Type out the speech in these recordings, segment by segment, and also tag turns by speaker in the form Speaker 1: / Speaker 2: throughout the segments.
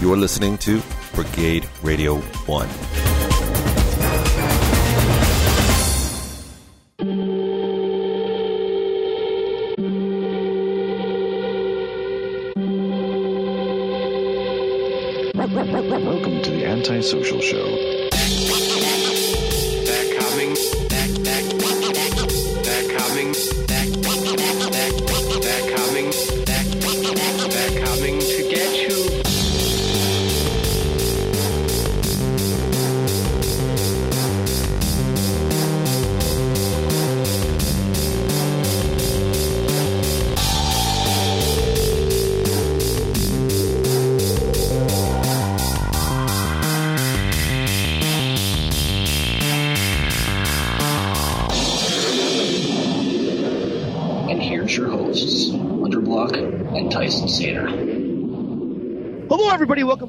Speaker 1: You are listening to Brigade Radio 1.
Speaker 2: Welcome to the Antisocial Show.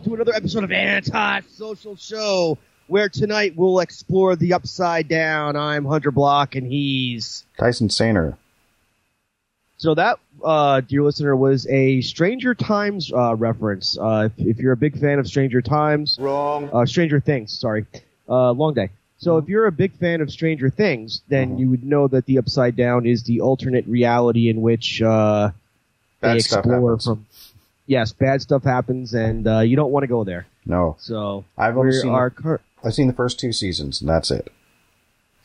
Speaker 3: Welcome to another episode of Anti-Social Show, where tonight we'll explore the upside down. I'm Hunter Block, and he's
Speaker 4: Tyson Saner.
Speaker 3: so that, uh, dear listener, was a Stranger Times uh, reference. Uh, if, if you're a big fan of Stranger Times,
Speaker 4: Wrong.
Speaker 3: uh, Stranger Things, sorry, uh, long day. So if you're a big fan of Stranger Things, then you would know that the upside down is the alternate reality in which uh, they explore from. Yes, bad stuff happens, and uh, you don't want to go there.
Speaker 4: No,
Speaker 3: So
Speaker 4: I've only seen
Speaker 3: are cur-
Speaker 4: I've seen the first two seasons, and that's it.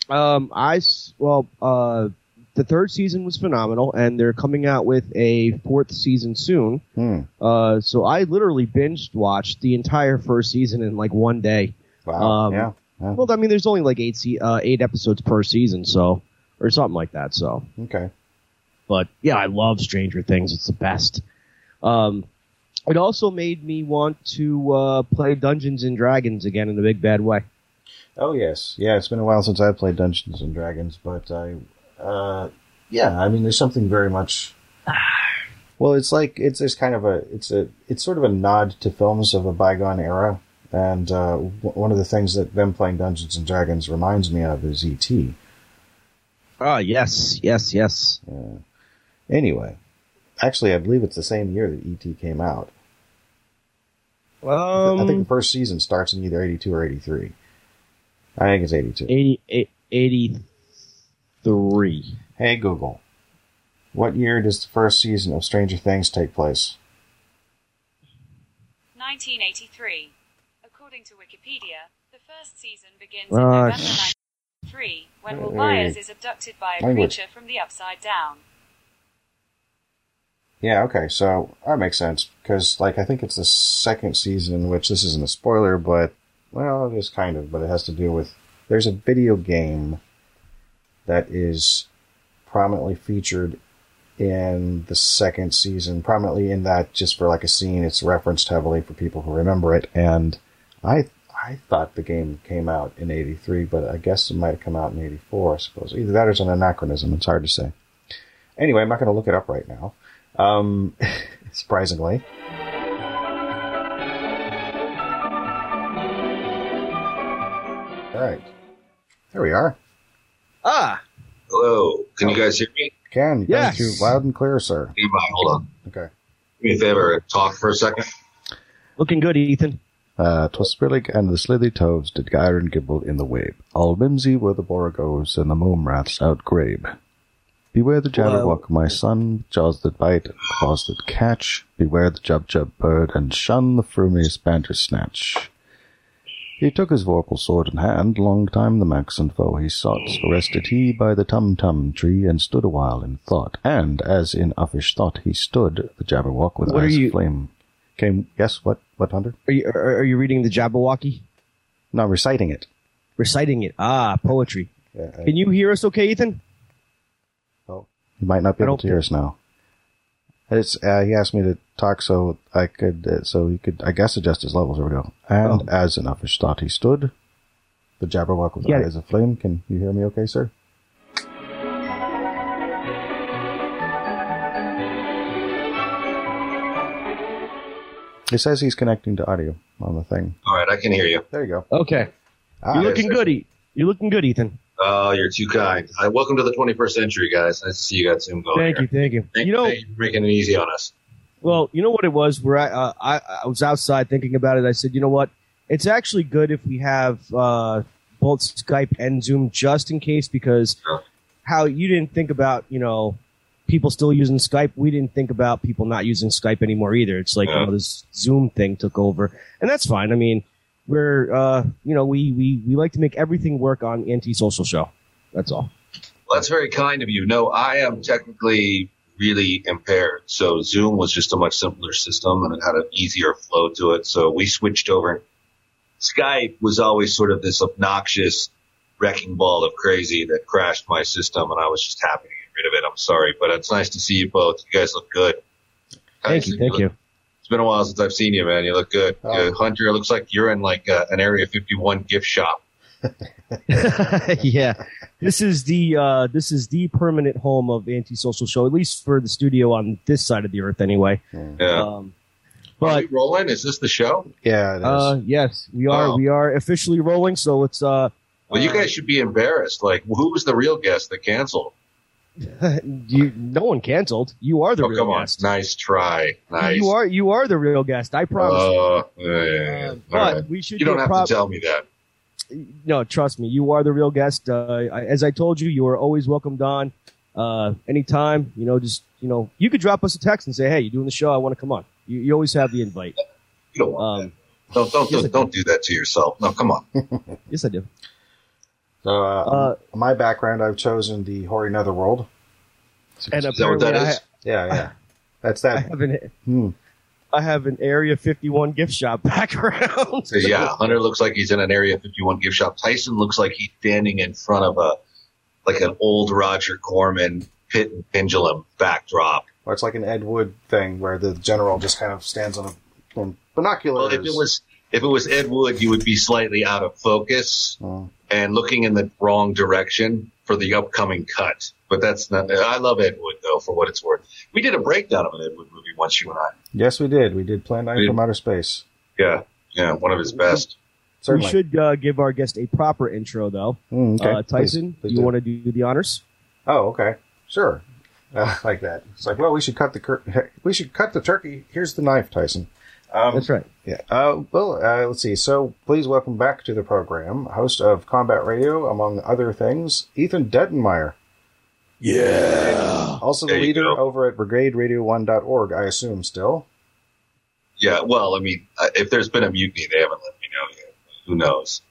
Speaker 3: um I well uh the third season was phenomenal and they're coming out with a fourth season soon.
Speaker 4: Hmm.
Speaker 3: Uh so I literally binged watched the entire first season in like one day.
Speaker 4: Wow.
Speaker 3: Um,
Speaker 4: yeah. yeah.
Speaker 3: Well, I mean there's only like 8 se- uh 8 episodes per season, so or something like that, so
Speaker 4: okay.
Speaker 3: but yeah, I love Stranger Things. It's the best. Um, it also made me want to uh, play Dungeons and Dragons again in a big bad way.
Speaker 4: Oh yes, yeah. It's been a while since I've played Dungeons and Dragons, but I, uh, yeah. I mean, there's something very much. Well, it's like it's there's kind of a it's a it's sort of a nod to films of a bygone era, and uh, w- one of the things that them playing Dungeons and Dragons reminds me of is E.T.
Speaker 3: Ah, yes, yes, yes.
Speaker 4: Uh, anyway, actually, I believe it's the same year that E.T. came out.
Speaker 3: Um,
Speaker 4: I think the first season starts in either 82 or 83. I think it's 82.
Speaker 3: 80, 83.
Speaker 4: Hey Google, what year does the first season of Stranger Things take place?
Speaker 5: 1983. According to Wikipedia, the first season begins in November
Speaker 3: sh-
Speaker 5: 1983 when Will
Speaker 4: Hey.
Speaker 5: Byers is abducted by a
Speaker 4: Language.
Speaker 5: creature from the upside down.
Speaker 4: Yeah, okay, so that makes sense because, like, I think it's the second season, which this isn't a spoiler, but well, it is kind of, but it has to do with there's a video game that is prominently featured in the second season, prominently in that just for like a scene, it's referenced heavily for people who remember it, and I I thought the game came out in '83, but I guess it might have come out in '84. I suppose either that or it's an anachronism. It's hard to say. Anyway, I'm not going to look it up right now. Um, surprisingly. All right, there we are.
Speaker 3: Ah,
Speaker 6: Hello. Can you guys hear me?
Speaker 4: Can you
Speaker 3: Yes.
Speaker 4: you loud and clear, sir?
Speaker 6: Stand. Hold on.
Speaker 4: Okay.
Speaker 6: Do me a favor. Talk for a second.
Speaker 3: looking good, Ethan.
Speaker 4: Uh, 'twas Spillig and the slithy toves did gyre and gibble in the wabe. All mimsy were the borogoves and the momraths outgrabe. Beware the jabberwock, my son, jaws that bite, claws that catch. Beware the jub-jub bird, and shun the frumious bandersnatch. He took his vorpal sword in hand, long time the Maxon foe he sought. So rested he by the tum-tum tree, and stood a while in thought. And, as in uffish thought he stood, the jabberwock with
Speaker 3: What
Speaker 4: eyes
Speaker 3: you-
Speaker 4: aflame came. Yes, what, what, Hunter?
Speaker 3: Are you are, are you reading the Jabberwocky?
Speaker 4: No, reciting it.
Speaker 3: Reciting it. Ah, poetry.
Speaker 4: Yeah, I-
Speaker 3: Can you hear us okay, Ethan?
Speaker 4: You might not be able to hear us now. It's, uh, he asked me to talk so I could, uh, so he could, I guess, adjust his levels. There we go. And
Speaker 3: Oh.
Speaker 4: as an uffish thought he stood, the Jabberwock with
Speaker 3: Yeah.
Speaker 4: eyes of flame. Can you hear me okay, sir? It says he's connecting to audio on the thing.
Speaker 6: All right. I can hear you.
Speaker 4: There you go.
Speaker 3: Okay.
Speaker 4: Ah,
Speaker 3: You're looking good, E- You're looking good, Ethan.
Speaker 6: Oh, you're too kind. Uh, welcome to the 21st century, guys. Nice to see you got Zoom going.
Speaker 3: Thank you, thank you.
Speaker 6: Thank,
Speaker 3: You know,
Speaker 6: thank you for making it easy on us.
Speaker 3: Well, you know what it was. Where I, uh, I I was outside thinking about it. I said, you know what? It's actually good if we have uh, both Skype and Zoom just in case because
Speaker 6: Yeah.
Speaker 3: how you didn't think about you know people still using Skype. We didn't think about people not using Skype anymore either. It's like
Speaker 6: Yeah.
Speaker 3: know, this Zoom thing took over, and that's fine. I mean, we're uh, you know we we we like to make everything work on anti-social show. That's all.
Speaker 6: Well, that's very kind of you. No, I am technically really impaired. So Zoom was just a much simpler system and it had an easier flow to it. So we switched over. Skype was always sort of this obnoxious wrecking ball of crazy that crashed my system and I was just happy to get rid of it. I'm sorry, but it's nice to see you both. You guys look good.
Speaker 3: Thank you, thank you.
Speaker 6: It's been a while since I've seen you, man. You look good.
Speaker 4: Oh.
Speaker 6: Uh, Hunter, it looks like you're in like uh, an Area 51 gift shop.
Speaker 3: yeah, this is the uh, this is the permanent home of antisocial show, at least for the studio on this side of the earth, anyway.
Speaker 6: Yeah.
Speaker 3: Um,
Speaker 6: Are
Speaker 3: but
Speaker 6: we rolling? Is this the show?
Speaker 4: Yeah, it is.
Speaker 3: uh, yes, we are
Speaker 6: Oh.
Speaker 3: we are officially rolling. So it's uh,
Speaker 6: Well, you
Speaker 3: uh,
Speaker 6: guys should be embarrassed. Like, who was the real guest that canceled?
Speaker 3: you no one canceled. You are the
Speaker 6: oh,
Speaker 3: real
Speaker 6: come on. Nice try. Nice.
Speaker 3: You are you are the real guest. I promise.
Speaker 6: Uh, yeah, yeah, yeah.
Speaker 3: But
Speaker 6: right.
Speaker 3: we should
Speaker 6: You don't
Speaker 3: do
Speaker 6: have
Speaker 3: prop-
Speaker 6: to tell me that.
Speaker 3: no, trust me, you are the real guest. Uh, I, as I told you, you are always welcomed on. Uh, anytime, you know, just you know, you could drop us a text and say, "Hey, you doing the show? I want to come on." You, you always have the invite.
Speaker 6: You don't want
Speaker 3: Um,
Speaker 6: that. Don't don't
Speaker 3: yes,
Speaker 6: don't, don't do that to yourself. No, come on.
Speaker 3: yes, I do.
Speaker 4: So, uh,
Speaker 3: uh,
Speaker 4: my background, I've chosen the Hoary Netherworld.
Speaker 3: And
Speaker 6: Is that what
Speaker 3: apparently,
Speaker 6: that
Speaker 3: I,
Speaker 6: is?
Speaker 4: Yeah, yeah. That's
Speaker 3: I
Speaker 4: that.
Speaker 3: have an
Speaker 4: Hmm.
Speaker 3: I have an Area 51 gift shop background.
Speaker 6: So, yeah, Hunter looks like he's in an Area 51 gift shop. Tyson looks like he's standing in front of a like an old Roger Corman pit and pendulum backdrop.
Speaker 4: Or it's like an Ed Wood thing where the general just kind of stands on a on binoculars.
Speaker 6: Well, if it was if it was Ed Wood, you would be slightly out of focus
Speaker 4: Oh.
Speaker 6: And looking in the wrong direction for the upcoming cut. But that's not. I love Ed Wood though, for what it's worth. We did a breakdown of an Ed Wood movie once, you and I.
Speaker 4: Yes, we did. We did Plan 9
Speaker 6: Yeah.
Speaker 4: from Outer Space.
Speaker 6: Yeah, yeah, one of his best.
Speaker 4: Certainly.
Speaker 3: We should uh, give our guest a proper intro, though.
Speaker 4: Mm, okay.
Speaker 3: Uh, Tyson,
Speaker 4: Please- please
Speaker 3: you
Speaker 4: do.
Speaker 3: want to do the honors?
Speaker 4: Oh, okay. Sure. Uh, like that. It's like, well, we should cut the cur- we should cut the turkey. Here's the knife, Tyson. Um,
Speaker 3: That's right.
Speaker 4: Yeah. Uh, well, uh, let's see. So, please welcome back to the program, host of Combat Radio, among other things, Ethan Dettenmeyer. Yeah. Also the
Speaker 6: There you
Speaker 4: leader over at BrigadeRadio1.org, I assume, still.
Speaker 6: Yeah, well, I mean, uh, if there's been a mutiny, they haven't let me know yet. Who knows?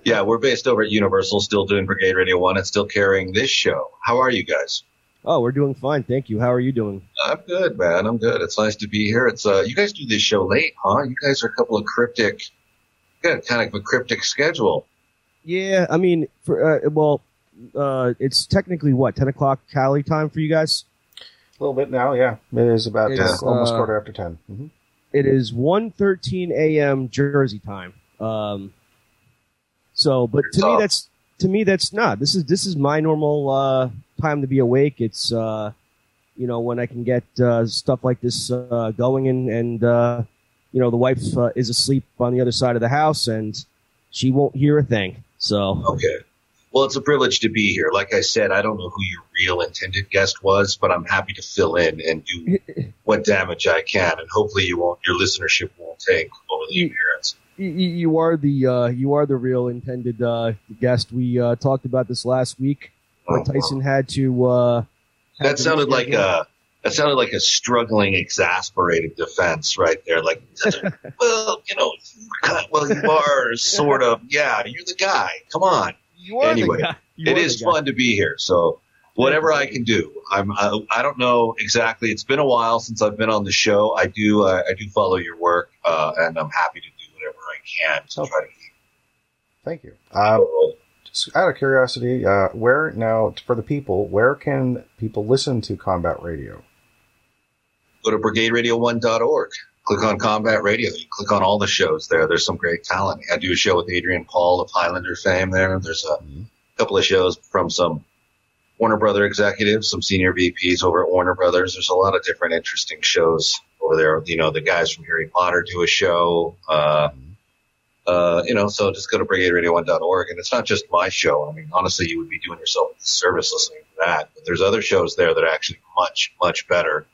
Speaker 6: yeah, we're based over at Universal, still doing Brigade Radio One, and still carrying this show. How are you guys?
Speaker 3: Oh, we're doing fine. Thank you. How are you doing?
Speaker 6: I'm good, man. I'm good. It's nice to be here. It's uh, you guys do this show late, huh? You guys are a couple of cryptic, got kind of a cryptic schedule.
Speaker 3: Yeah, I mean, for uh, well, uh, it's technically what ten o'clock Cali time for you guys.
Speaker 4: A little bit now, yeah. It is about
Speaker 3: It's,
Speaker 4: uh, almost
Speaker 3: uh,
Speaker 4: quarter after 10. hmm
Speaker 3: It is one thirteen a.m. Jersey time. Um, so, but to me, that's to me that's not. This is this is my normal uh, time to be awake. It's uh, you know when I can get uh, stuff like this uh, going, and and uh, you know the wife uh, is asleep on the other side of the house, and she won't hear a thing. So,
Speaker 6: Okay. Well, it's a privilege to be here. Like I said, I don't know who your real intended guest was, but I'm happy to fill in and do what damage I can, and hopefully you won't, your listenership won't take over the
Speaker 3: You-
Speaker 6: appearance.
Speaker 3: y- y- you are the uh, you are the real intended uh, guest. We uh, talked about this last week. When Tyson had to. Uh, had
Speaker 6: That
Speaker 3: to
Speaker 6: sounded like a that sounded like a struggling, exasperated defense right there. Like, well, you know, well, you are sort of. Yeah, you're the guy. Come on.
Speaker 3: You are
Speaker 6: Anyway,
Speaker 3: the guy. You
Speaker 6: It is fun to be here. So whatever I can do, I'm. I, I don't know exactly. It's been a while since I've been on the show. I do. Uh, I do follow your work, uh, and I'm happy to do whatever I can to try to keep.
Speaker 4: Thank you. Uh, out of curiosity, uh, where now, for the people, where can people listen to Combat Radio?
Speaker 6: go to brigaderadio1.org. Click on Combat Radio. You click on all the shows there. There's some great talent. I do a show with Adrian Paul of Highlander fame there. There's a couple of shows from some Warner Brother executives, some senior VPs over at Warner Brothers. There's a lot of different interesting shows over there. You know, the guys from Harry Potter do a show. Uh, uh, you know, so just go to brigaderadio1.org. And it's not just my show. I mean, honestly, you would be doing yourself a service listening to that. But there's other shows there that are actually much, much better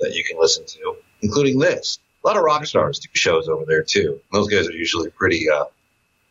Speaker 6: that you can listen to. including this. A lot of rock stars do shows over there too. Those guys are usually pretty uh,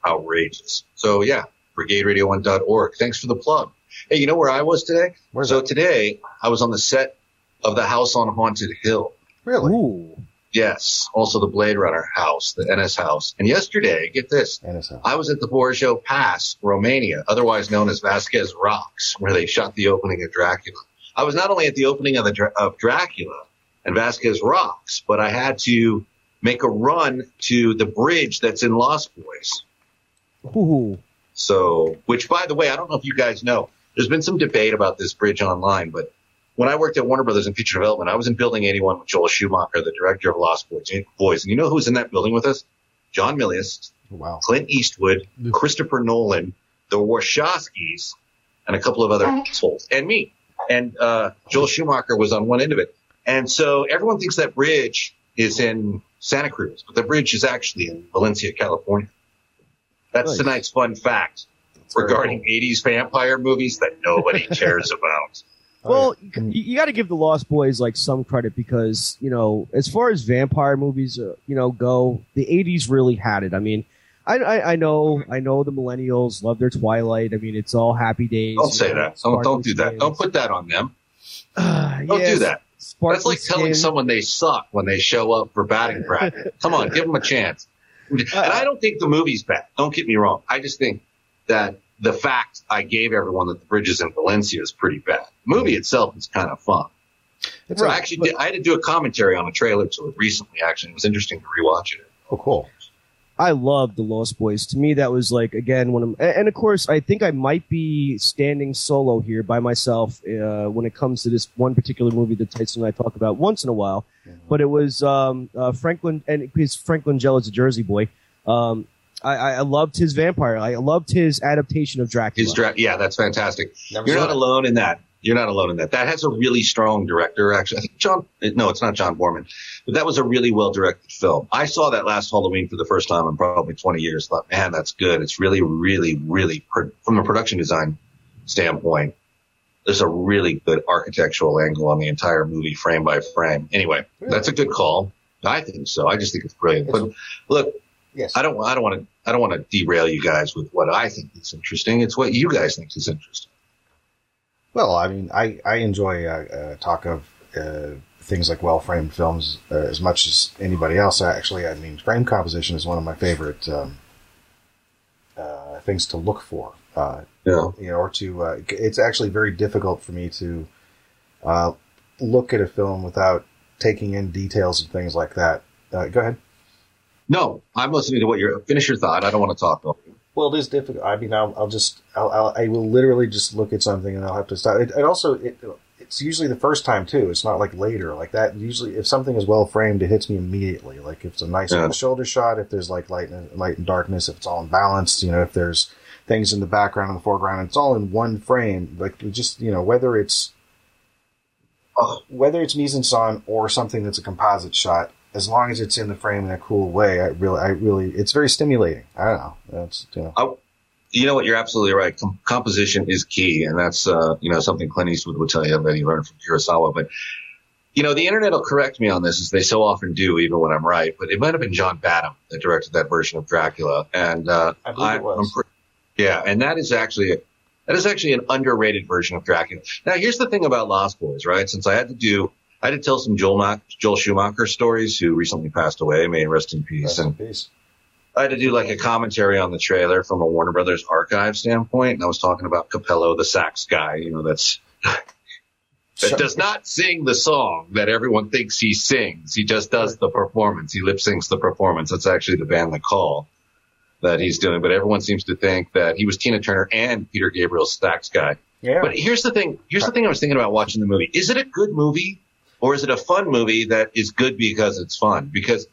Speaker 6: outrageous. So yeah, brigaderadio1.org. Thanks for the plug. Hey, you know where I was today?
Speaker 4: Where's
Speaker 6: so
Speaker 4: that?
Speaker 6: today I was on the set of the House on Haunted Hill.
Speaker 4: Really?
Speaker 3: Ooh.
Speaker 6: Yes, also the Blade Runner house, the Ennis house. And yesterday, get this. I was at the Borgo Pass, Romania, otherwise known as Vasquez Rocks, where they shot the opening of Dracula. I was not only at the opening of the of Dracula and Vasquez Rocks, but I had to make a run to the bridge that's in Lost Boys.
Speaker 3: Ooh.
Speaker 6: So, which by the way, I don't know if you guys know, there's been some debate about this bridge online, but when I worked at Warner Brothers in feature development, I was in building 81 with Joel Schumacher, the director of Lost Boys. Boys. And you know who was in that building with us? John Milius,
Speaker 4: Wow.
Speaker 6: Clint Eastwood, Christopher Nolan, the Wachowskis, and a couple of other assholes, and me. And uh, Joel Schumacher was on one end of it. And so everyone thinks that bridge is in Santa Cruz, but the bridge is actually in Valencia, California. That's
Speaker 3: Nice.
Speaker 6: tonight's fun fact
Speaker 4: very
Speaker 6: regarding 80s vampire movies that nobody cares about.
Speaker 3: Well,
Speaker 4: Oh,
Speaker 3: you, you got to give the Lost Boys like some credit because you know, as far as vampire movies, uh, you know, go, the '80s really had it. I mean, I, I, I know, I know the millennials love their Twilight. I mean, it's all happy days.
Speaker 6: Don't say
Speaker 3: know,
Speaker 6: that. Don't, don't do that. Don't put that on them.
Speaker 3: Ah,
Speaker 6: Don't do that. That's like telling
Speaker 3: skin.
Speaker 6: someone they suck when they show up for batting practice. Come on, give them a chance. And I don't think the movie's bad. Don't get me wrong. I just think that the fact I gave everyone that the bridges in Valencia is pretty bad. The movie itself is kind of fun.
Speaker 4: It's
Speaker 6: I
Speaker 4: a-
Speaker 6: actually did, I had to do a commentary on a trailer to it recently. Actually, it was interesting to rewatch it.
Speaker 4: Oh, cool.
Speaker 3: I love the Lost Boys. To me, that was like again one of, and of course, I think I might be standing solo here by myself uh, when it comes to this one particular movie that Tyson and I talk about once in a while. But it was um, uh, Franklin, and because Frank Langella's a Jersey boy. Um, I, I I loved his vampire. I loved his adaptation of Dracula.
Speaker 6: His dra- yeah, that's fantastic.
Speaker 4: Never
Speaker 6: You're not
Speaker 4: it.
Speaker 6: alone in that. You're not alone in that. That has a really strong director, actually. I think John, no, it's not John Boorman, but that was a really well directed film. I saw that last Halloween for the first time in probably 20 years. Thought, man, that's good. It's really, really, really, pro- from a production design standpoint, there's a really good architectural angle on the entire movie, frame by frame. Anyway, that's a good call. I think so. I just think it's brilliant. But look,
Speaker 4: Yes.
Speaker 6: I don't, I don't want to, I don't want to derail you guys with what I think is interesting. It's what you guys think is interesting.
Speaker 4: Well, I mean, I, I enjoy uh, uh, talk of uh, things like well framed films uh, as much as anybody else. Actually, I mean, frame composition is one of my favorite um, uh, things to look for. Uh,
Speaker 6: Yeah.
Speaker 4: you know, or to uh, it's actually very difficult for me to uh, look at a film without taking in details and things like that. Uh, go ahead.
Speaker 6: No, I'm listening to what you're. Finish your thought. I don't want to talk over you.
Speaker 4: Well, it is difficult. I mean, I'll, I'll just, I'll, I'll, I will literally just look at something and I'll have to stop. It, it also, it, it's usually the first time too. It's not like later like that. Usually, if something is well framed, it hits me immediately. Like if it's a nice
Speaker 6: Yeah.
Speaker 4: shoulder shot, if there's like light and light and darkness, if it's all in balance, you know, if there's things in the background and the foreground, it's all in one frame. Like just, you know, whether it's whether it's mise en scène or something that's a composite shot, as long as it's in the frame in a cool way, I really, I really, it's very stimulating. I don't know. That's you know.
Speaker 6: you know what? You're absolutely right. Com- composition is key, and that's uh, you know something Clint Eastwood would tell you that he learned from Kurosawa. But you know, the internet will correct me on this, as they so often do, even when I'm right. But it might have been John Badham that directed that version of Dracula, and uh,
Speaker 4: I believe it was.
Speaker 6: I'm pre- yeah, and that is actually a, that is actually an underrated version of Dracula. Now, here's the thing about Lost Boys, right? Since I had to do, I had to tell some Joel, Joel Schumacher stories, who recently passed away. May he rest in peace.
Speaker 4: Rest in
Speaker 6: and
Speaker 4: peace.
Speaker 6: I had to do like a commentary on the trailer from a Warner Brothers archive standpoint, and I was talking about Cappello, the sax guy, you know, that's that does not sing the song that everyone thinks he sings. He just does the performance. He lip syncs the performance. That's actually the band The Call that he's doing, but everyone seems to think that he was Tina Turner and Peter Gabriel's sax guy.
Speaker 4: Yeah.
Speaker 6: But here's the thing. Here's the thing I was thinking about watching the movie. Is it a good movie or is it a fun movie that is good because it's fun? Because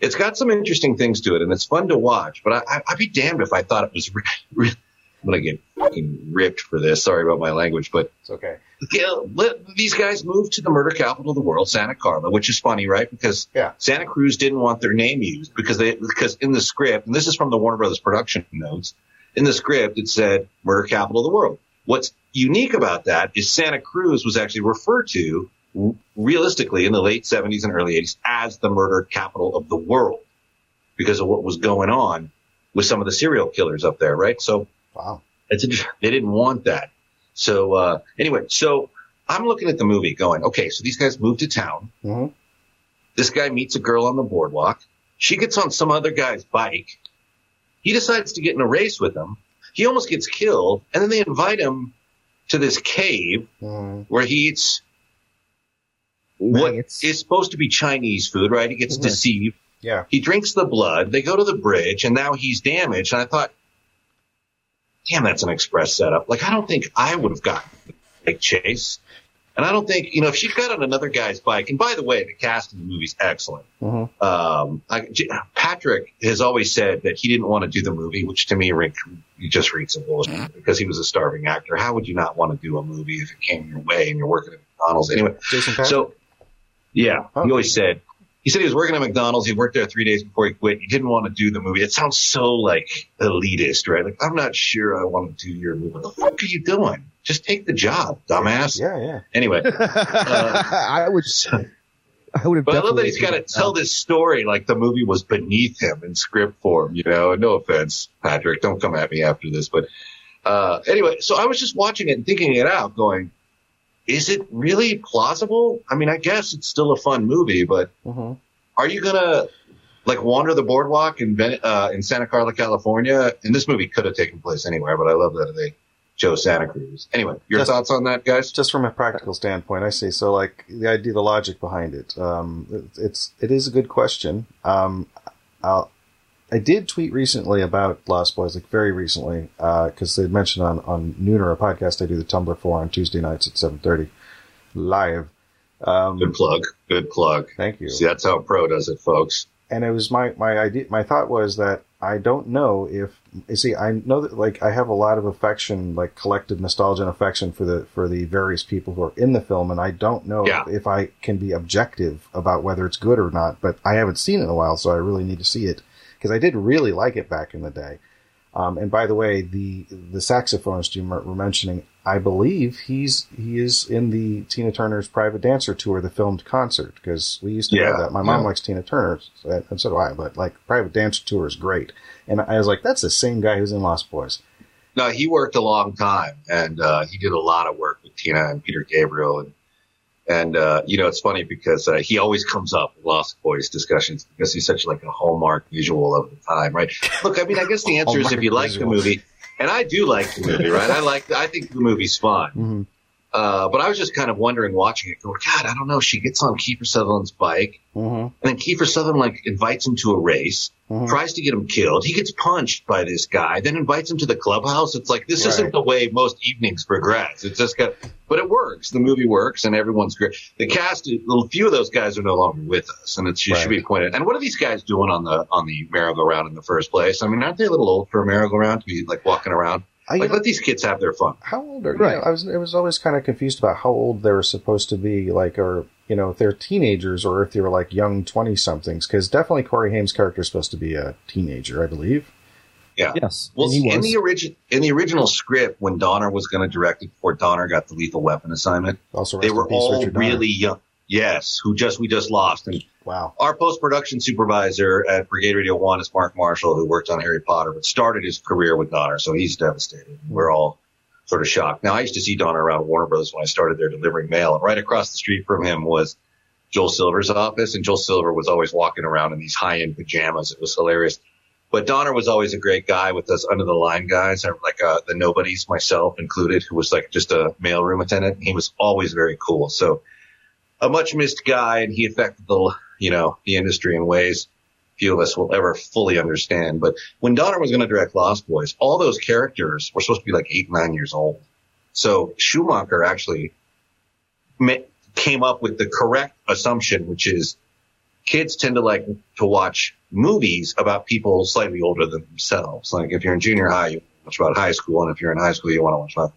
Speaker 6: it's got some interesting things to it and it's fun to watch, but I, I, I'd be damned if I thought it was re- re- I'm going to get fucking ripped for this. Sorry about my language, but
Speaker 4: it's okay.
Speaker 6: you know, let- these guys moved to the murder capital of the world, Santa Carla, which is funny, right? Because
Speaker 4: Yeah.
Speaker 6: Santa Cruz didn't want their name used because they because in the script, and this is from the Warner Brothers production notes, in the script it said murder capital of the world. What's unique about that is Santa Cruz was actually referred to realistically in the late 70s and early 80s as the murder capital of the world because of what was going on with some of the serial killers up there, right? So
Speaker 4: Wow.
Speaker 6: it's a, they didn't want that. So uh, anyway, so I'm looking at the movie going, okay, so these guys moved to town.
Speaker 4: hmm
Speaker 6: This guy meets a girl on the boardwalk. She gets on some other guy's bike. He decides to get in a race with him. He almost gets killed, and then they invite him to this cave
Speaker 4: hmm
Speaker 6: where he eats what is supposed to be Chinese food, right? He gets
Speaker 3: Mhm.
Speaker 6: deceived.
Speaker 4: Yeah.
Speaker 6: He drinks the blood. They go to the bridge, and now he's damaged. And I thought, damn, that's an express setup. Like, I don't think I would have gotten bike chase. And I don't think, you know, if she got on another guy's bike, and by the way, the cast in the movie's excellent.
Speaker 4: hmm
Speaker 6: Um, I, Patric has always said that he didn't want to do the movie, which to me just reads some bullshit because he was a starving actor. How would you not want to do a movie if it came your way and you're working at McDonald's? Anyway,
Speaker 4: Jason Patric?
Speaker 6: so, yeah, he always said he said he was working at McDonald's. He worked there three days before he quit. He didn't want to do the movie. It sounds so like elitist, right? Like I'm not sure I want to do your movie. What the fuck are you doing? Just take the job, dumbass.
Speaker 4: yeah, yeah.
Speaker 6: Anyway,
Speaker 3: I would. I would have.
Speaker 6: but I love that
Speaker 3: definitely
Speaker 6: he's got to tell this story like the movie was beneath him in script form. You know, no offense, Patric. Don't come at me after this, but uh, anyway. So I was just watching it and thinking it out, going, "Is it really plausible? I mean, I guess it's still a fun movie, but."
Speaker 4: hmm
Speaker 6: are you gonna like wander the boardwalk in Ven- uh, in Santa Carla, California? And this movie could have taken place anywhere, but I love that they chose Santa Cruz. Anyway, your
Speaker 4: Just-
Speaker 6: thoughts on that, guys?
Speaker 4: Just from a practical standpoint, I see. So, like the idea, the logic behind it, um, it, it's it is a good question. Um, I'll, I did tweet recently about Lost Boys, like very recently, because they mentioned on on Nooner, a podcast I do the Tumblr for on Tuesday nights at seven thirty, live. Um,
Speaker 6: Good plug. Good plug.
Speaker 4: thank you.
Speaker 6: See, that's how pro does it, folks.
Speaker 4: and it was my my idea my thought was that I don't know if you see I know that like I have a lot of affection like collective nostalgia and affection for the for the various people who are in the film and I don't know
Speaker 6: Yeah.
Speaker 4: if I can be objective about whether it's good or not but I haven't seen it in a while so I really need to see it because I did really like it back in the day um, and by the way the the saxophonist you were mentioning I believe he's he is in the Tina Turner's private dancer tour the filmed concert because we used to
Speaker 6: Yeah,
Speaker 4: know that my mom
Speaker 6: yeah.
Speaker 4: likes Tina Turner, so- and so do I. But like private dancer tour is great, and I was like, that's the same guy who's in Lost Boys.
Speaker 6: No, he worked a long time, and uh, he did a lot of work with Tina and Peter Gabriel, and and uh, you know it's funny because uh, he always comes up in Lost Boys discussions because he's such like a hallmark visual of the time, right? Look, I mean, I guess the answer is if you like the movie, and I do like the movie, right? I like, I think the movie's fun.
Speaker 4: Mm-hmm.
Speaker 6: Uh, but I was just kind of wondering watching it, going, God, I don't know. She gets on Kiefer Sutherland's bike,
Speaker 4: Mm-hmm.
Speaker 6: and then Kiefer Sutherland like invites him to a race,
Speaker 4: Mhm.
Speaker 6: tries to get him killed. He gets punched by this guy, then invites him to the clubhouse. It's like this
Speaker 4: Right.
Speaker 6: isn't the way most evenings progress. It's just got, but it works. The movie works, and everyone's great. The cast, a few of those guys are no longer with us, and it should, should be pointed. And what are these guys doing on the on the merry-go-round in the first place? I mean, aren't they a little old for a merry-go-round to be like walking around?
Speaker 4: I,
Speaker 6: Like, let these kids have their fun.
Speaker 4: how old are
Speaker 3: Right.
Speaker 4: you know, I was I was always kind of confused about how old they were supposed to be, like, or you know, if they're teenagers or if they were like young twenty somethings. Because definitely Corey Haim's character is supposed to be a teenager, I believe. Yeah.
Speaker 3: Yes,
Speaker 6: Well,
Speaker 3: and he
Speaker 6: in the origin in the original script, when Donner was going to direct it before Donner got the Lethal Weapon assignment,
Speaker 4: Also,
Speaker 6: they were all
Speaker 4: Richard Donner.
Speaker 6: really young. Yes, who just we just lost, and
Speaker 4: wow.
Speaker 6: our post production supervisor at Brigade Radio One is Mark Marshall, who worked on Harry Potter, but started his career with Donner, so he's devastated. We're all sort of shocked. Now, I used to see Donner around Warner Brothers when I started there delivering mail, and right across the street from him was Joel Silver's office, and Joel Silver was always walking around in these high end pajamas. It was hilarious. But Donner was always a great guy with us under the line guys, like uh, the nobodies, myself included, who was like just a mailroom attendant. He was always very cool. So a much missed guy, and he affected the you know the industry in ways few of us will ever fully understand. But when Donner was going to direct Lost Boys, all those characters were supposed to be like eight, nine years old. So Schumacher actually came up with the correct assumption, which is kids tend to like to watch movies about people slightly older than themselves. Like if you're in junior high, you watch about high school, and if you're in high school, you want to watch about.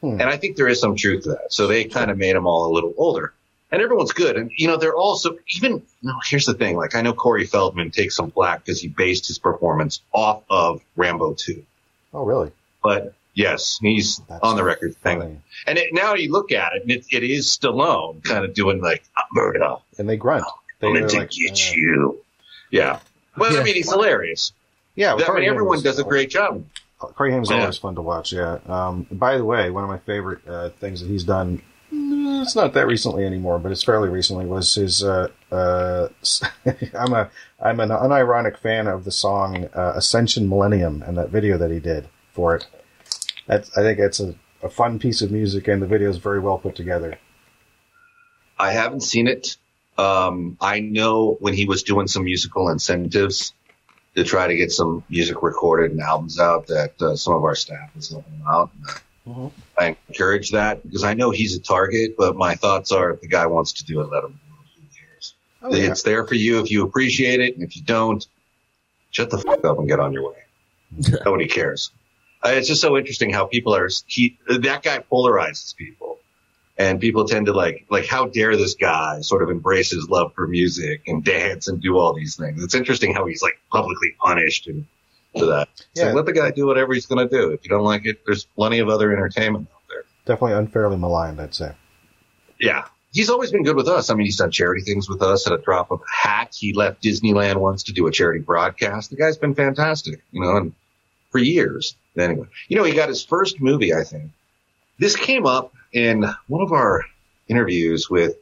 Speaker 4: Hmm.
Speaker 6: And I think there is some truth to that. So they kind of made them all a little older. And everyone's good. And, you know, they're also, even, no, here's the thing. Like, I know Corey Feldman takes some flack because he based his performance off of Rambo 2.
Speaker 4: Oh, really?
Speaker 6: But Yes, he's
Speaker 4: That's
Speaker 6: on the record thing. And it, now you look at it, and it, it is Stallone kind of doing like murder.
Speaker 4: And they grunt. They,
Speaker 6: I'm going to
Speaker 4: like,
Speaker 6: get
Speaker 4: uh,
Speaker 6: you. Yeah. Well, I mean, he's hilarious.
Speaker 4: Yeah,
Speaker 6: I mean, everyone does a great job.
Speaker 4: Corey Haim's
Speaker 6: Yeah.
Speaker 4: always fun to watch. Yeah. Um, by the way, one of my favorite uh, things that he's done. Mm, It's not that recently anymore, but it's fairly recently. Was his? Uh, uh, I'm a I'm an unironic fan of the song uh, "Ascension Millennium" and that video that he did for it. That's, I think it's a, a fun piece of music, and the video is very well put together.
Speaker 6: I haven't seen it. Um, I know when he was doing some musical incentives to try to get some music recorded and albums out that uh, some of our staff was helping out.
Speaker 4: Mhm.
Speaker 6: I encourage that because I know he's a target, but my thoughts are if the guy wants to do it, let him do it. Who cares?
Speaker 4: Oh, yeah.
Speaker 6: It's there for you if you appreciate it, and if you don't, shut the fuck up and get on your way. Nobody cares. Uh, it's just so interesting how people are. He that guy polarizes people, and people tend to like like how dare this guy sort of embrace his love for music and dance and do all these things. It's interesting how he's like publicly punished and for that. So
Speaker 4: Yeah.
Speaker 6: let the guy do whatever he's going to do. If you don't like it, there's plenty of other entertainment out there.
Speaker 4: Definitely unfairly maligned, I'd say.
Speaker 6: Yeah. He's always been good with us. I mean, he's done charity things with us at a drop of a hat. He left Disneyland once to do a charity broadcast. The guy's been fantastic, you know, and for years. Anyway, you know, he got his first movie, I think. This came up in one of our interviews with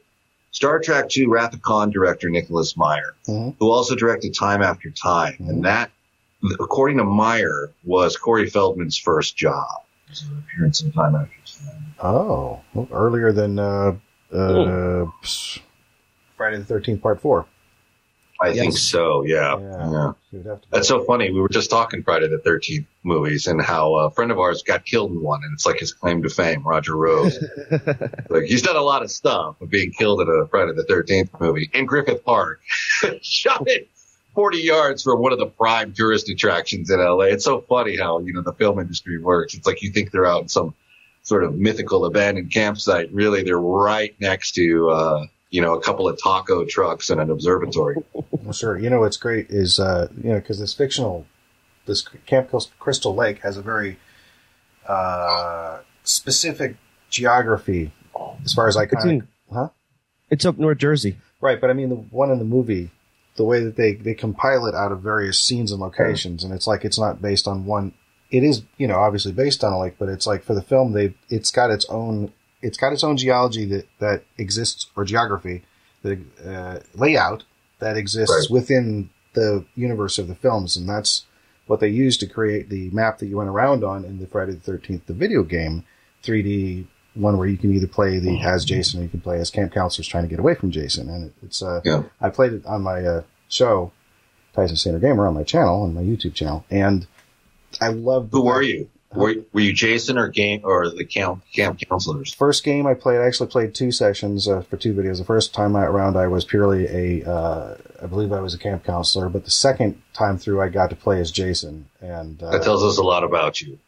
Speaker 6: Star Trek II Wrath of Khan director Nicholas Meyer,
Speaker 4: Mhm.
Speaker 6: who also directed Time After Time.
Speaker 4: Mhm.
Speaker 6: And that, according to Meyer, was Corey Feldman's first job. His appearance in Time After Time.
Speaker 4: Oh, well, earlier than uh, uh, Friday the Thirteenth Part Four.
Speaker 6: I
Speaker 3: Yes.
Speaker 6: think so, yeah.
Speaker 4: Yeah.
Speaker 6: yeah.
Speaker 4: Have to
Speaker 6: That's so funny. We were just talking Friday the 13th movies and how a friend of ours got killed in one, and it's like his claim to fame, Roger Rose. like he's done a lot of stuff, but being killed in a Friday the 13th movie in Griffith Park, shot it 40 yards from one of the prime tourist attractions in LA. It's so funny how, you know, the film industry works. It's like you think they're out in some sort of mythical abandoned campsite. Really, they're right next to, uh, you know, a couple of taco trucks and an observatory.
Speaker 4: Well, sure. You know what's great is uh, you know because this fictional, this Camp Crystal Lake has a very uh, specific geography as far as I
Speaker 3: It's
Speaker 4: kind
Speaker 3: in,
Speaker 4: huh?
Speaker 3: it's up North Jersey.
Speaker 4: Right, but I mean the one in the movie, the way that they they compile it out of various scenes and locations, and it's like it's not based on one. It is, you know, obviously based on a lake, but it's like for the film, they it's got its own it's got its own geology that that exists or geography, the uh, layout that exists
Speaker 6: Right.
Speaker 4: within the universe of the films, and that's what they used to create the map that you went around on in the Friday the Thirteenth, the video game, 3D one where you can either play the as Jason or you can play as camp counselors trying to get away from Jason, and it, it's uh,
Speaker 6: Yeah.
Speaker 4: I played it on my uh, show, Tyson Sander Gamer, on my channel, on my YouTube channel, and I love.
Speaker 6: Who were you? Were, were you Jason or game or the camp camp counselors?
Speaker 4: First game I played, I actually played two sessions uh, for two videos. The first time around, I was purely a, uh, I believe I was a camp counselor, but the second time through, I got to play as Jason, and uh,
Speaker 6: That tells us a lot about you.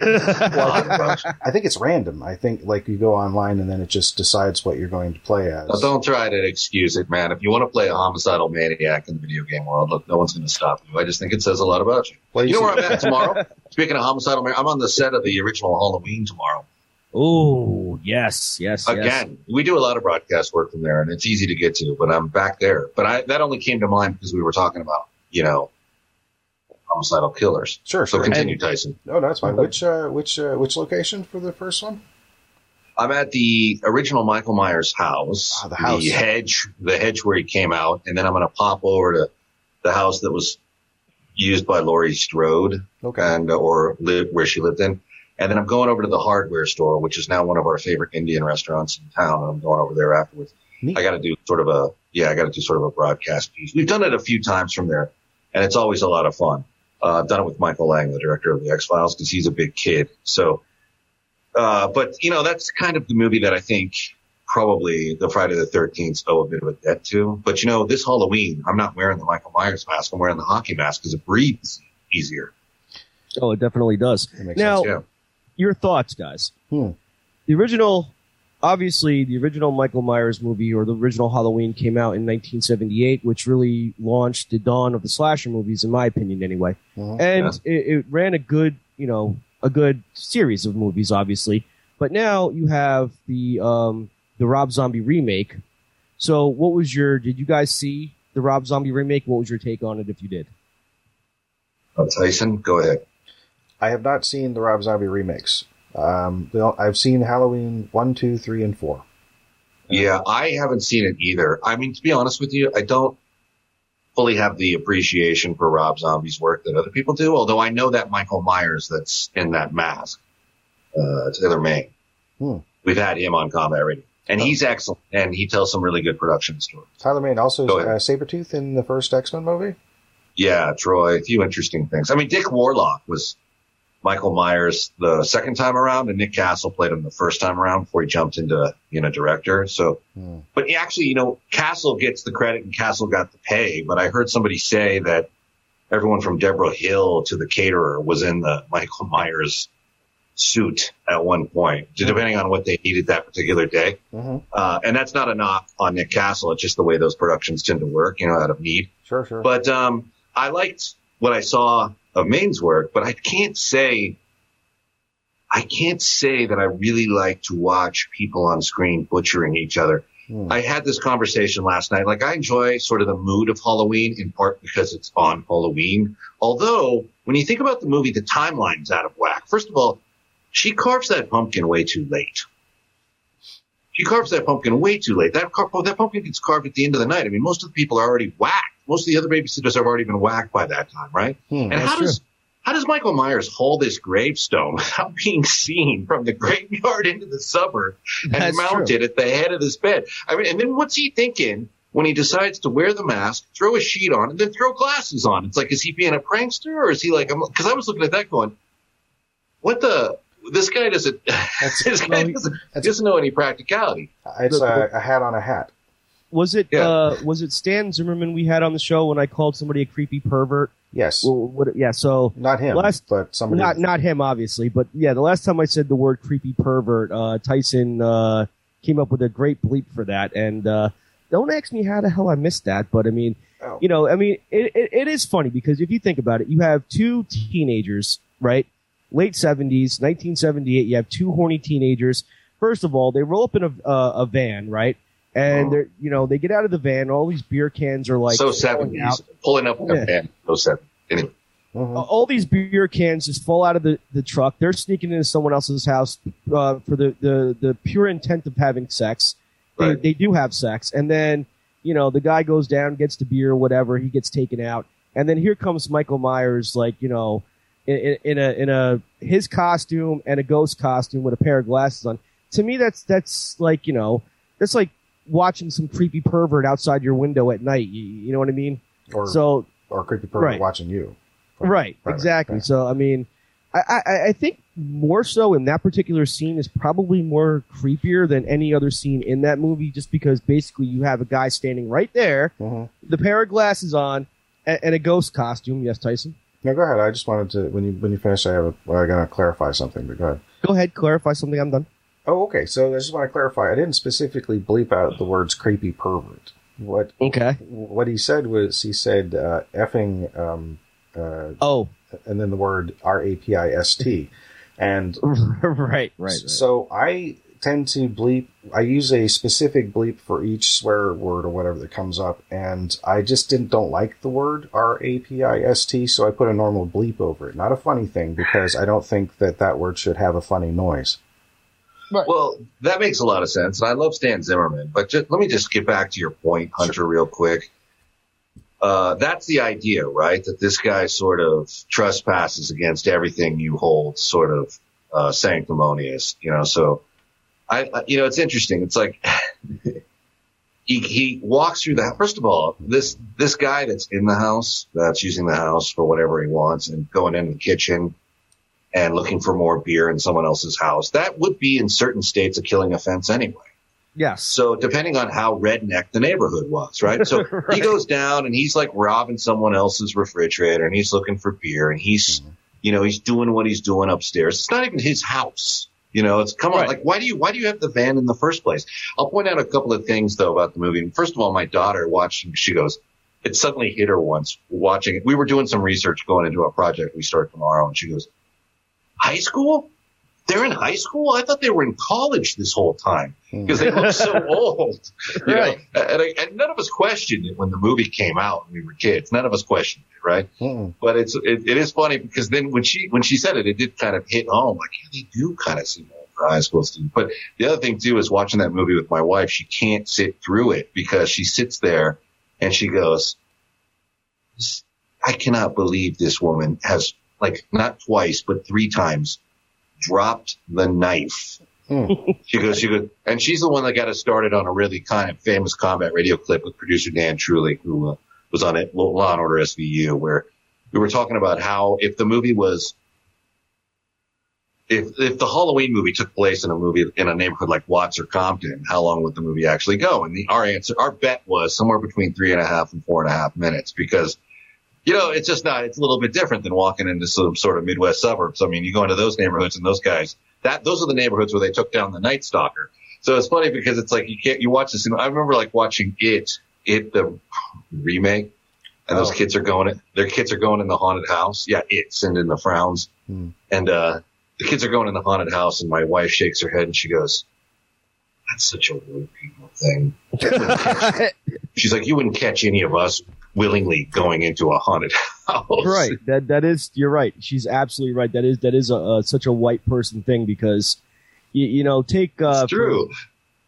Speaker 6: A lot about you.
Speaker 4: I think it's random. I think like you go online and then it just decides what you're going to play as.
Speaker 6: Now, don't try to excuse it, man. If you want to play a homicidal maniac in the video game world, look, no one's going to stop you. I just think it says a lot about you.
Speaker 4: Well,
Speaker 6: You know
Speaker 4: see-
Speaker 6: where I'm at tomorrow? Speaking of homicidal maniac, I'm on the set of the original Halloween tomorrow.
Speaker 3: Oh, yes, yes, yes.
Speaker 6: Again, we do a lot of broadcast work from there, and it's easy to get to. But I'm back there. But I that only came to mind because we were talking about, you know, homicidal killers.
Speaker 4: Sure,
Speaker 6: So
Speaker 4: sure.
Speaker 6: continue, Tyson.
Speaker 4: No, that's fine. Which uh, which uh, which location for the first one?
Speaker 6: I'm at the original Michael Myers house,
Speaker 4: Ah, the house.
Speaker 6: the hedge, the hedge where he came out, and then I'm going to pop over to the house that was used by Laurie Strode
Speaker 4: Okay.
Speaker 6: and uh, or live where she lived in, and then I'm going over to the hardware store, which is now one of our favorite Indian restaurants in town, and I'm going over there afterwards.
Speaker 4: Neat.
Speaker 6: I got to do sort of a yeah, I got to do sort of a broadcast piece. We've done it a few times from there, and it's always a lot of fun. Uh, I've done it with Michael Lange, the director of the X Files, because he's a big kid. So, uh, but you know, that's kind of the movie that I think probably the Friday the 13th owe a bit of a debt to. But you know, this Halloween, I'm not wearing the Michael Myers mask. I'm wearing the hockey mask because it breathes easier.
Speaker 3: Oh, it definitely does.
Speaker 4: That makes
Speaker 3: Now,
Speaker 4: sense.
Speaker 6: Yeah.
Speaker 3: your thoughts, guys.
Speaker 4: Hmm.
Speaker 3: The original, obviously, the original Michael Myers movie or the original Halloween came out in 1978, which really launched the dawn of the slasher movies, in my opinion, anyway.
Speaker 4: Mhm.
Speaker 3: And it, it ran a good, you know, a good series of movies, obviously. But now you have the um, the Rob Zombie remake. So, what was your? Did you guys see the Rob Zombie remake? What was your take on it if you did?
Speaker 6: Uh, Tyson, go ahead.
Speaker 4: I have not seen the Rob Zombie remakes. Um, I've seen Halloween one, two, three, and four.
Speaker 6: Yeah, I haven't seen it either. I mean, to be honest with you, I don't fully have the appreciation for Rob Zombie's work that other people do. Although I know that Michael Myers that's in that mask, uh, Tyler Mane.
Speaker 4: Hmm.
Speaker 6: We've had him on Combat Radio, and he's excellent, and he tells some really good production stories.
Speaker 4: Tyler Mane also uh, Sabretooth in the first X Men movie.
Speaker 6: Yeah, Troy, a few interesting things. I mean, Dick Warlock was Michael Myers the second time around, and Nick Castle played him the first time around before he jumped into you know director. So,
Speaker 4: Hmm.
Speaker 6: but actually, you know, Castle gets the credit and Castle got the pay. But I heard somebody say that everyone from Deborah Hill to the caterer was in the Michael Myers suit at one point, depending on what they needed that particular day.
Speaker 4: Mm-hmm.
Speaker 6: Uh, and that's not a knock on Nick Castle. It's just the way those productions tend to work, you know, out of need.
Speaker 4: Sure, sure.
Speaker 6: But um, I liked what I saw of Mane's work, but I can't say I can't say that I really like to watch people on screen butchering each other.
Speaker 4: Hmm.
Speaker 6: I had this conversation last night. Like I enjoy sort of the mood of Halloween in part because it's on Halloween. Although when you think about the movie, the timeline's out of whack. First of all, she carves that pumpkin way too late. She carves that pumpkin way too late. That, car- that pumpkin gets carved at the end of the night. I mean, most of the people are already whacked. Most of the other babysitters have already been whacked by that time, right?
Speaker 4: Hmm.
Speaker 6: and how
Speaker 3: true.
Speaker 6: does how does Michael Myers haul this gravestone without being seen from the graveyard into the suburb and
Speaker 3: That's
Speaker 6: mount
Speaker 3: true.
Speaker 6: it at the head of this bed? I mean, and then what's he thinking when he decides to wear the mask, throw a sheet on, and then throw glasses on? It's like, is he being a prankster or is he like? Because I was looking at that going, what the? This guy doesn't. this guy
Speaker 3: well,
Speaker 6: doesn't, doesn't know any practicality.
Speaker 4: It's a, a hat on a hat.
Speaker 3: Was it
Speaker 6: Yeah.
Speaker 3: uh, was it Stan Zimmerman we had on the show when I called somebody a creepy pervert?
Speaker 4: Yes,
Speaker 3: Well, what, yeah, so
Speaker 4: not him,
Speaker 3: last-
Speaker 4: but somebody.
Speaker 3: not not him obviously, but yeah, the last time I said the word creepy pervert, uh, Tyson uh, came up with a great bleep for that, and uh, don't ask me how the hell I missed that, but I mean,
Speaker 4: Oh.
Speaker 3: you know, I mean, it, it, it is funny because if you think about it, you have two teenagers, right? Late seventies, nineteen seventy eight. You have two horny teenagers. First of all, they roll up in a uh, a van, right? And
Speaker 6: Oh.
Speaker 3: they're you know they get out of the van. All these beer cans are like
Speaker 6: so
Speaker 3: falling
Speaker 6: seventies, pulling up with
Speaker 3: Yeah.
Speaker 6: a band. So seven. Anyway,
Speaker 4: Mhm.
Speaker 3: Uh, all these beer cans just fall out of the, the truck. They're sneaking into someone else's house uh, for the, the, the pure intent of having sex. They,
Speaker 6: Right.
Speaker 3: they do have sex. And then, you know, the guy goes down, gets the beer, whatever. He gets taken out. And then here comes Michael Myers, like, you know, in, in, in a, in a, his costume and a ghost costume with a pair of glasses on. To me, that's, that's like, you know, that's like watching some creepy pervert outside your window at night. You, you know what I mean?
Speaker 4: or
Speaker 3: So,
Speaker 4: or creepy pervert
Speaker 3: Right.
Speaker 4: watching you.
Speaker 3: Right,
Speaker 4: right,
Speaker 3: exactly. So I mean, I, I, I think more so in that particular scene is probably more creepier than any other scene in that movie, just because basically you have a guy standing right there,
Speaker 4: Mhm.
Speaker 3: the pair of glasses on, and, and a ghost costume. Yes, Tyson.
Speaker 4: No, go ahead. I just wanted to when you when you finish, I have a, I gotta clarify something. But go ahead.
Speaker 3: Go ahead, clarify something. I'm done.
Speaker 4: Oh, okay. So I just want to clarify. I didn't specifically bleep out the words "creepy pervert." What
Speaker 3: Okay.
Speaker 4: what he said was he said uh, effing, um, uh,
Speaker 3: Oh,
Speaker 4: and then the word R A P I S T, and
Speaker 3: right, right.
Speaker 4: So I tend to bleep. I use a specific bleep for each swear word or whatever that comes up, and I just didn't don't like the word R A P I S T, so I put a normal bleep over it. Not a funny thing because I don't think that that word should have a funny noise.
Speaker 6: Well, that makes a lot of sense, and I love Stan Zimmerman. But just, let me just get back to your point, Hunter, real quick. Uh, that's the idea, right? That this guy sort of trespasses against everything you hold sort of uh, sanctimonious, you know. So, I, I- you know, it's interesting. It's like he he walks through the. First of all, this this guy that's in the house, that's using the house for whatever he wants, and going into the kitchen and looking for more beer in someone else's house. That would be in certain states a killing offense anyway.
Speaker 3: Yes.
Speaker 6: So depending on how redneck the neighborhood was, right? So he goes down and he's like robbing someone else's refrigerator and he's looking for beer and he's, mm-hmm. you know, he's doing what he's doing upstairs. It's not even his house. You know, it's come on,
Speaker 3: Right.
Speaker 6: like why do you why do you have the van in the first place? I'll point out a couple of things though about the movie. First of all, my daughter watched she goes, it suddenly hit her once watching it. We were doing some research going into a project we start tomorrow and she goes, high school? They're in high school? I thought they were in college this whole time because they look so hmm. old. You
Speaker 3: Right.
Speaker 6: know? And, I- and none of us questioned it when the movie came out when we were kids. None of us questioned it, right?
Speaker 4: Mm-mm.
Speaker 6: But it's it, it is funny because then when she when she said it, it did kind of hit home. Like, yeah, they do kind of seem old for high school students. But the other thing too is watching that movie with my wife. She can't sit through it because she sits there and she goes, "I cannot believe this woman has like not twice but three times dropped the knife."
Speaker 4: Hmm.
Speaker 6: She goes, she goes, and she's the one that got us started on a really kind of famous combat radio clip with producer Dan Truly, who uh, was on it, Law and Order SVU, where we were talking about how if the movie was, if if the Halloween movie took place in a movie in a neighborhood like Watts or Compton, how long would the movie actually go? And the our answer, our bet was somewhere between three and a half and four and a half minutes because. You know, it's just not, it's a little bit different than walking into some sort of Midwest suburbs. I mean, you go into those neighborhoods and those guys, that, those are the neighborhoods where they took down the Night Stalker. So it's funny because it's like you can't, you watch this and I remember like watching it, it, the remake and those
Speaker 4: Oh.
Speaker 6: kids are going, their kids are going in the haunted house. Yeah, it's and in the frowns.
Speaker 4: Hmm.
Speaker 6: And, uh, the kids are going in the haunted house and my wife shakes her head and she goes, that's such a weird people thing. She's like, you wouldn't catch any of us willingly going into a haunted house.
Speaker 3: right. That that is. You're right. She's absolutely right. That is that is a, a such a white person thing because, you, you know, take. Uh,
Speaker 6: It's true.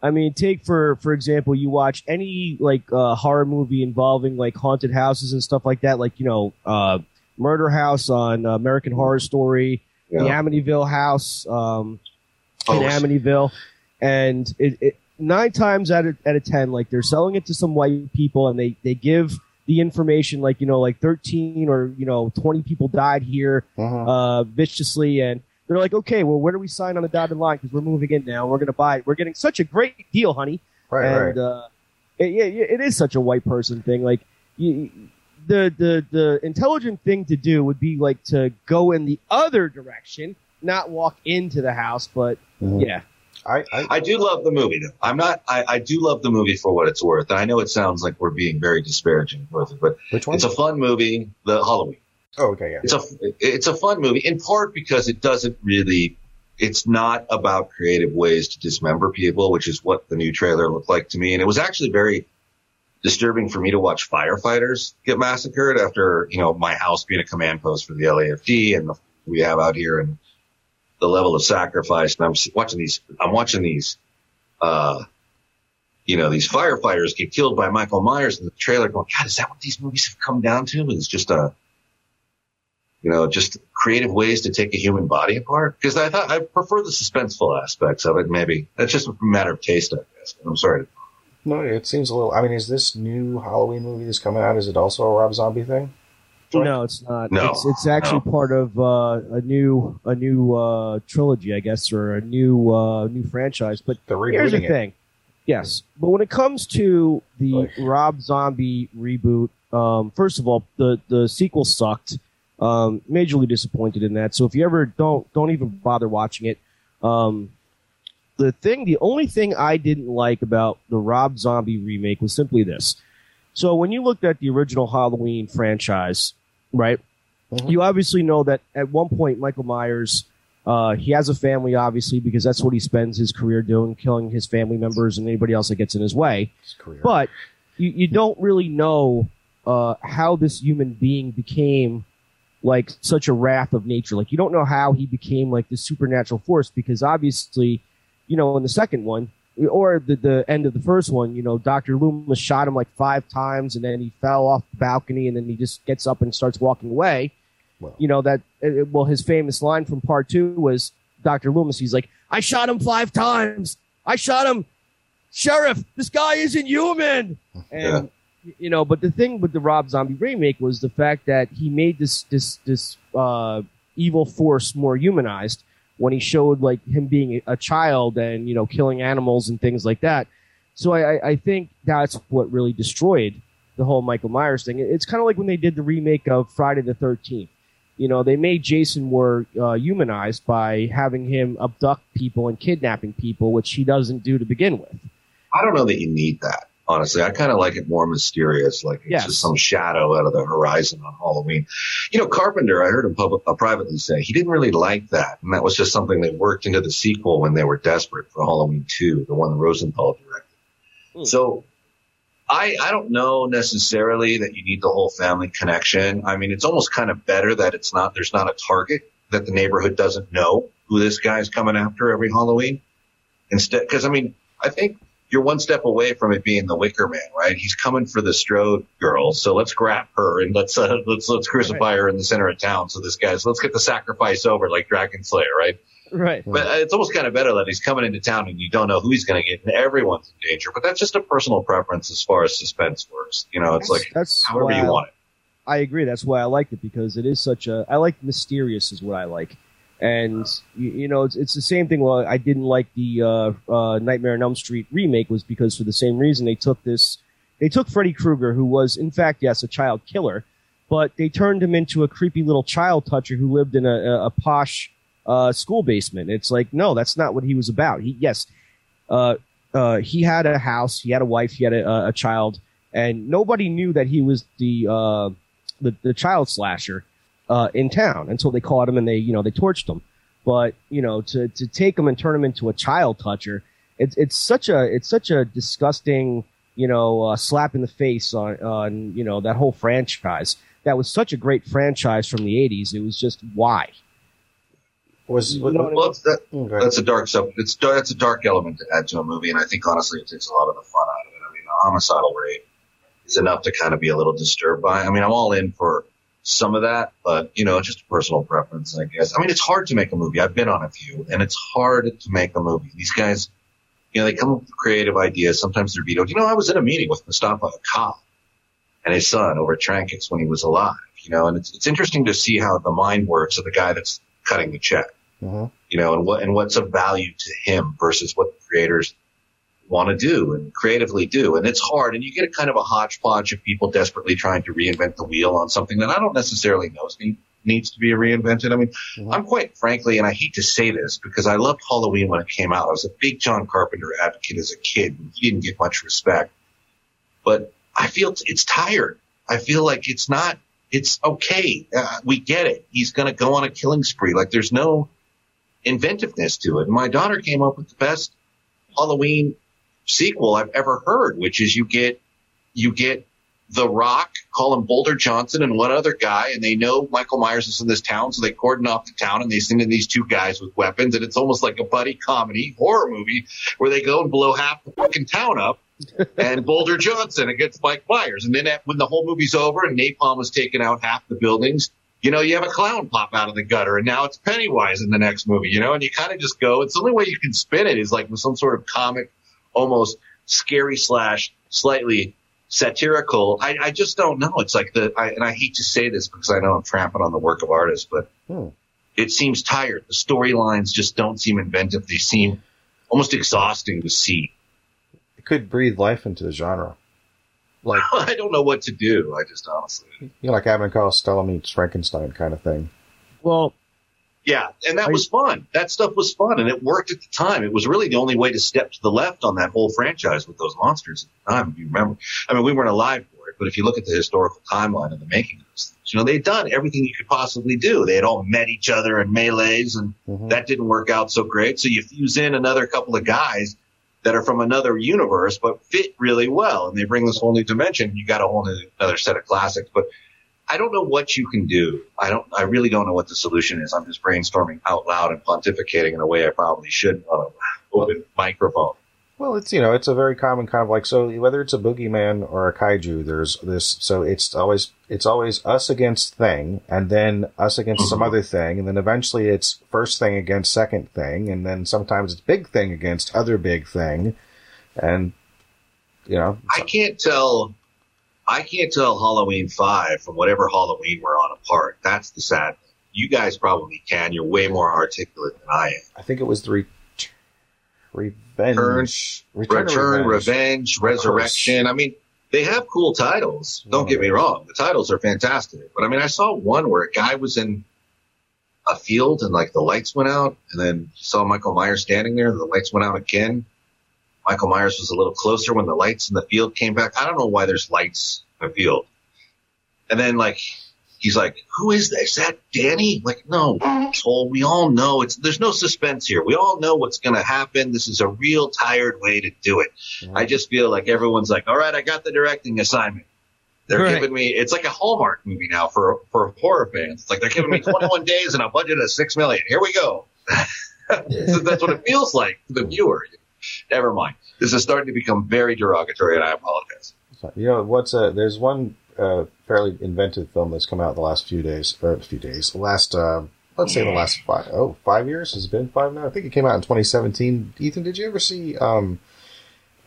Speaker 3: I mean, take for for example, you watch any like uh, horror movie involving like haunted houses and stuff like that, like you know, uh, Murder House on uh, American Horror Story, the Amityville House um,
Speaker 6: Oh,
Speaker 3: in Amityville, and it, it, nine times out of out of ten, like they're selling it to some white people, and they they give the information like you know like 13 or you know 20 people died here
Speaker 4: Mhm.
Speaker 3: uh, viciously, and they're like, okay, well, where do we sign on the dotted line? Because we're moving in now. We're going to buy it. We're getting such a great deal, honey.
Speaker 4: Right,
Speaker 3: and
Speaker 4: right.
Speaker 3: uh, it, yeah, yeah, it is such a white person thing. Like you, the the the intelligent thing to do would be like to go in the other direction, not walk into the house. But
Speaker 4: Mhm.
Speaker 3: yeah,
Speaker 4: I, I,
Speaker 6: I do love the movie though. I'm not, I, I do love the movie for what it's worth. And I know it sounds like we're being very disparaging with it, but it's a fun movie, the Halloween.
Speaker 4: oh, okay, yeah.
Speaker 6: It's a it's a fun movie in part because it doesn't really it's not about creative ways to dismember people, which is what the new trailer looked like to me. And it was actually very disturbing for me to watch firefighters get massacred after, you know, my house being a command post for the LAFD and the, we have out here and the level of sacrifice. And I'm watching these, I'm watching these, uh, you know, these firefighters get killed by Michael Myers in the trailer going, God, is that what these movies have come down to? It's just a, you know, just creative ways to take a human body apart. Because I thought I prefer the suspenseful aspects of it. Maybe that's just a matter of taste, I guess. I'm sorry.
Speaker 4: No, it seems a little. I mean, is this new Halloween movie that's coming out? Is it also a Rob Zombie thing? Joy?
Speaker 3: no, it's not.
Speaker 6: No,
Speaker 3: it's, it's actually
Speaker 6: no.
Speaker 3: part of uh, a new a new uh, trilogy, I guess, or a new uh, new franchise. But Here's the
Speaker 4: rebooting it.
Speaker 3: thing. Yes, but when it comes to the
Speaker 4: Like-
Speaker 3: Rob Zombie reboot, um, first of all, the the sequel sucked. Um, majorly disappointed in that. So if you ever don't don't even bother watching it. Um, the thing, the only thing I didn't like about the Rob Zombie remake was simply this. So when you looked at the original Halloween franchise, right?
Speaker 4: Mhm.
Speaker 3: You obviously know that at one point Michael Myers uh, he has a family, obviously, because that's what he spends his career doing, killing his family members and anybody else that gets in his way.
Speaker 4: His.
Speaker 3: But you, you don't really know uh, how this human being became like such a wrath of nature. Like you don't know how he became like this supernatural force because obviously, you know, in the second one or the, the end of the first one, you know, Dr. Loomis shot him like five times and then he fell off the balcony and then he just gets up and starts walking away
Speaker 4: Well.
Speaker 3: you know that uh, well his famous line from part two was dr loomis he's like i shot him five times i shot him sheriff this guy isn't human and you know but the thing with the rob zombie remake was the fact that he made this this this uh evil force more humanized when he showed like him being a child and you know killing animals and things like that so i i, think that's what really destroyed the whole michael myers thing it's kind of like when they did the remake of friday the 13th you know, they made Jason more uh, humanized by having him abduct people and kidnapping people, which he doesn't do to begin with.
Speaker 6: I don't know that you need that. Honestly, I kind of like it more mysterious, like it's
Speaker 3: Yes.
Speaker 6: just some shadow out of the horizon on Halloween. You know, Carpenter, I heard him public, uh, privately say he didn't really like that, and that was just something they worked into the sequel when they were desperate for Halloween Two, the one Rosenthal directed.
Speaker 3: Hmm.
Speaker 6: So, I I don't know necessarily that you need the whole family connection. I mean, it's almost kind of better that it's not there's not a target that the neighborhood doesn't know who this guy's coming after every Halloween. Instead, because I mean, I think you're one step away from it being the Wicker Man, right? He's coming for the Strode girl, so let's grab her and let's uh, let's let's crucify her in the center of town. So this guy's let's get the sacrifice over like Dragon Slayer, right?
Speaker 3: Right.
Speaker 6: But uh, it's almost kind of better that he's coming into town and you don't know who he's going to get, and everyone's in danger. But that's just a personal preference as far as suspense works. You know, it's like
Speaker 3: that's
Speaker 6: however you
Speaker 3: I-
Speaker 6: want it.
Speaker 3: I agree. That's why I liked it because it is such a. I like mysterious is what I like, and you, you know it's, it's the same thing. Well, I didn't like the uh, uh, Nightmare on Elm Street remake was because for the same reason they took this. They took Freddy Krueger, who was in fact yes a child killer, but they turned him into a creepy little child toucher who lived in a, a, posh uh, school basement. It's like no, that's not what he was about. He yes, uh, uh, he had a house, he had a wife, he had a, a- a child, and nobody knew that he was the uh, the, the child slasher uh, in town until they caught him and they you know they torched him. But you know to to take him and turn him into a child toucher, it's it's such a it's such a disgusting you know uh, slap in the face on on you know that whole franchise. That was such a great franchise from the '80s. It was just why.
Speaker 4: Was
Speaker 3: You know what I
Speaker 6: Well, that,
Speaker 4: go ahead.
Speaker 6: that's a dark sub. It's that's a dark element to add to a movie, and I think honestly it takes a lot of the fun out of it. I mean, the homicidal rate is enough to kind of be a little disturbed by. I mean, I'm all in for some of that, but you know, just a personal preference, I guess. I mean, it's hard to make a movie. I've been on a few, and it's hard to make a movie. These guys, you know, they come up with creative ideas. Sometimes they're vetoed. You know, I was in a meeting with Mustafa Akkad and his son over at Trancas when he was alive. You know, and it's it's interesting to see how the mind works of the guy that's cutting the check
Speaker 4: Mhm.
Speaker 6: you know, and what and what's of value to him versus what the creators want to do and creatively do. And it's hard, and you get a kind of a hodgepodge of people desperately trying to reinvent the wheel on something that I don't necessarily know needs to be reinvented. I mean,
Speaker 4: Mhm.
Speaker 6: I'm quite frankly, and I hate to say this because I loved Halloween when it came out. I was a big John Carpenter advocate as a kid. and He didn't get much respect, but I feel it's, it's tired. I feel like it's not. It's okay. Uh, we get it. He's going to go on a killing spree. Like there's no inventiveness to it. My daughter came up with the best Halloween sequel I've ever heard, which is you get you get The Rock, call him Boulder Johnson, and one other guy, and they know Michael Myers is in this town, so they cordon off the town and they send in these two guys with weapons, and it's almost like a buddy comedy horror movie where they go and blow half the fucking town up. and Boulder Johnson against Mike Myers, and then at, when the whole movie's over and napalm has taken out half the buildings, you know, you have a clown pop out of the gutter, and now it's Pennywise in the next movie, you know, and you kind of just go. It's the only way you can spin it is like with some sort of comic, almost scary slash slightly satirical. I, I just don't know. It's like the, I, and I hate to say this because I know I'm tramping on the work of artists, but
Speaker 4: Hmm.
Speaker 6: it seems tired. The storylines just don't seem inventive. They seem almost exhausting to see.
Speaker 4: It could breathe life into the genre. Like
Speaker 6: I don't know what to do. I just honestly.
Speaker 4: you know, like Abbott and Costello meets Frankenstein kind of thing.
Speaker 3: Well,
Speaker 6: Yeah, and that was fun. That stuff was fun, and it worked at the time. It was really the only way to step to the left on that whole franchise with those monsters at the time. If you remember, I mean, we weren't alive for it, but if you look at the historical timeline of the making of those things, you know, they'd done everything you could possibly do. They had all met each other in melees, and
Speaker 4: Mhm.
Speaker 6: that didn't work out so great. So you fuse in another couple of guys that are from another universe, but fit really well, and they bring this whole new dimension. You got a whole new, another set of classics, but I don't know what you can do. I don't. I really don't know what the solution is. I'm just brainstorming out loud and pontificating in a way I probably shouldn't on an open microphone.
Speaker 4: Well, it's you know, it's a very common kind of like so whether it's a boogeyman or a kaiju, there's this so it's always it's always us against thing and then us against some
Speaker 6: Mhm.
Speaker 4: other thing and then eventually it's first thing against second thing and then sometimes it's big thing against other big thing and you know
Speaker 6: I can't tell. I can't tell Halloween five from whatever Halloween we're on apart. That's the sad thing. You guys probably can. You're way more articulate than I am.
Speaker 4: I think it was the re- revenge
Speaker 6: Return, Return, Revenge, Resurrection. I mean, they have cool titles. Don't get me wrong. The titles are fantastic. But I mean, I saw one where a guy was in a field and like the lights went out and then saw Michael Myers standing there and the lights went out again. Michael Myers was a little closer when the lights in the field came back. I don't know why there's lights in the field. And then like he's like, "Who is that? Is that Danny?" Like, no, asshole. We all know it's. There's no suspense here. We all know what's going to happen. This is a real tired way to do it. I just feel like everyone's like, "All right, I got the directing assignment." They're
Speaker 3: Right.
Speaker 6: giving me. It's like a Hallmark movie now for for horror fans. It's like they're giving me 21 days and a budget of six million. Here we go. So that's what it feels like to the viewer. Never mind. This is starting to become very derogatory, and I apologize.
Speaker 4: You know, what's uh there's one uh, fairly inventive film that's come out the last few days, or a few days, last, uh, let's say the last five, oh, five years? Has it been five now? I think it came out in 2017. Ethan, did you ever see um,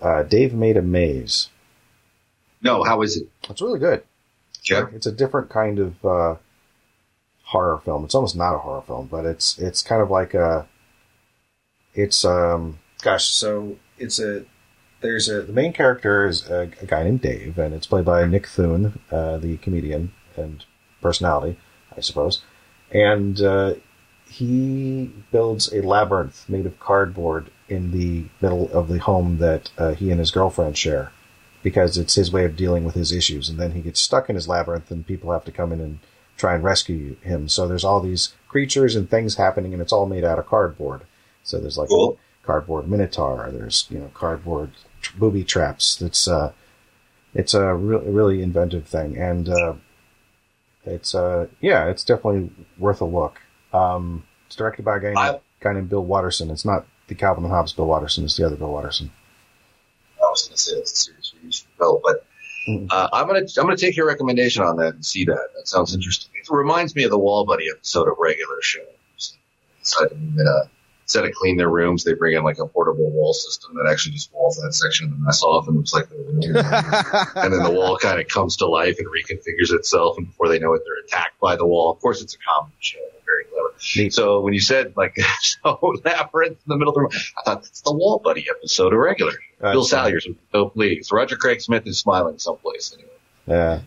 Speaker 4: uh, Dave Made a Maze?
Speaker 6: No, how is it?
Speaker 4: It's really good.
Speaker 6: Yeah.
Speaker 4: It's a different kind of uh, horror film. It's almost not a horror film, but it's it's kind of like a. It's um gosh, so it's a there's a the main character is a, a guy named Dave, and it's played by Nick Thune, uh, the comedian and personality, I suppose, and uh, he builds a labyrinth made of cardboard in the middle of the home that uh, he and his girlfriend share because it's his way of dealing with his issues. And then he gets stuck in his labyrinth, and people have to come in and try and rescue him. So there's all these creatures and things happening, and it's all made out of cardboard. So there's like
Speaker 6: Cool.
Speaker 4: Cardboard minotaur. There's you know cardboard tr- booby traps. It's uh, it's a really really inventive thing, and uh, it's uh, yeah, it's definitely worth a look. Um, it's directed by a guy,
Speaker 6: I-
Speaker 4: named, guy named Bill Watterson. It's not the Calvin and Hobbes Bill Watterson. It's the other Bill Watterson.
Speaker 6: I was going to say it's a series where you should go, but
Speaker 4: Mhm.
Speaker 6: uh, I'm going to I'm going to take your recommendation on that and see that. That sounds interesting. It reminds me of the Wall Buddy episode of Regular Shows. Instead of, uh, instead of clean their rooms, they bring in like a portable wall system that actually just walls that section of the mess off and looks like they're and then the wall kind of comes to life and reconfigures itself, and before they know it, they're attacked by the wall. Of course, it's a comedy show, very clever.
Speaker 4: Neat.
Speaker 6: So when you said like so labyrinth in the middle of the room, I thought that's the Wall Buddy episode of regular. Bill Salyers with no please. Roger Craig Smith is smiling someplace anyway.
Speaker 4: Yeah,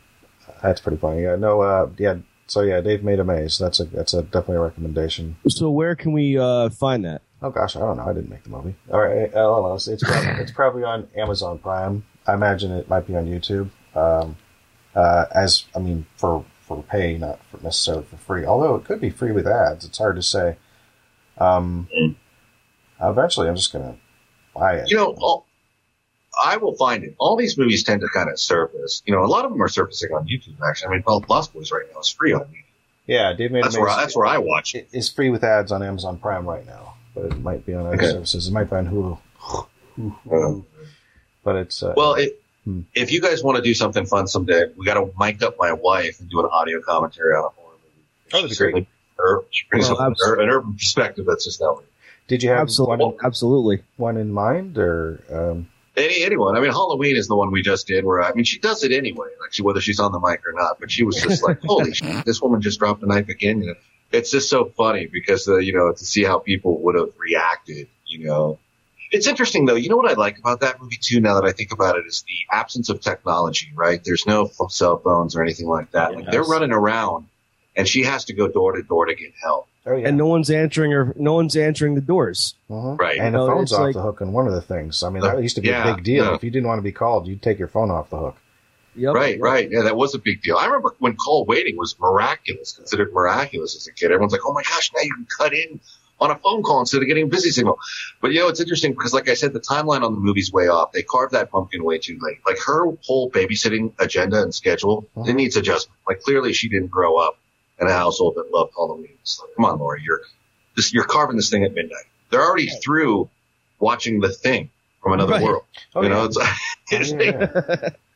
Speaker 4: that's pretty funny. Yeah, no, uh, yeah. So yeah, Dave made a maze. That's a that's a definitely a recommendation.
Speaker 3: so where can we uh, find that?
Speaker 4: Oh gosh, I don't know. I didn't make the movie. All right, I don't know. It's it's probably, it's probably on Amazon Prime. I imagine it might be on YouTube. Um, uh, as I mean, for for pay, not for necessarily for free. Although it could be free with ads. It's hard to say. Um, eventually, I'm just gonna buy it.
Speaker 6: You know, all, I will find it. All these movies tend to kind of surface. You know, a lot of them are surfacing on YouTube. Actually, I mean, well, Lost Boys right now is free on YouTube.
Speaker 4: yeah, Dave made
Speaker 6: That's where. I, that's where I watch it.
Speaker 4: It- it's free with ads on Amazon Prime right now, but it might be on other
Speaker 6: Okay.
Speaker 4: services. It might be on Hulu.
Speaker 6: Uh,
Speaker 4: But it's uh,
Speaker 6: Well, it,
Speaker 4: Hmm.
Speaker 6: if you guys want to do something fun someday, we got to mic up my wife and do an audio commentary on a horror movie.
Speaker 4: Oh, that'd be great.
Speaker 6: Her, she brings
Speaker 3: Well,
Speaker 6: up an urban perspective that's just not
Speaker 4: did you have
Speaker 3: Absolutely,
Speaker 4: one,
Speaker 3: absolutely.
Speaker 4: one in mind, or um,
Speaker 6: any anyone. I mean, Halloween is the one we just did. Where I mean, she does it anyway, like she, whether she's on the mic or not. But she was just like, "Holy shit, this woman just dropped a knife again." You know, it's just so funny because uh, you know to see how people would have reacted. You know, it's interesting though. You know what I like about that movie too? Now that I think about it, is the absence of technology. Right? There's no f- cell phones or anything like that. Like they're running around, and she has to go door to door to get help.
Speaker 4: Oh yeah,
Speaker 3: And no one's answering her. No one's answering the doors.
Speaker 4: Mhm.
Speaker 6: Right.
Speaker 4: And the
Speaker 3: No,
Speaker 4: phone's
Speaker 3: it's
Speaker 4: off
Speaker 3: like-
Speaker 4: the hook on one of the things. I mean, that used to be
Speaker 6: Yeah,
Speaker 4: a big deal.
Speaker 6: yeah.
Speaker 4: If you didn't want to be called, you'd take your phone off the hook.
Speaker 3: Yep.
Speaker 6: Right, right. Yeah, that was a big deal. I remember when call waiting was miraculous, considered miraculous as a kid. Everyone's like, oh my gosh, now you can cut in on a phone call instead of getting a busy signal. But you know, it's interesting because like I said, the timeline on the movie's way off. They carved that pumpkin way too late. Like her whole babysitting agenda and schedule,
Speaker 4: Mhm.
Speaker 6: it needs adjustment. Like clearly she didn't grow up in a household that loved Halloween. It's like, come on, Laura, you're this, you're carving this thing at midnight. They're already through watching the thing from another
Speaker 3: Right.
Speaker 6: world.
Speaker 4: Oh,
Speaker 6: you
Speaker 4: yeah.
Speaker 6: know, it's, it's
Speaker 4: yeah.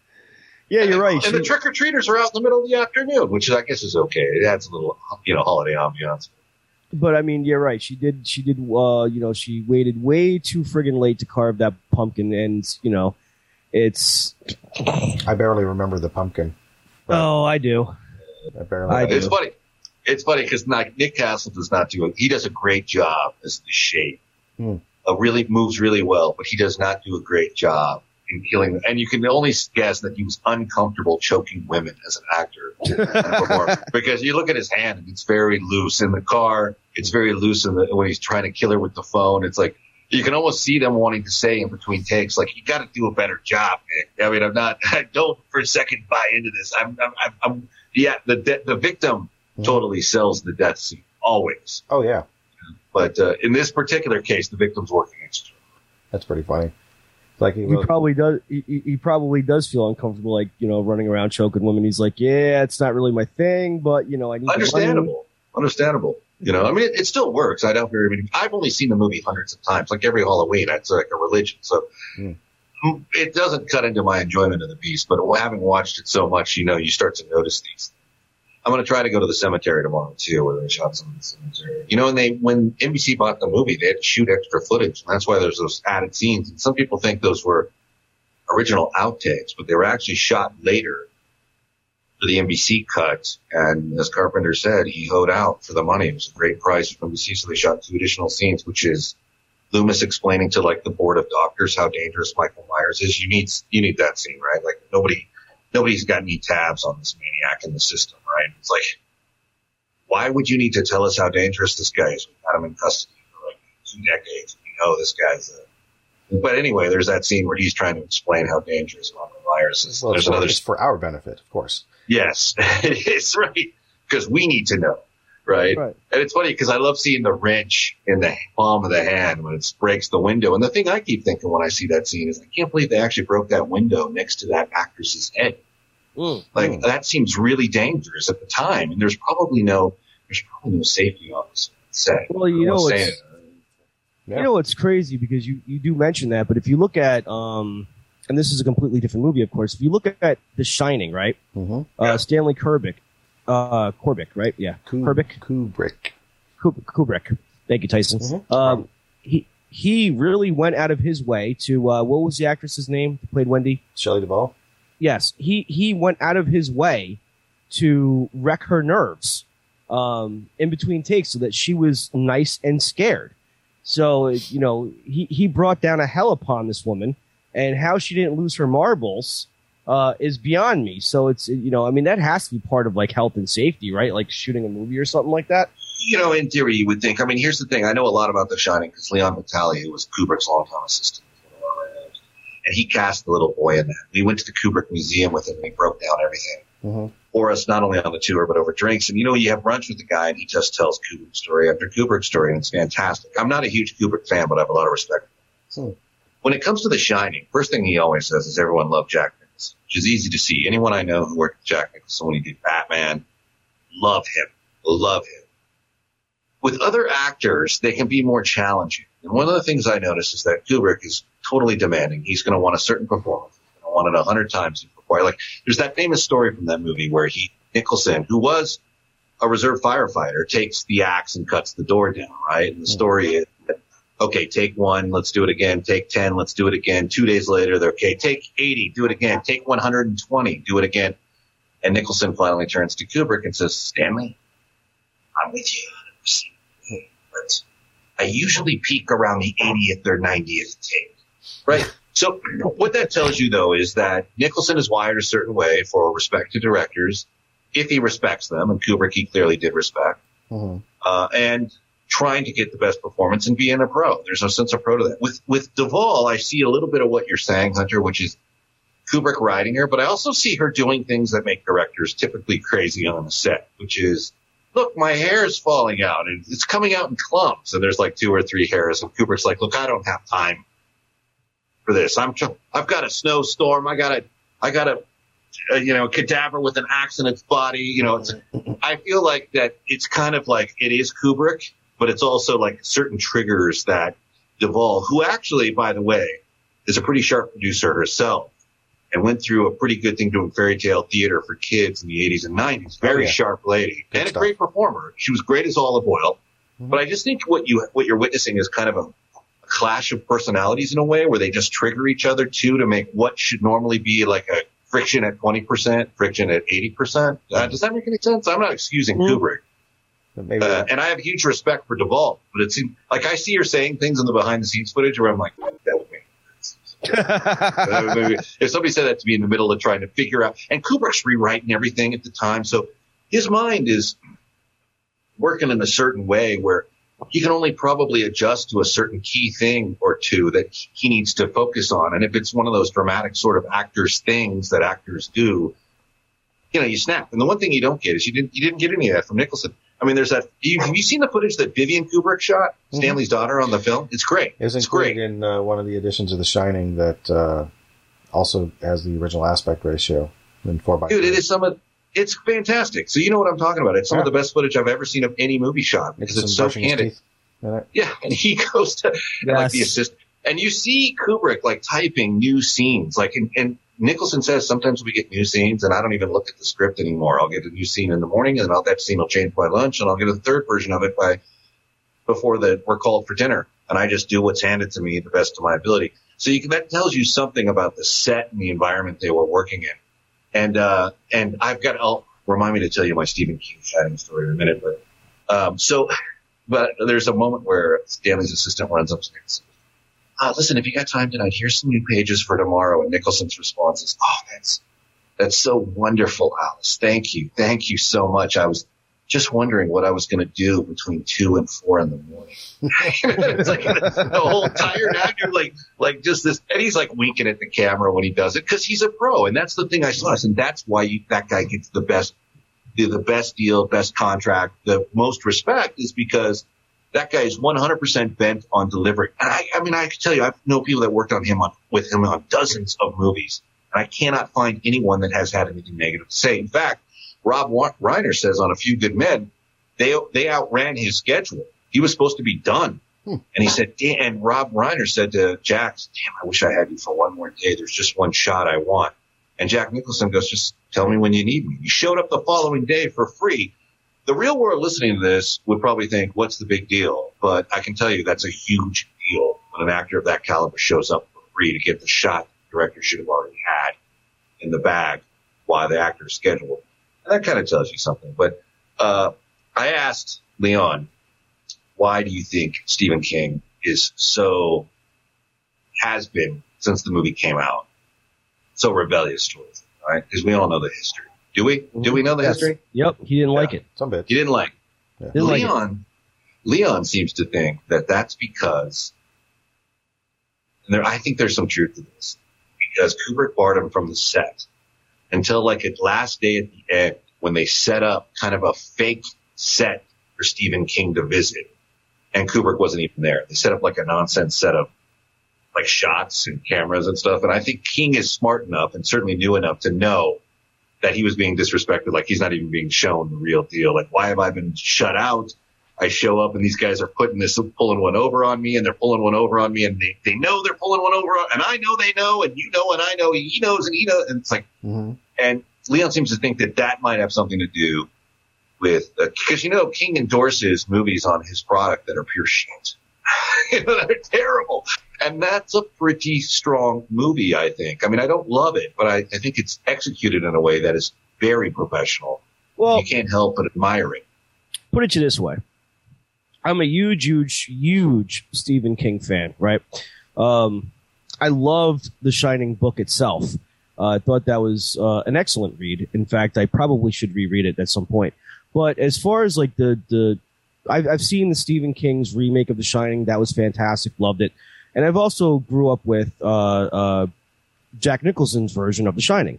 Speaker 3: Yeah, you're right.
Speaker 6: and the trick or treaters are out in the middle of the afternoon, which I guess is okay. It adds a little, you know, holiday ambiance.
Speaker 3: but I mean, you're right. She did. She did. Uh, you know, she waited way too friggin' late to carve that pumpkin, and you know, it's.
Speaker 4: I barely remember the pumpkin. Right.
Speaker 3: Oh, I do.
Speaker 4: I barely.
Speaker 3: I do.
Speaker 6: It's funny. It's funny because Nick Castle does not do it. He does a great job as the shape.
Speaker 4: Hmm.
Speaker 6: Uh, really moves really well, but he does not do a great job in killing them. And you can only guess that he was uncomfortable choking women as an actor because you look at his hand and it's very loose in the car. It's very loose in the, when he's trying to kill her with the phone. It's like you can almost see them wanting to say in between takes, like, you got to do a better job, man. I mean, I'm not, I don't for a second buy into this. I'm, I'm, I'm, I'm yeah, the, de- the victim totally sells the death scene, always.
Speaker 4: Oh yeah,
Speaker 6: But uh, in this particular case, the victim's working extra.
Speaker 4: that's pretty funny. Like he,
Speaker 3: He probably does. He, he- he probably does feel uncomfortable, like you know, running around choking women. He's like, yeah, it's not really my thing, but you know, I need the money."
Speaker 6: Understandable. Understandable. You know, I mean, it, it still works. I don't very many. I've only seen the movie hundreds of times, like every Halloween. It's like a religion. So
Speaker 4: Hmm.
Speaker 6: It doesn't cut into my enjoyment of the beast. But having watched it so much, you know, you start to notice these. I'm going to try to go to the cemetery tomorrow too, where they shot some of the cemetery. You know, and they when NBC bought the movie, they had to shoot extra footage, and that's why there's those added scenes. And some people think those were original outtakes, but they were actually shot later for the NBC cut. And as Carpenter said, he hoed out for the money. It was a great price from NBC, so they shot two additional scenes, which is Loomis explaining to like the board of doctors how dangerous Michael Myers is. You need you need that scene, right? Like nobody nobody's got any tabs on this maniac in the system, right? It's like why would you need to tell us how dangerous this guy is? We've had him in custody for like two decades. We know this guy's a but anyway, there's that scene where he's trying to explain how dangerous Michael Myers is.
Speaker 4: well,
Speaker 6: there's another
Speaker 4: for our benefit, of course.
Speaker 6: Yes, it is right because we need to know, right?
Speaker 3: Right.
Speaker 6: And it's funny because I love seeing the wrench in the palm of the hand when it breaks the window. And the thing I keep thinking when I see that scene is, I can't believe they actually broke that window next to that actress's head.
Speaker 3: Mm.
Speaker 6: Like
Speaker 4: Mm.
Speaker 6: that seems really dangerous at the time, and there's probably no there's probably no safety officer on set.
Speaker 3: Well, you know, it's-
Speaker 6: it.
Speaker 4: Yeah.
Speaker 3: You know what's crazy because you, you do mention that, but if you look at um, and this is a completely different movie, of course. If you look at The Shining, right?
Speaker 4: Mm-hmm.
Speaker 3: Uh, Stanley Kubrick, uh, Kubrick, right? Yeah, Kubrick,
Speaker 4: Kubrick.
Speaker 3: Kub- Kubrick. Thank you, Tyson.
Speaker 4: Mhm.
Speaker 3: Um, he he really went out of his way to uh, what was the actress's name who played Wendy?
Speaker 4: Shelley Duvall.
Speaker 3: Yes, he he went out of his way to wreck her nerves um, in between takes so that she was nice and scared. So you know he he brought down a hell upon this woman, and how she didn't lose her marbles uh, is beyond me. So it's you know I mean that has to be part of like health and safety, right? Like shooting a movie or something like that.
Speaker 6: you know, in theory, you would think. I mean, here's the thing. I know a lot about The Shining because Leon Vitali, who was Kubrick's longtime assistant, and he cast the little boy in that. We went to the Kubrick Museum with him, and he broke down everything
Speaker 4: Mm-hmm.
Speaker 6: for us, not only on the tour but over drinks. And you know, you have brunch with the guy, and he just tells Kubrick story after Kubrick story, and it's fantastic. I'm not a huge Kubrick fan, but I have a lot of respect.
Speaker 4: Hmm.
Speaker 6: When it comes to The Shining, first thing he always says is everyone loved Jack Nicholson, which is easy to see. Anyone I know who worked with Jack Nicholson when he did Batman, love him, love him. With other actors, they can be more challenging. And one of the things I notice is that Kubrick is totally demanding. He's going to want a certain performance. He's going to want it a hundred times before. Like, there's that famous story from that movie where he, Nicholson, who was a reserve firefighter, takes the axe and cuts the door down, right? And the mm. story is, okay, take one, let's do it again. Take 10, let's do it again. Two days later, they're okay. Take 80, do it again. Take 120, do it again. And Nicholson finally turns to Kubrick and says, Stanley, I'm with you But I usually peak around the 80th or 90th take. Right? So what that tells you though is that Nicholson is wired a certain way for respect to directors, if he respects them, and Kubrick he clearly did respect,
Speaker 4: Mm-hmm.
Speaker 6: uh, and trying to get the best performance and being a pro. There's no sense of pro to that. With with Duvall, I see a little bit of what you're saying, Hunter, which is Kubrick riding her, but I also see her doing things that make directors typically crazy on the set, which is, look, my hair is falling out and it's coming out in clumps, and there's like two or three hairs, and Kubrick's like, look, I don't have time for this. I'm, tr- I've got a snowstorm. I got a, I got a, a, you know, cadaver with an axe in its body. You know, it's. I feel like that it's kind of like it is Kubrick, but it's also like certain triggers that Duvall, who actually, by the way, is a pretty sharp producer herself, and went through a pretty good thing doing fairy tale theater for kids in the 80s and 90s. Very
Speaker 4: Oh, yeah.
Speaker 6: sharp lady
Speaker 4: Good
Speaker 6: and a great performer. She was great as Olive Oyl.
Speaker 4: Mhm.
Speaker 6: But I just think what you what you're witnessing is kind of a, a clash of personalities in a way where they just trigger each other too to make what should normally be like a friction at 20%, friction at 80%. Uh, does that make any sense? I'm not excusing
Speaker 3: Mm.
Speaker 6: Kubrick. Uh, and I have huge respect for Duvall, but it seems like I see her saying things in the behind the scenes footage where I'm like, that would make sense. That would make- if somebody said that to me in the middle of trying to figure out, and Kubrick's rewriting everything at the time, so his mind is working in a certain way where he can only probably adjust to a certain key thing or two that he needs to focus on. And if it's one of those dramatic sort of actors things that actors do, you know, you snap. And the one thing you don't get is you didn't you didn't get any of that from Nicholson. I mean, there's that. You, have you seen the footage that Vivian Kubrick shot, Stanley's daughter, on the film? It's great.
Speaker 4: It was
Speaker 6: it's great.
Speaker 4: in uh, one of the editions of The Shining that uh, also has the original aspect ratio in four by.
Speaker 6: Dude, it is some of. It's fantastic. So you know what I'm talking about. It's some of the best footage I've ever seen of any movie shot because
Speaker 4: Nicholson
Speaker 6: it's so candid. Yeah, and he goes to and like the assist, and you see Kubrick like typing new scenes. Like, and, and Nicholson says sometimes we get new scenes, and I don't even look at the script anymore. I'll get a new scene in the morning, and I'll, that scene will change by lunch, and I'll get a third version of it by before the we're called for dinner, and I just do what's handed to me the best of my ability. So you can, that tells you something about the set and the environment they were working in. And uh, and I've got. I'll remind me to tell you my Stephen King shining story in a minute, but um, so but there's a moment where Stanley's assistant runs up to me and says, uh, listen, if you got time tonight, here's some new pages for tomorrow. And Nicholson's response is, oh, that's, that's so wonderful, Alice. Thank you. Thank you so much. I was just wondering what I was going to do between two and four in the morning. it's like the whole tired actor, like, like just this, and he's like winking at the camera when he does it because he's a pro. And that's the thing I saw. And that's why you, that guy gets the best the, the best deal, best contract, the most respect is because that guy is 100% bent on delivering. And I, I mean, I can tell you, I know people that worked on him on, with him on dozens of movies, and I cannot find anyone that has had anything negative to say. In fact, Rob Reiner says on A Few Good Men, they, they outran his schedule. He was supposed to be done. Hmm. And he said, and Rob Reiner said to Jax, damn, I wish I had you for one more day. There's just one shot I want. And Jack Nicholson goes, just tell me when you need me. You showed up the following day for free. The real world listening to this would probably think, what's the big deal? But I can tell you that's a huge deal when an actor of that caliber shows up for free to get the shot the director should have already had in the bag while the actor is scheduled. And that kind of tells you something. But, uh, I asked Leon, why do you think Stephen King is so, has been since the movie came out, so rebellious towards it, right? Because we all know the history. Do we? Do we mm-hmm. know the
Speaker 3: Yes.
Speaker 6: history?
Speaker 3: Yep, he didn't like it.
Speaker 4: Some bits.
Speaker 6: You didn't like.
Speaker 4: Yeah.
Speaker 3: Didn't like it.
Speaker 6: Leon, Leon seems to think that that's because, and there, I think there's some truth to this, because Kubrick barred him from the set until like a last day at the end when they set up kind of a fake set for Stephen King to visit, and Kubrick wasn't even there. They set up like a nonsense set of like shots and cameras and stuff, and I think King is smart enough and certainly knew enough to know that he was being disrespected. Like he's not even being shown the real deal. Like why have I been shut out? I show up and these guys are putting this, pulling one over on me and they're pulling one over on me and they, they know they're pulling one over on, and I know they know and you know and I know he knows and he knows. And it's like,
Speaker 4: hmm
Speaker 6: and Leon seems to think that that might have something to do with, because you know, King endorses movies on his product that are pure shit. you know, they're terrible. And that's a pretty strong movie, I think. I mean, I don't love it, but I, I think it's executed in a way that is very professional.
Speaker 3: Well,
Speaker 6: you can't help but admire it.
Speaker 3: put it to this way. I'm a huge, huge, huge Stephen King fan, right? Um, I loved The Shining book itself. Uh, I thought that was uh, an excellent read. In fact, I probably should reread it at some point. But as far as like the the, I've, I've seen the Stephen King's remake of The Shining. That was fantastic. Loved it. And I've also grew up with uh, uh, Jack Nicholson's version of The Shining.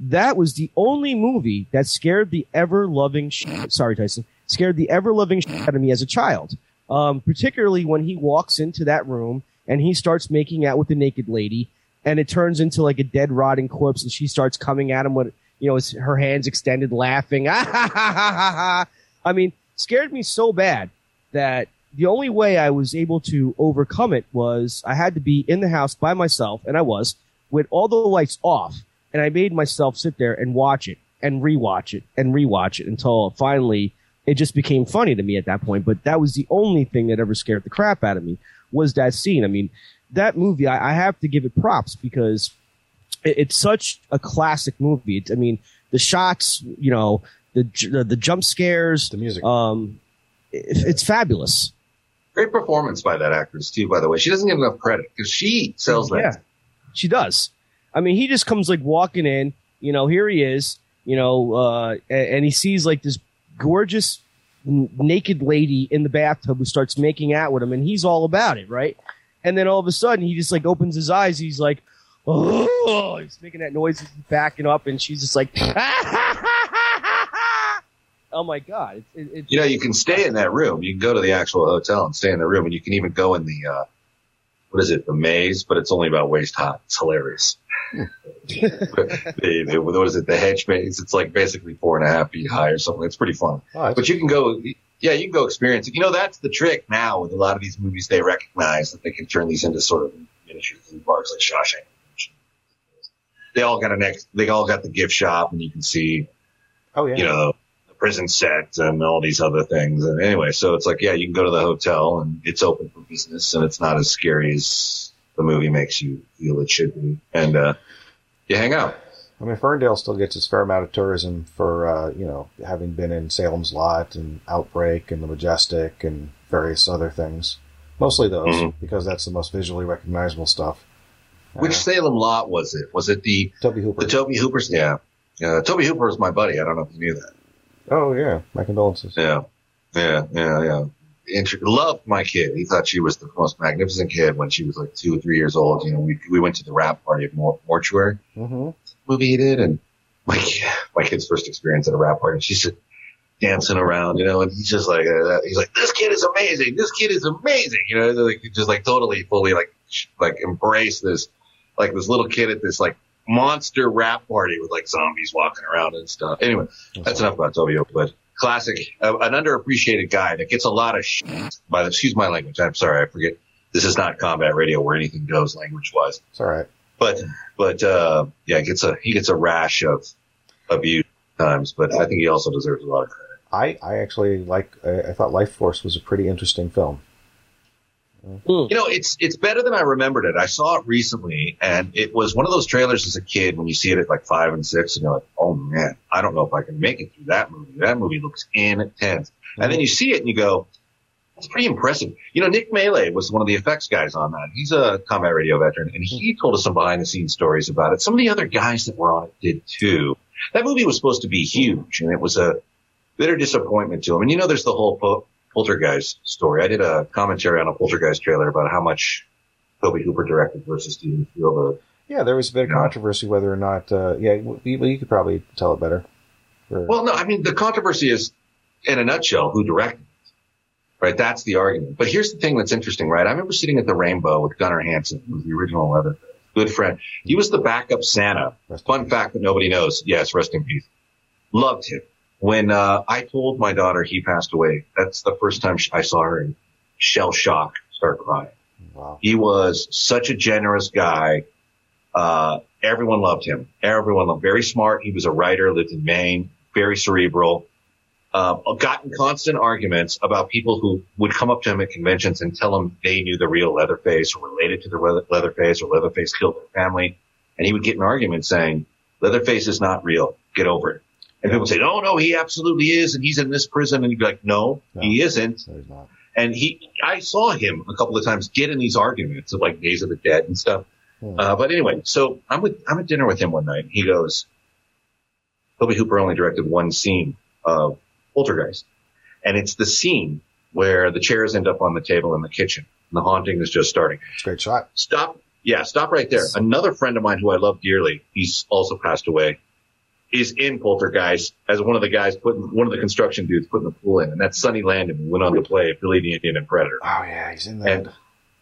Speaker 3: That was the only movie that scared the ever loving. Sorry, Tyson. Scared the ever loving shit out of me as a child. Um, particularly when he walks into that room and he starts making out with the naked lady, and it turns into like a dead, rotting corpse, and she starts coming at him with, you know, her hands extended, laughing. I mean, scared me so bad that the only way I was able to overcome it was I had to be in the house by myself, and I was, with all the lights off, and I made myself sit there and watch it and rewatch it and rewatch it until finally it just became funny to me at that point. But that was the only thing that ever scared the crap out of me was that scene. I mean, that movie, I, I have to give it props because it, it's such a classic movie. It's, I mean, the shots, you know, the the, the jump scares,
Speaker 4: The music.
Speaker 3: um, it, it's fabulous.
Speaker 6: Great performance by that actress too, by the way. She doesn't get enough credit because she sells that.
Speaker 3: Yeah, she does. I mean, he just comes like walking in. You know, here he is. You know, uh, and, and he sees like this gorgeous n- naked lady in the bathtub who starts making out with him, and he's all about it, right? And then all of a sudden, he just like opens his eyes. He's like, oh, he's making that noise, he's backing up, and she's just like, oh my god, it, it, it,
Speaker 6: You know, you can stay in that room. You can go to the actual hotel and stay in the room, and you can even go in the uh, what is it, the maze? But it's only about waist high. It's hilarious. the, the, what is it, the hedge maze? It's like basically four and a half feet high or something. It's pretty fun.
Speaker 4: Oh,
Speaker 6: But you can go, yeah, you can go experience it. You know, that's the trick now with a lot of these movies. They recognize that they can turn these into sort of miniature theme parks like Shawshank. They all got a next, they all got the gift shop, and you can see
Speaker 4: oh yeah.
Speaker 6: you know, the prison set and all these other things. And anyway, so it's like, yeah, you can go to the hotel and it's open for business and it's not as scary as the movie makes you feel it should be. And, uh, you hang out.
Speaker 4: I mean, Ferndale still gets its fair amount of tourism for, uh, you know, having been in Salem's Lot and Outbreak and the Majestic and various other things. Mostly those,
Speaker 6: Mhm.
Speaker 4: because that's the most visually recognizable stuff.
Speaker 6: Which
Speaker 4: Uh,
Speaker 6: Salem lot was it? Was it the,
Speaker 4: Tobe Hooper.
Speaker 6: the Tobe Hoopers? Yeah. Yeah. Tobe Hooper was my buddy. I don't know if you knew that.
Speaker 4: Oh yeah, my condolences.
Speaker 6: Yeah. Yeah. Yeah. Yeah. Inter- loved my kid. He thought she was the most magnificent kid when she was like two or three years old. You know, we, we went to the rap party at Mor- Mortuary.
Speaker 4: hmm
Speaker 6: movie he did, and my my kid's first experience at a rap party. She's just dancing around, you know, and he's just like, uh, he's like, this kid is amazing. This kid is amazing, you know, like just like totally, fully like like embrace this, like this little kid at this like monster rap party with like zombies walking around and stuff. Anyway, that's enough about Tobio, but classic, uh, an underappreciated guy that gets a lot of shit by the, excuse my language. I'm sorry, I forget. This is not combat radio where anything goes language wise
Speaker 4: It's all right.
Speaker 6: but but uh yeah, he gets a he gets a rash of abuse times, but I think he also deserves a lot of credit.
Speaker 4: I, I actually like, I, I thought Lifeforce was a pretty interesting film. Hmm.
Speaker 6: You know, it's it's better than I remembered it. I saw it recently, and it was one of those trailers as a kid when you see it at like five and six, and you're like, oh man, I don't know if I can make it through that movie. That movie looks intense, and then you see it and you go. It's pretty impressive. You know, Nick Maley was one of the effects guys on that. He's a combat radio veteran, and he told us some behind the scenes stories about it. Some of the other guys that were on it did too. That movie was supposed to be huge, and it was a bitter disappointment to him. And you know, there's the whole po- Poltergeist story. I did a commentary on a Poltergeist trailer about how much Tobe Hooper directed versus Steven Spielberg.
Speaker 4: Yeah, there was a bit of controversy whether or not, uh, yeah, well, you, could probably tell it better. Or-
Speaker 6: Well, no, I mean, the controversy is, in a nutshell, who directed it. Right? That's the argument. But here's the thing that's interesting, right? I remember sitting at the Rainbow with Gunnar Hansen, who was the original Leatherface. Good friend. He was the backup Santa.
Speaker 4: Rest
Speaker 6: Fun fact that nobody knows. Yes, rest in peace. Loved him. When uh, I told my daughter he passed away, that's the first time I saw her in shell shock start crying.
Speaker 4: Wow.
Speaker 6: He was such a generous guy. Uh, everyone loved him. Everyone loved. Very smart. He was a writer. Lived in Maine. Very cerebral. Uh, got in constant arguments about people who would come up to him at conventions and tell him they knew the real Leatherface or related to the Leather- Leatherface or Leatherface killed their family. And he would get in arguments saying, Leatherface is not real. Get over it. And people say, no, no, he absolutely is. And he's in this prison. And you'd be like, no,
Speaker 4: No.
Speaker 6: he isn't.
Speaker 4: No, he's not.
Speaker 6: And he, I saw him a couple of times get in these arguments of like Days of the Dead and stuff.
Speaker 4: Hmm.
Speaker 6: Uh, but anyway, so I'm with, I'm at dinner with him one night. He goes, Tobe Hooper only directed one scene of Poltergeist. And it's the scene where the chairs end up on the table in the kitchen. And the haunting is just starting.
Speaker 4: It's a great shot.
Speaker 6: Stop. Yeah, stop right there. Another friend of mine who I love dearly, he's also passed away, is in Poltergeist as one of the guys putting, one of the construction dudes putting the pool in. And that's Sonny Landham who went on to play Billy the Indian and Predator.
Speaker 4: Oh yeah, he's in that.
Speaker 6: And-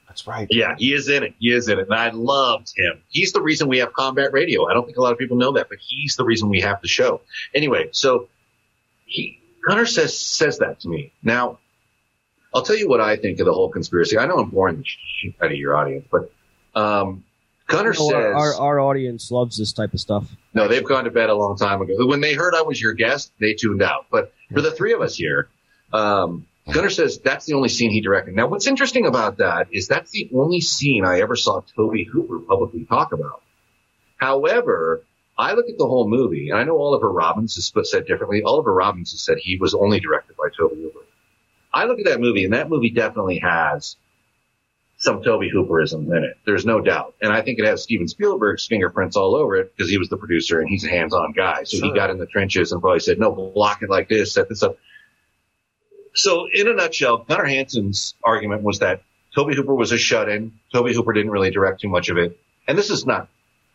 Speaker 4: That's right.
Speaker 6: Yeah, he is in it. He is in it. And I loved him. He's the reason we have combat radio. I don't think a lot of people know that, but he's the reason we have the show. Anyway, so he, Gunnar says, says that to me. Now, I'll tell you what I think of the whole conspiracy. I know I'm boring the shit out of your audience, but, um, Gunnar
Speaker 3: You know,
Speaker 6: says,
Speaker 3: our, our, audience loves this type of stuff.
Speaker 6: no, they've gone to bed a long time ago. When they heard I was your guest, they tuned out. But for the three of us here, um, Gunnar says that's the only scene he directed. Now, what's interesting about that is that's the only scene I ever saw Tobe Hooper publicly talk about. However, I look at the whole movie, and I know Oliver Robins has said differently. Oliver Robins has said he was only directed by Tobe Hooper. I look at that movie, and that movie definitely has some Tobe Hooperism in it. There's no doubt. And I think it has Steven Spielberg's fingerprints all over it because he was the producer and he's a hands-on guy. So he got in the trenches and probably said, no, block it like this, set this up. so in a nutshell, Gunnar Hansen's argument was that Tobe Hooper was a shut-in. Tobe Hooper didn't really direct too much of it, and this is not.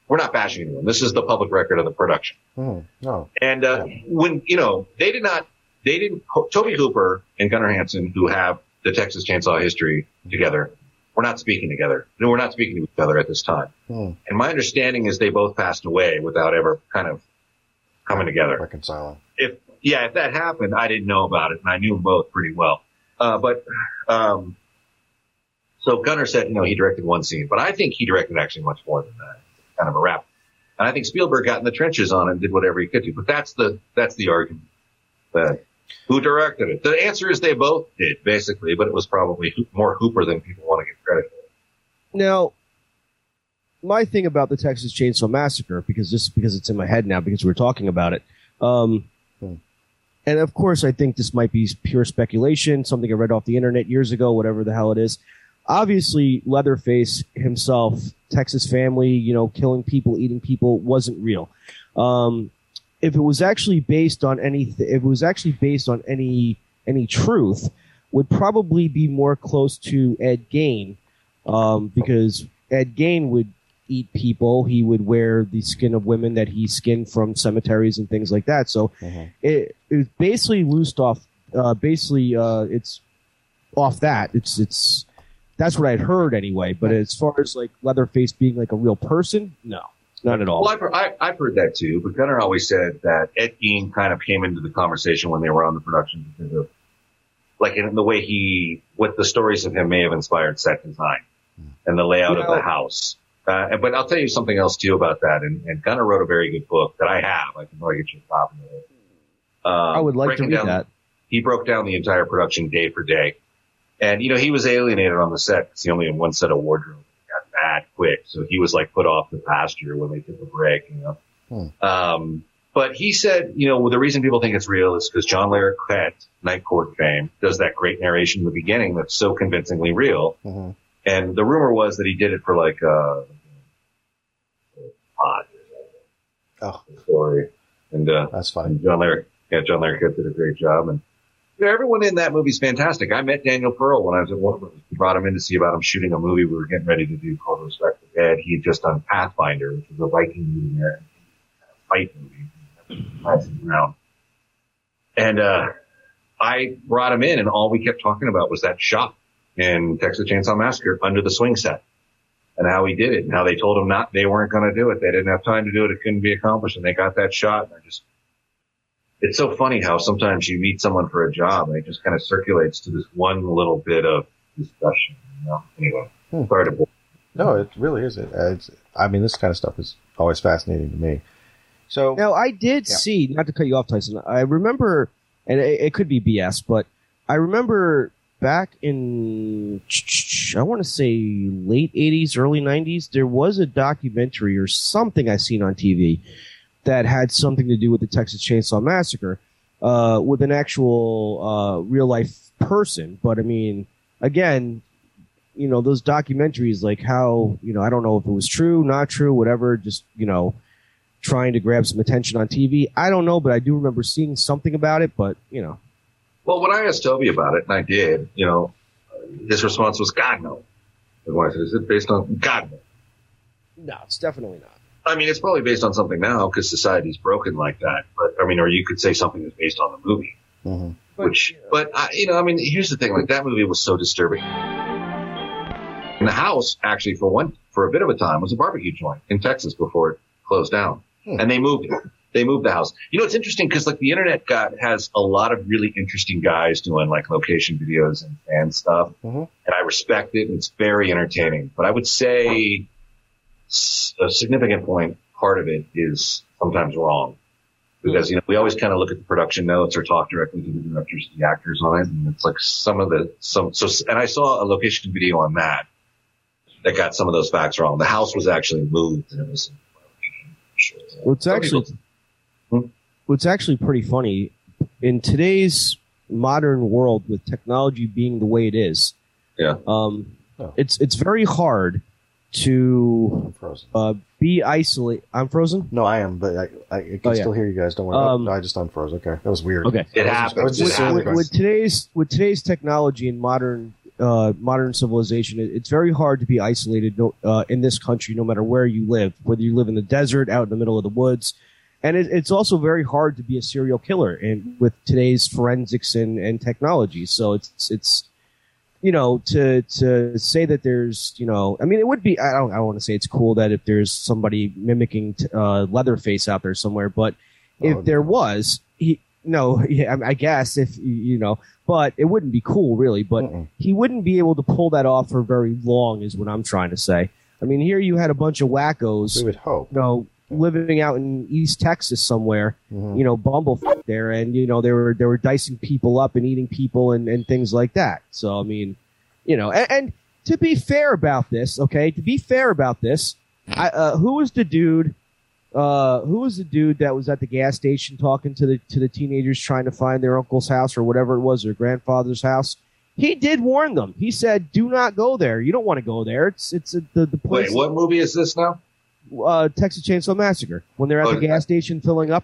Speaker 6: We're not bashing anyone. This is the public record of the production.
Speaker 4: Hmm, no.
Speaker 6: And uh, when you know they did not, they didn't. Tobe Hooper and Gunnar Hansen, who have the Texas Chainsaw history together, were not speaking together. we're not speaking to each other at this time.
Speaker 4: Hmm,
Speaker 6: And my understanding is they both passed away without ever kind of coming together.
Speaker 4: reconciling.
Speaker 6: If yeah, if that happened, I didn't know about it, and I knew them both pretty well. Uh, but um, so Gunnar said, you know, he directed one scene, but I think he directed actually much more than that. Kind of a wrap. And I think Spielberg got in the trenches on it and did whatever he could do. But that's the that's the argument. That who directed it? The answer is they both did, basically, but it was probably more Hooper than people want to give credit for.
Speaker 3: Now, my thing about the Texas Chainsaw Massacre, because just because it's in my head now, because we're talking about it, um,
Speaker 4: Hmm.
Speaker 3: and of course, I think this might be pure speculation, something I read off the internet years ago, whatever the hell it is. Obviously, Leatherface himself, Texas family, you know, killing people, eating people, wasn't real. Um, if it was actually based on any, if it was actually based on any any truth, would probably be more close to Ed Gein, um, because Ed Gein would eat people. He would wear the skin of women that he skinned from cemeteries and things like that. So
Speaker 4: Mhm.
Speaker 3: it, it's basically loosed off. Uh, basically, uh, it's off that. It's it's that's what I'd heard anyway. But as far as like Leatherface being like a real person, no, not at all.
Speaker 6: Well, I've, heard- I, I've heard that too, but Gunnar always said that Ed Gein kind of came into the conversation when they were on the production because of, like, in the way he, what the stories of him may have inspired set design and the layout
Speaker 3: You
Speaker 6: of the house. Uh, but I'll tell you something else too about that. And, and Gunnar wrote a very good book that I have. I can probably get you a copy of it. Um,
Speaker 3: I would like to read
Speaker 6: down-
Speaker 3: that.
Speaker 6: He broke down the entire production day for day. And, you know, he was alienated on the set because he only had one set of wardrobe. Bad quick. So he was like put off the pasture when they took a break, you know. Um, but he said, you know, well, the reason people think it's real is because John Larroquette, Night Court fame, does that great narration in the beginning that's so convincingly real.
Speaker 4: Mhm.
Speaker 6: And the rumor was that he did it for like, uh, pot
Speaker 4: Oh,
Speaker 6: story. And, uh,
Speaker 4: that's
Speaker 6: and John Larroquette, yeah, John Larroquette did a great job. And everyone in that movie's fantastic. I met Daniel Pearl when I was at Warner. We brought him in to see about him shooting a movie we were getting ready to do called Respect the Dead. He had just done Pathfinder, which was a Viking movie, American fight movie. Classic round. And, uh, I brought him in and all we kept talking about was that shot in Texas Chainsaw Massacre under the swing set and how he did it and how they told him not, they weren't going to do it. They didn't have time to do it. It couldn't be accomplished and they got that shot. And I just, it's so funny how sometimes you meet someone for a job and it just kind of circulates to this one little bit of discussion. You know? Anyway,
Speaker 4: Hmm.
Speaker 6: sorry to bore.
Speaker 4: No, it really is. It. It's, I mean, this kind of stuff is always fascinating to me. So,
Speaker 3: Now, I did
Speaker 4: Yeah.
Speaker 3: see, not to cut you off, Tyson, I remember, and it, it could be BS, but I remember back in, I want to say late 80s, early 90s, there was a documentary or something I seen on TV that had something to do with the Texas Chainsaw Massacre uh, with an actual uh, real life person. But I mean, again, you know, those documentaries, like how, you know, I don't know if it was true, not true, whatever, just, you know, trying to grab some attention on TV. I don't know, but I do remember seeing something about it. But you know,
Speaker 6: Well, when I asked Tobe about it, and I did, you know, his response was, God, no. And said, is it based on, God, no.
Speaker 3: no, it's definitely not.
Speaker 6: I mean, it's probably based on something now because society's broken like that. But, I mean, or you could say something that's based on the movie.
Speaker 4: mhm.
Speaker 3: But,
Speaker 6: Which, but I, you know, I mean, here's the thing: like that movie was so disturbing. And the house, actually, for one, for a bit of a time, was a barbecue joint in Texas before it closed down,
Speaker 4: Hmm.
Speaker 6: and they moved it. They moved the house. You know, it's interesting because like the internet got has a lot of really interesting guys doing like location videos and fan stuff,
Speaker 4: Mhm.
Speaker 6: and I respect it. and It's very entertaining. But I would say s- a significant point, part of it is sometimes wrong because you know we always kind of look at the production notes or talk directly to the directors, the actors on it, and it's like some of the some. So and I saw a location video on that that got some of those facts wrong. The house was actually moved, and it was.
Speaker 3: Well, it's actually
Speaker 6: Hmm?
Speaker 3: what's actually pretty funny in today's modern world with technology being the way it is.
Speaker 6: Yeah.
Speaker 3: Um,
Speaker 4: Oh.
Speaker 3: it's it's very hard to uh, be isolate. I'm frozen.
Speaker 4: No, I am, but I, I, I can
Speaker 3: Oh, yeah.
Speaker 4: still hear you guys. Don't worry.
Speaker 3: Um,
Speaker 4: no, I just unfroze. Okay, that was weird.
Speaker 3: Okay.
Speaker 6: It
Speaker 4: I was just- I was
Speaker 6: happens.
Speaker 4: just
Speaker 6: It
Speaker 3: with,
Speaker 6: happens.
Speaker 3: with today's with today's technology and modern uh, modern civilization, it, it's very hard to be isolated no, uh, in this country, no matter where you live. Whether you live in the desert, out in the middle of the woods, and it, it's also very hard to be a serial killer in with today's forensics and, and technology. So it's it's you know to to say that there's you know I mean it would be I don't I want to say it's cool that if there's somebody mimicking t- uh, Leatherface out there somewhere, but if
Speaker 4: Oh,
Speaker 3: there was he no yeah, I, I guess if you- you know but it wouldn't be cool really but
Speaker 4: Mm-mm.
Speaker 3: he wouldn't be able to pull that off for very long is what I'm trying to say. I mean here you had a bunch of wackos
Speaker 4: We would hope.
Speaker 3: you know living out in East Texas somewhere
Speaker 4: Mhm.
Speaker 3: you know, bumble there, and you know they were they were dicing people up and eating people and, and things like that. So I mean, you know, and, and to be fair about this, okay, to be fair about this, I, uh, who was the dude? Uh, who was the dude that was at the gas station talking to the to the teenagers trying to find their uncle's house or whatever it was, their grandfather's house? He did warn them. He said, "Do not go there. You don't want to go there. It's it's a, the the place."
Speaker 6: Wait, what movie is this now?
Speaker 3: Uh, Texas Chainsaw Massacre when they're at
Speaker 6: Oh,
Speaker 3: the gas station filling up,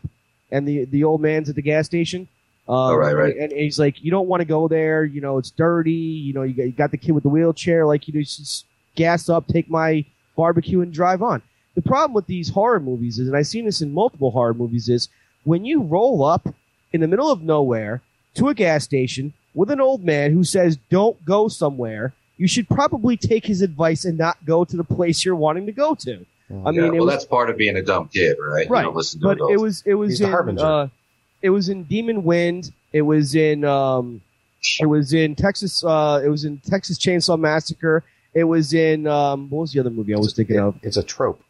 Speaker 3: and the the old man's at the gas station. Um,
Speaker 6: Oh, right, right.
Speaker 3: And he's like, "You don't want to go there. You know, it's dirty. You know, you got, you got the kid with the wheelchair. Like, you know, just gas up, take my barbecue, and drive on." The problem with these horror movies is, and I've seen this in multiple horror movies, is when you roll up in the middle of nowhere to a gas station with an old man who says, "Don't go somewhere." You should probably take his advice and not go to the place you're wanting to go to. I mean,
Speaker 6: yeah, well,
Speaker 3: was,
Speaker 6: that's part of being a dumb kid, right?
Speaker 3: Right,
Speaker 6: You don't listen to
Speaker 3: but
Speaker 6: adults.
Speaker 3: it was it was
Speaker 4: He's
Speaker 3: in uh, it was in Demon Wind. It was in um, it was in Texas. Uh, it was in Texas Chainsaw Massacre. It was in um, what was the other movie I was thinking
Speaker 4: It-
Speaker 3: of?
Speaker 4: It's a trope.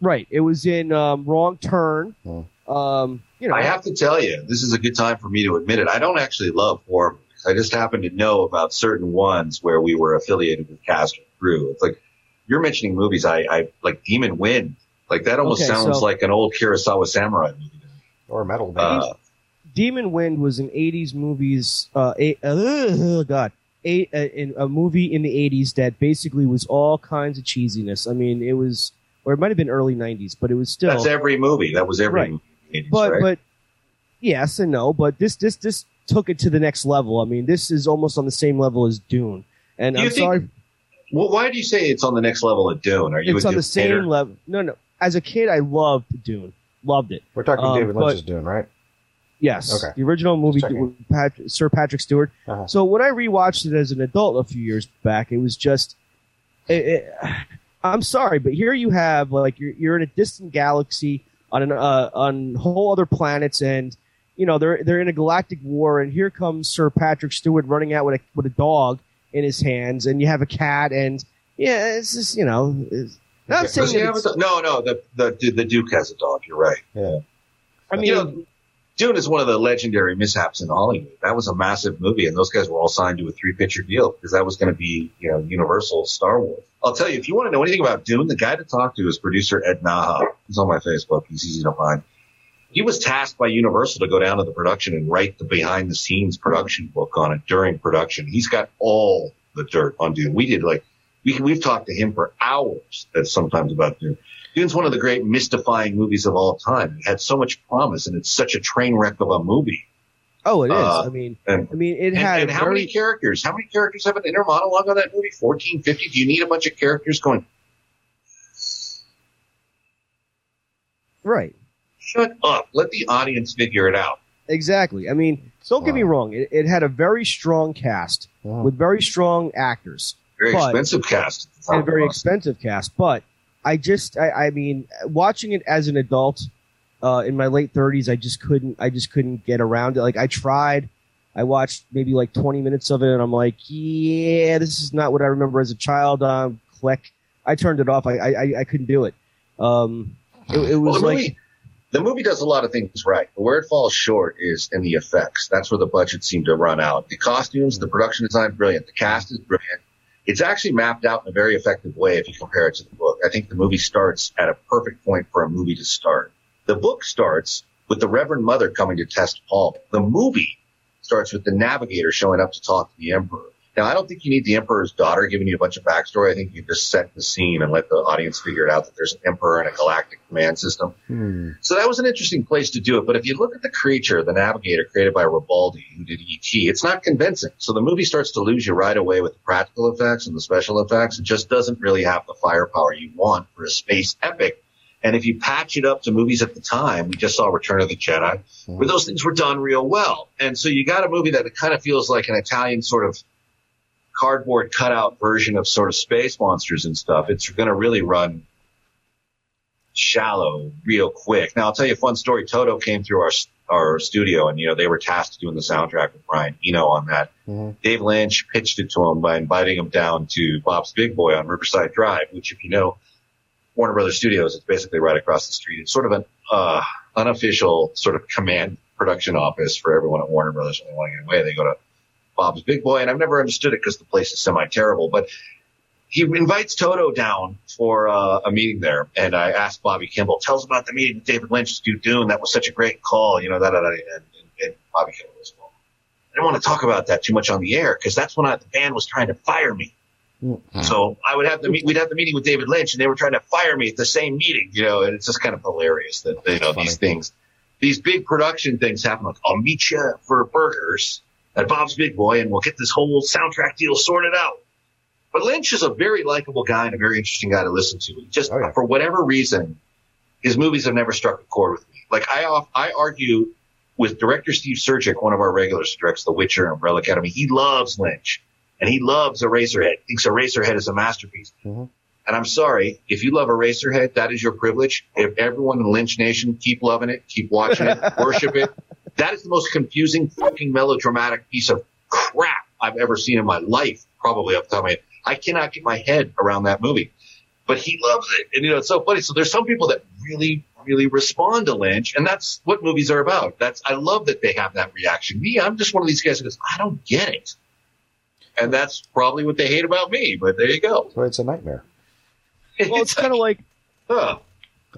Speaker 3: Right. It was in um, Wrong Turn.
Speaker 4: Hmm.
Speaker 3: Um, you know,
Speaker 6: I have to tell you, this is a good time for me to admit it. I don't actually love horror movies. I just happen to know about certain ones where we were affiliated with cast or crew. It's like you're mentioning movies. I, I like Demon Wind. Like that almost
Speaker 3: Okay,
Speaker 6: sounds
Speaker 3: so-
Speaker 6: like an old Kurosawa samurai movie.
Speaker 4: Or a metal band.
Speaker 6: Uh,
Speaker 3: Demon Wind was an '80s movies. Uh, a, uh, God, a, a, in a movie in the '80s that basically was all kinds of cheesiness. I mean, it was, or it might have been early '90s, but it was still.
Speaker 6: that's every movie. That was every
Speaker 3: Right.
Speaker 6: movie. in the 80s,
Speaker 3: but
Speaker 6: right?
Speaker 3: but yes and no. But this this this took it to the next level. I mean, this is almost on the same level as Dune. And
Speaker 6: you
Speaker 3: I'm
Speaker 6: think-
Speaker 3: sorry,
Speaker 6: well, why do you say it's on the next level of Dune? Are you
Speaker 3: it's
Speaker 6: a
Speaker 3: on the same
Speaker 6: hater?
Speaker 3: level. No, no. As a kid, I loved Dune, loved it.
Speaker 4: We're talking
Speaker 3: um,
Speaker 4: David
Speaker 3: but-
Speaker 4: Lynch's Dune, right?
Speaker 3: Yes.
Speaker 4: Okay.
Speaker 3: The original movie with Pat, Sir Patrick Stewart.
Speaker 4: Uh-huh.
Speaker 3: So when I rewatched it as an adult a few years back, it was just. It, it, I'm sorry, but here you have like you're you're in a distant galaxy on an uh, on whole other planets, and you know they're they're in a galactic war, and here comes Sir Patrick Stewart running out with a with a dog in his hands, and you have a cat, and yeah, it's just you know. It's, not
Speaker 6: Does
Speaker 3: saying
Speaker 6: he
Speaker 3: that
Speaker 6: have a no, no. The, the the Duke has a dog. You're right.
Speaker 4: Yeah.
Speaker 3: I mean,
Speaker 6: you know, Dune is one of the legendary mishaps in Hollywood. That was a massive movie, and those guys were all signed to a three picture deal because that was going to be, you know, Universal Star Wars. I'll tell you, if you want to know anything about Dune, the guy to talk to is producer Ed Naha. He's on my Facebook. He's easy to find. He was tasked by Universal to go down to the production and write the behind the scenes production book on it during production. He's got all the dirt on Dune. We did like, we, we've talked to him for hours sometimes about Dune. Dune's one of the great mystifying movies of all time. It had so much promise and it's such a train wreck of a movie.
Speaker 3: oh, it is.
Speaker 6: uh,
Speaker 3: I mean,
Speaker 6: And,
Speaker 3: I mean, it had
Speaker 6: and
Speaker 3: a
Speaker 6: how
Speaker 3: very,
Speaker 6: many characters? How many characters have an inner monologue on that movie? 14, 50? Do you need a bunch of characters going,
Speaker 3: right.
Speaker 6: Shut up, let the audience figure it out?
Speaker 3: Exactly. I mean, don't get me wrong. It, it had a very strong cast with very strong actors
Speaker 6: Very
Speaker 3: But-
Speaker 6: expensive cast.
Speaker 3: and a very expensive cast. But I just, I, I mean, watching it as an adult uh, in my late 30s, I just couldn't, I just couldn't get around it. Like I tried. I watched maybe like 20 minutes of it, and I'm like, yeah, this is not what I remember as a child. Um, click. I turned it off. I, I, I- I couldn't do it. Um, it, it
Speaker 6: Well,
Speaker 3: was
Speaker 6: the
Speaker 3: like,
Speaker 6: movie, the movie does a lot of things right, where it falls short is in the effects. That's where the budget seemed to run out. The costumes, the production design, brilliant. The cast is brilliant. It's actually mapped out in a very effective way if you compare it to the book. I think the movie starts at a perfect point for a movie to start. The book starts with the Reverend Mother coming to test Paul. The movie starts with the Navigator showing up to talk to the Emperor. Now, I don't think you need the Emperor's daughter giving you a bunch of backstory. I think you just set the scene and let the audience figure it out that there's an Emperor and a galactic command system.
Speaker 4: Hmm.
Speaker 6: So that was an interesting place to do it. But if you look at the creature, the Navigator, created by Rambaldi, who did E.T., it's not convincing. So the movie starts to lose you right away with the practical effects and the special effects. It just doesn't really have the firepower you want for a space epic. And if you patch it up to movies at the time, we just saw Return of the Jedi, where those things were done real well. And so you got a movie that kind of feels like an Italian sort of cardboard cutout version of sort of space monsters and stuff. It's going to really run shallow real quick. Now I'll tell you a fun story. Toto came through our our studio and you know they were tasked doing the soundtrack with Brian Eno on that.
Speaker 4: Mhm.
Speaker 6: Dave Lynch pitched it to him by inviting him down to Bob's Big Boy on Riverside Drive, which if you know Warner Brothers Studios, it's basically right across the street. It's sort of an uh, unofficial sort of command production office for everyone at Warner Brothers. When they want to get away, they go to Bob's Big Boy, and I've never understood it because the place is semi terrible. But he invites Toto down for uh, a meeting there, and I asked Bobby Kimball, "Tell us about the meeting with David Lynch to do Dune. That was such a great call, you know." That, that. And, and, and Bobby Kimball was, "Well, I didn't want to talk about that too much on the air because that's when I, the band was trying to fire me." So I would have the meet, we'd have the meeting with David Lynch, and they were trying to fire me at the same meeting, you know. And it's just kind of hilarious that you know these things, these big production things happen. Like I'll meet you for burgers at Bob's Big Boy, and we'll get this whole soundtrack deal sorted out. But Lynch is a very likable guy and a very interesting guy to listen to. Just
Speaker 4: Oh, yeah.
Speaker 6: for whatever reason, his movies have never struck a chord with me. Like I, off- I argue with director Steve Surjik, one of our regulars who directs The Witcher and Umbrella Academy. He loves Lynch and he loves Eraserhead. Thinks Eraserhead is a masterpiece.
Speaker 4: Mhm.
Speaker 6: And I'm sorry, if you love Eraserhead, that is your privilege. If everyone in Lynch Nation keep loving it, keep watching it, worship it. That is the most confusing, fucking melodramatic piece of crap I've ever seen in my life. Probably up the top of my head. I cannot get my head around that movie. But he loves it. And you know, it's so funny. So there's some people that really, really respond to Lynch, and that's what movies are about. That's I love that they have that reaction. Me, I'm just one of these guys who goes, I don't get it. And that's probably what they hate about me, but there you go.
Speaker 4: So it's a nightmare.
Speaker 3: Well, it's kind of like
Speaker 6: Huh.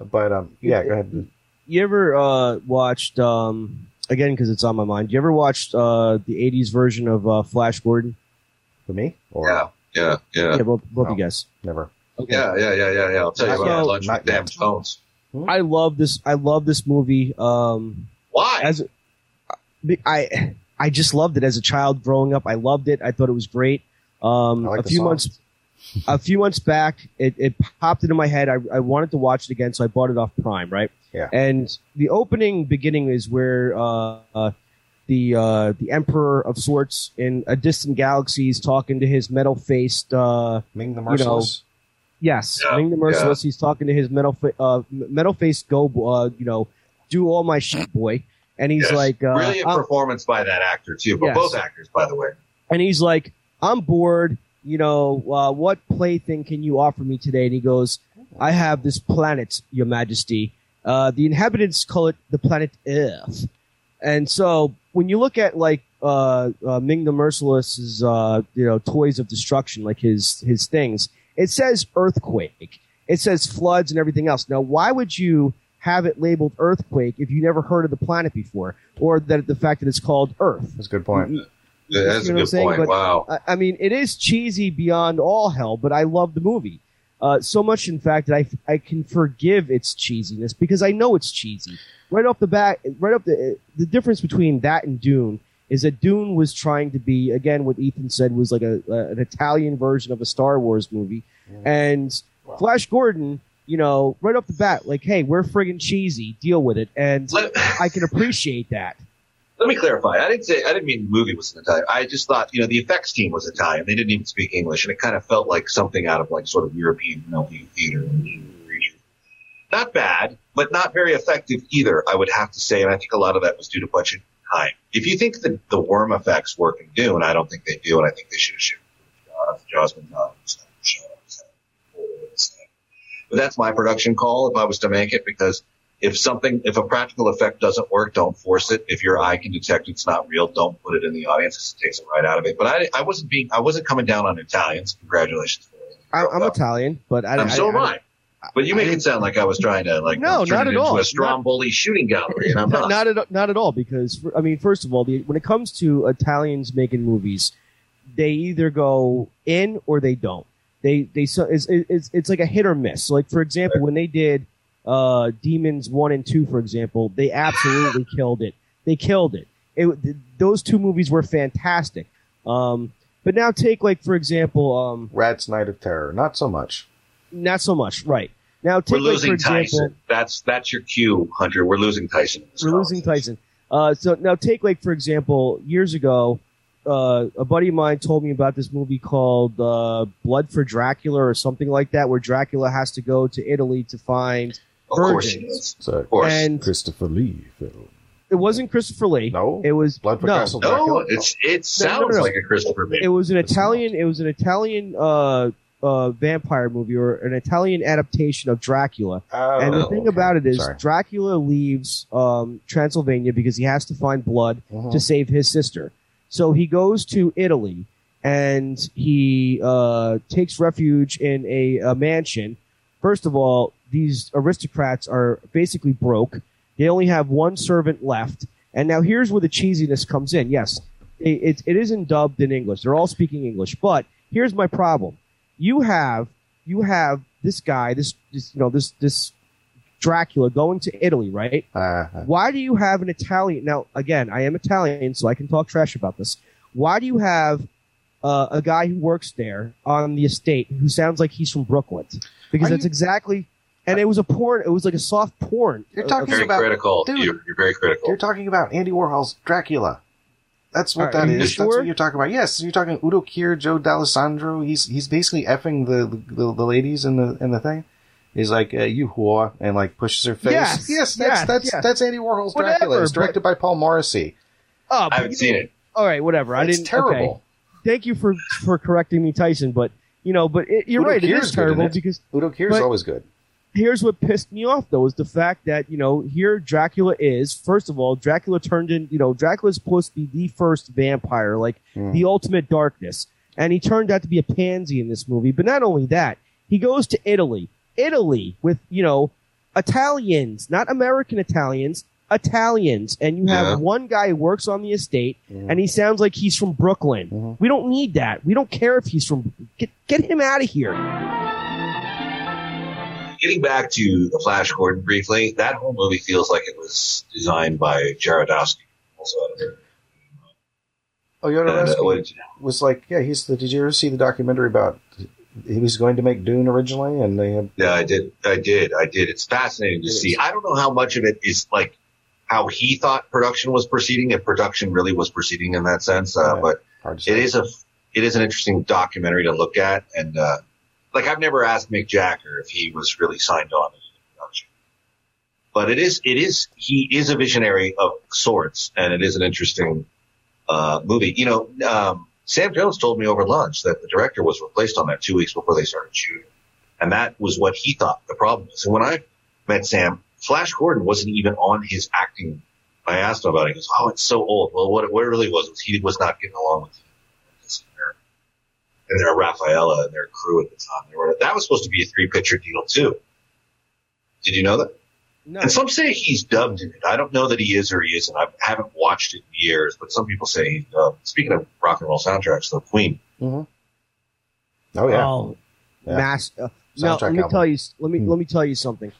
Speaker 4: But um, yeah, go ahead.
Speaker 3: you ever uh, watched um, again because it's on my mind. You ever watched uh, the '80s version of uh, Flash Gordon?
Speaker 4: For me? Or
Speaker 6: Yeah, yeah, yeah.
Speaker 3: Yeah, both, both
Speaker 4: No.
Speaker 3: you guys.
Speaker 4: never.
Speaker 3: Okay.
Speaker 6: Yeah, yeah, yeah, yeah, yeah. I'll tell you
Speaker 4: Not
Speaker 6: about
Speaker 3: yet.
Speaker 6: lunch
Speaker 4: Not
Speaker 6: with damn phones.
Speaker 3: I love this. I love this movie. Um,
Speaker 6: Why?
Speaker 3: as I I just loved it as a child growing up. I loved it. I thought it was great. Um,
Speaker 4: like
Speaker 3: a few
Speaker 4: songs.
Speaker 3: months a few months back, it, it popped into my head. I, I wanted to watch it again, so I bought it off Prime. Right.
Speaker 4: Yeah.
Speaker 3: And the opening beginning is where uh, uh, the uh, the Emperor of sorts in a distant galaxy is talking to his metal faced. Uh,
Speaker 4: Ming the
Speaker 3: know, Yes,
Speaker 6: Yeah,
Speaker 3: Ming the Merciless. He's talking to his metal, fa- uh, metal faced go, uh, you know, do all my shit, boy. And he's
Speaker 6: Yes.
Speaker 3: like, uh,
Speaker 6: Brilliant
Speaker 3: I'm-
Speaker 6: performance by that actor too, but
Speaker 3: Yes.
Speaker 6: both actors, by the way.
Speaker 3: and he's like, I'm bored. You know, uh, what plaything can you offer me today? And he goes, I have this planet, Your Majesty. Uh, the inhabitants call it the planet Earth. And so when you look at like uh, uh, Ming the Merciless's, uh, you know, toys of destruction, like his his things, it says earthquake. It says floods and everything else. Now, why would you have it labeled earthquake if you never heard of the planet before, or that the fact that it's called Earth?
Speaker 4: That's a good point.
Speaker 6: Yeah, that's
Speaker 3: You
Speaker 6: a
Speaker 3: know what I'm
Speaker 6: good
Speaker 3: saying?
Speaker 6: point.
Speaker 3: But-
Speaker 6: wow.
Speaker 3: I, I mean, it is cheesy beyond all hell, but I love the movie. Uh, so much, in fact, that I, I can forgive its cheesiness because I know it's cheesy. Right off the bat, right off the, the difference between that and Dune is that Dune was trying to be, again, what Ethan said was like a, a an Italian version of a Star Wars movie. And Flash Gordon, you know, right off the bat, like, hey, we're friggin' cheesy, deal with it. And
Speaker 6: Let,
Speaker 3: I can appreciate that.
Speaker 6: Let me clarify. I didn't say I didn't mean the movie was an Italian. I just thought you know the effects team was Italian. They didn't even speak English, and it kind of felt like something out of like sort of European know, theater. Not bad, but not very effective either. I would have to say, and I think a lot of that was due to budget time. If you think that the worm effects work in Dune, I don't think they do, and I think they should have. Uh, Jaws done. But that's my production call if I was to make it because if something, if a practical effect doesn't work, don't force it. If your eye can detect it's not real, don't put it in the audience. It takes it right out of it. But I, I wasn't being, I wasn't coming down on Italians. Congratulations.
Speaker 3: I, I'm Italian, but I,
Speaker 6: I'm so am
Speaker 3: I,
Speaker 6: I. But you make it sound like I was trying to like
Speaker 3: No,
Speaker 6: turn
Speaker 3: not
Speaker 6: it
Speaker 3: at
Speaker 6: into
Speaker 3: all.
Speaker 6: a Stromboli shooting gallery, and I'm
Speaker 3: not,
Speaker 6: not.
Speaker 3: not at not at all because I mean, first of all, the, when it comes to Italians making movies, they either go in or they don't. They they so it's it's it's like a hit or miss. Like for example, when they did uh Demons one and two, for example, they absolutely killed it. They killed it. It th- those two movies were fantastic. Um, but now take like for example, um,
Speaker 4: Rat's Night of Terror, not so much.
Speaker 3: not so much, right? Now take
Speaker 6: We're
Speaker 3: like, for example,
Speaker 6: Tyson. That's that's your cue, Hunter. We're losing Tyson.
Speaker 3: We're losing. Tyson. Uh, so now take like for example, years ago, uh, a buddy of mine told me about this movie called uh, Blood for Dracula or something like that, where Dracula has to go to Italy to find.
Speaker 6: Of course he is.
Speaker 4: It's
Speaker 6: Of course.
Speaker 3: And
Speaker 4: Christopher Lee film.
Speaker 3: it wasn't Christopher Lee.
Speaker 4: No?
Speaker 3: it was
Speaker 4: Blood for
Speaker 3: no.
Speaker 4: Castle
Speaker 6: no, it's it
Speaker 3: No, no,
Speaker 6: sounds
Speaker 3: no.
Speaker 6: like a Christopher movie.
Speaker 3: It was an Italian. It was an Italian uh, uh, vampire movie or an Italian adaptation of Dracula.
Speaker 4: Oh,
Speaker 3: and the thing
Speaker 4: okay.
Speaker 3: about it is,
Speaker 4: Sorry.
Speaker 3: Dracula leaves um, Transylvania because he has to find blood
Speaker 4: Mhm.
Speaker 3: to save his sister. So he goes to Italy and he uh, takes refuge in a, a mansion. First of all, these aristocrats are basically broke. They only have one servant left. And now here's where the cheesiness comes in. Yes, it, it, isn't dubbed in English. They're all speaking English. But here's my problem. You have you have this guy, this, this you know this this Dracula going to Italy, right?
Speaker 4: Uh,
Speaker 3: Why do you have an Italian? Now, again, I am Italian, so I can talk trash about this. Why do you have uh, a guy who works there on the estate who sounds like he's from Brooklyn? Because
Speaker 4: Are
Speaker 3: that's
Speaker 4: you-
Speaker 3: exactly. And it was a porn. It was like a soft porn.
Speaker 4: You're talking
Speaker 6: very
Speaker 4: about-
Speaker 6: critical.
Speaker 4: dude.
Speaker 6: You're, you're very critical.
Speaker 4: you're talking about Andy Warhol's Dracula. That's what
Speaker 3: Are-
Speaker 4: that
Speaker 3: are
Speaker 4: is.
Speaker 3: you
Speaker 4: That's what you're talking about. Yes, you're talking Udo Kier, Joe Dallesandro. He's he's basically effing the the, the ladies in the in the thing. He's like uh, you whore and like pushes her face.
Speaker 3: Yes,
Speaker 4: yes, that's
Speaker 3: yes,
Speaker 4: that's
Speaker 3: yes.
Speaker 4: that's Andy Warhol's
Speaker 3: Whatever,
Speaker 4: Dracula. It's
Speaker 3: but-
Speaker 4: directed by Paul Morrissey.
Speaker 3: Oh,
Speaker 6: I
Speaker 3: but
Speaker 6: haven't
Speaker 3: you
Speaker 6: seen
Speaker 3: know-
Speaker 6: it.
Speaker 3: All right, whatever. I
Speaker 4: it's
Speaker 3: didn't.
Speaker 4: terrible.
Speaker 3: Okay. Thank you for for correcting me, Tyson. But you know, but it, you're
Speaker 4: Udo
Speaker 3: right. It
Speaker 4: Kier's
Speaker 3: is
Speaker 4: good
Speaker 3: terrible
Speaker 4: it.
Speaker 3: because
Speaker 4: Udo Kier's
Speaker 3: But-
Speaker 4: always good.
Speaker 3: Here's what pissed me off though is the fact that you know here Dracula is first of all Dracula turned in you know Dracula's supposed to be the first vampire like
Speaker 4: Mm.
Speaker 3: the ultimate darkness and he turned out to be a pansy in this movie but not only that he goes to Italy Italy with you know Italians not American Italians Italians and you have
Speaker 6: Yeah.
Speaker 3: one guy who works on the estate
Speaker 4: Mhm.
Speaker 3: and he sounds like he's from Brooklyn
Speaker 4: Mhm.
Speaker 3: we don't need that we don't care if he's from get get him out of here
Speaker 6: Getting back to the Flash Gordon briefly, that whole movie feels like it was designed by Jodorowsky. Also,
Speaker 4: Oh,
Speaker 6: uh,
Speaker 4: Jodorowsky
Speaker 6: what-
Speaker 4: was like, yeah, he's the. Did you ever see the documentary about? He was going to make Dune originally, and they had.
Speaker 6: yeah, I did. I did. I did. It's fascinating to
Speaker 4: It
Speaker 6: see.
Speaker 4: is.
Speaker 6: I don't know how much of it is like how he thought production was proceeding, if production really was proceeding in that sense. Uh,
Speaker 4: Yeah.
Speaker 6: But
Speaker 4: Hard to say.
Speaker 6: it is a it is an interesting documentary to look at and uh like I've never asked Mick Jagger if he was really signed on to the production. But it is it is he is a visionary of sorts and it is an interesting uh movie. You know, um Sam Jones told me over lunch that the director was replaced on that two weeks before they started shooting. And that was what he thought the problem was. And when I met Sam, Flash Gordon wasn't even on his acting I asked him about it. He goes, "Oh, it's so old." Well, what, what it really was was he was not getting along with their, and their Rafaela and their crew at the time. They were, that was supposed to be a three picture deal too. Did you know that?
Speaker 3: no
Speaker 6: And some say he's dubbed in it. I don't know that he is or he isn't. I haven't watched it in years, but some people say he's dubbed. Speaking of rock and roll soundtracks, though, Queen.
Speaker 4: Oh yeah.
Speaker 3: Oh,
Speaker 4: Yeah.
Speaker 3: mass. Uh, no,
Speaker 4: Soundtrack
Speaker 3: let me
Speaker 4: album.
Speaker 3: tell you. Let me
Speaker 4: Hmm.
Speaker 3: let me tell you something.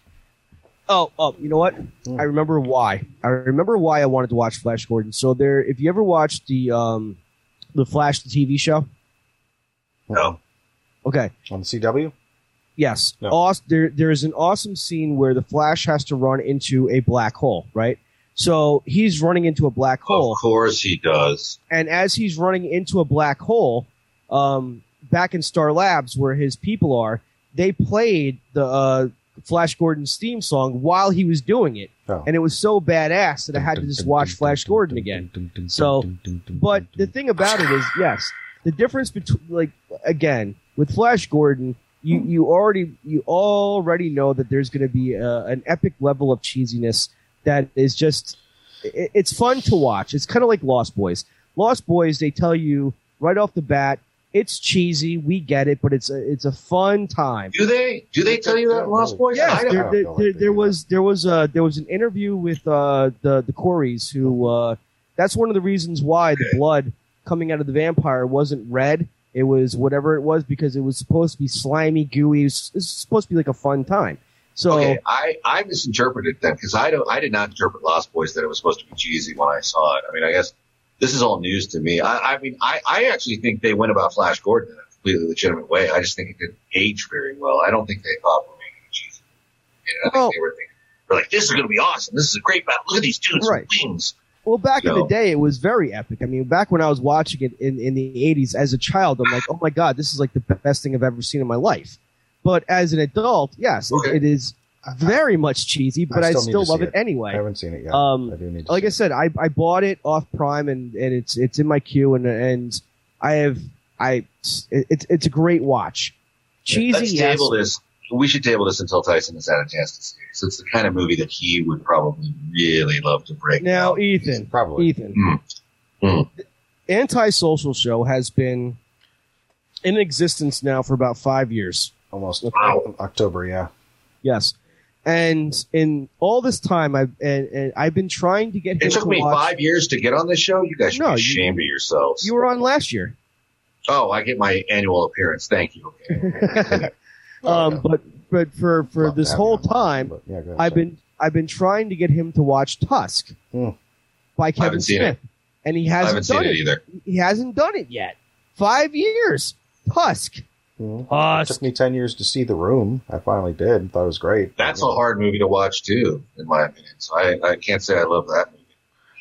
Speaker 3: Oh, oh, you know what?
Speaker 4: Hmm.
Speaker 3: I remember why. I remember why I wanted to watch Flash Gordon. So there, if you ever watched the um, the Flash the TV show,
Speaker 6: No.
Speaker 3: okay,
Speaker 4: On the CW.
Speaker 3: yes,
Speaker 4: No.
Speaker 3: Aws- there there is an awesome scene where the Flash has to run into a black hole, right? So he's running into a black hole.
Speaker 6: Of course he does.
Speaker 3: and as he's running into a black hole, um, back in Star Labs where his people are, they played the uh, Flash Gordon's theme song while he was doing it,
Speaker 4: Oh.
Speaker 3: and it was so badass that I had to just watch Flash Gordon again. So, But the thing about it is, yes, the difference between like again with Flash Gordon, you you already you already know that there's going to be a, an epic level of cheesiness that is just it, it's fun to watch. It's kind of like Lost Boys. Lost Boys, they tell you right off the bat, it's cheesy. We get it, but it's a it's a fun time.
Speaker 6: Do they? Do they tell you that, in Lost Boys?
Speaker 3: Yes, there, there, there, there was there was a there was an interview with uh, the the Coreys who uh, that's one of the reasons why the blood coming out of the vampire wasn't red. It was whatever it was because it was supposed to be slimy, gooey. It was, it was supposed to be like a fun time. So
Speaker 6: Okay, I, I misinterpreted that because I don't I did not interpret Lost Boys that it was supposed to be cheesy when I saw it. I mean, I guess this is all news to me. I, I mean, I, I actually think they went about Flash Gordon in a completely legitimate way. I just think it didn't age very well. I don't think they thought we're making it cheesy. You know, I think
Speaker 3: Well-
Speaker 6: they were thinking, they're like, this is going to be awesome. This is a great battle. Look at these dudes
Speaker 3: Right.
Speaker 6: with wings.
Speaker 3: Well, back in the day, it was very epic. I mean, back when I was watching it in, in the 80s as a child, I'm like, oh my God, this is like the best thing I've ever seen in my life. But as an adult, yes, it,
Speaker 6: Okay.
Speaker 3: it is very much cheesy, but I
Speaker 4: still
Speaker 3: still, love it,
Speaker 4: it.
Speaker 3: anyway.
Speaker 4: I haven't seen it yet.
Speaker 3: Um,
Speaker 4: I do need to
Speaker 3: like
Speaker 4: see
Speaker 3: I said, I, I bought it off Prime and, and it's it's in my queue and and I have I it's it's a great watch. Cheesy,
Speaker 6: Let's
Speaker 3: yes.
Speaker 6: table this. We should table this until Tyson has had a chance to see it. So it's the kind of movie that he would probably really love to break
Speaker 3: Now,
Speaker 6: down.
Speaker 3: Ethan,
Speaker 4: Probably.
Speaker 3: Ethan,
Speaker 6: Mm. Mm.
Speaker 3: Antisocial Show has been in existence now for about five years.
Speaker 4: Almost
Speaker 6: Wow.
Speaker 4: October, yeah.
Speaker 3: Yes, and in all this time, I've and, and I've been trying to get
Speaker 6: It took
Speaker 3: to
Speaker 6: me
Speaker 3: watch.
Speaker 6: five years to get on this show. You guys should
Speaker 3: No,
Speaker 6: be
Speaker 3: you-
Speaker 6: ashamed of yourselves.
Speaker 3: You were on last year,
Speaker 6: oh, I get my annual appearance. Thank you. Okay.
Speaker 3: um,
Speaker 4: yeah.
Speaker 3: but but for for
Speaker 4: Well,
Speaker 3: this whole time,
Speaker 4: but yeah, ahead,
Speaker 3: I've
Speaker 4: sorry.
Speaker 3: been I've been trying to get him to watch Tusk
Speaker 4: Hmm.
Speaker 3: by Kevin
Speaker 6: haven't seen
Speaker 3: Smith, and he hasn't
Speaker 6: haven't
Speaker 3: done
Speaker 6: it
Speaker 3: it.
Speaker 6: either.
Speaker 3: He hasn't done it yet. Five years. Tusk.
Speaker 4: Mhm. It took me ten years to see The Room. I finally did. Thought it was great.
Speaker 6: That's a hard movie to watch too, in my opinion. So I, I can't say I love that movie.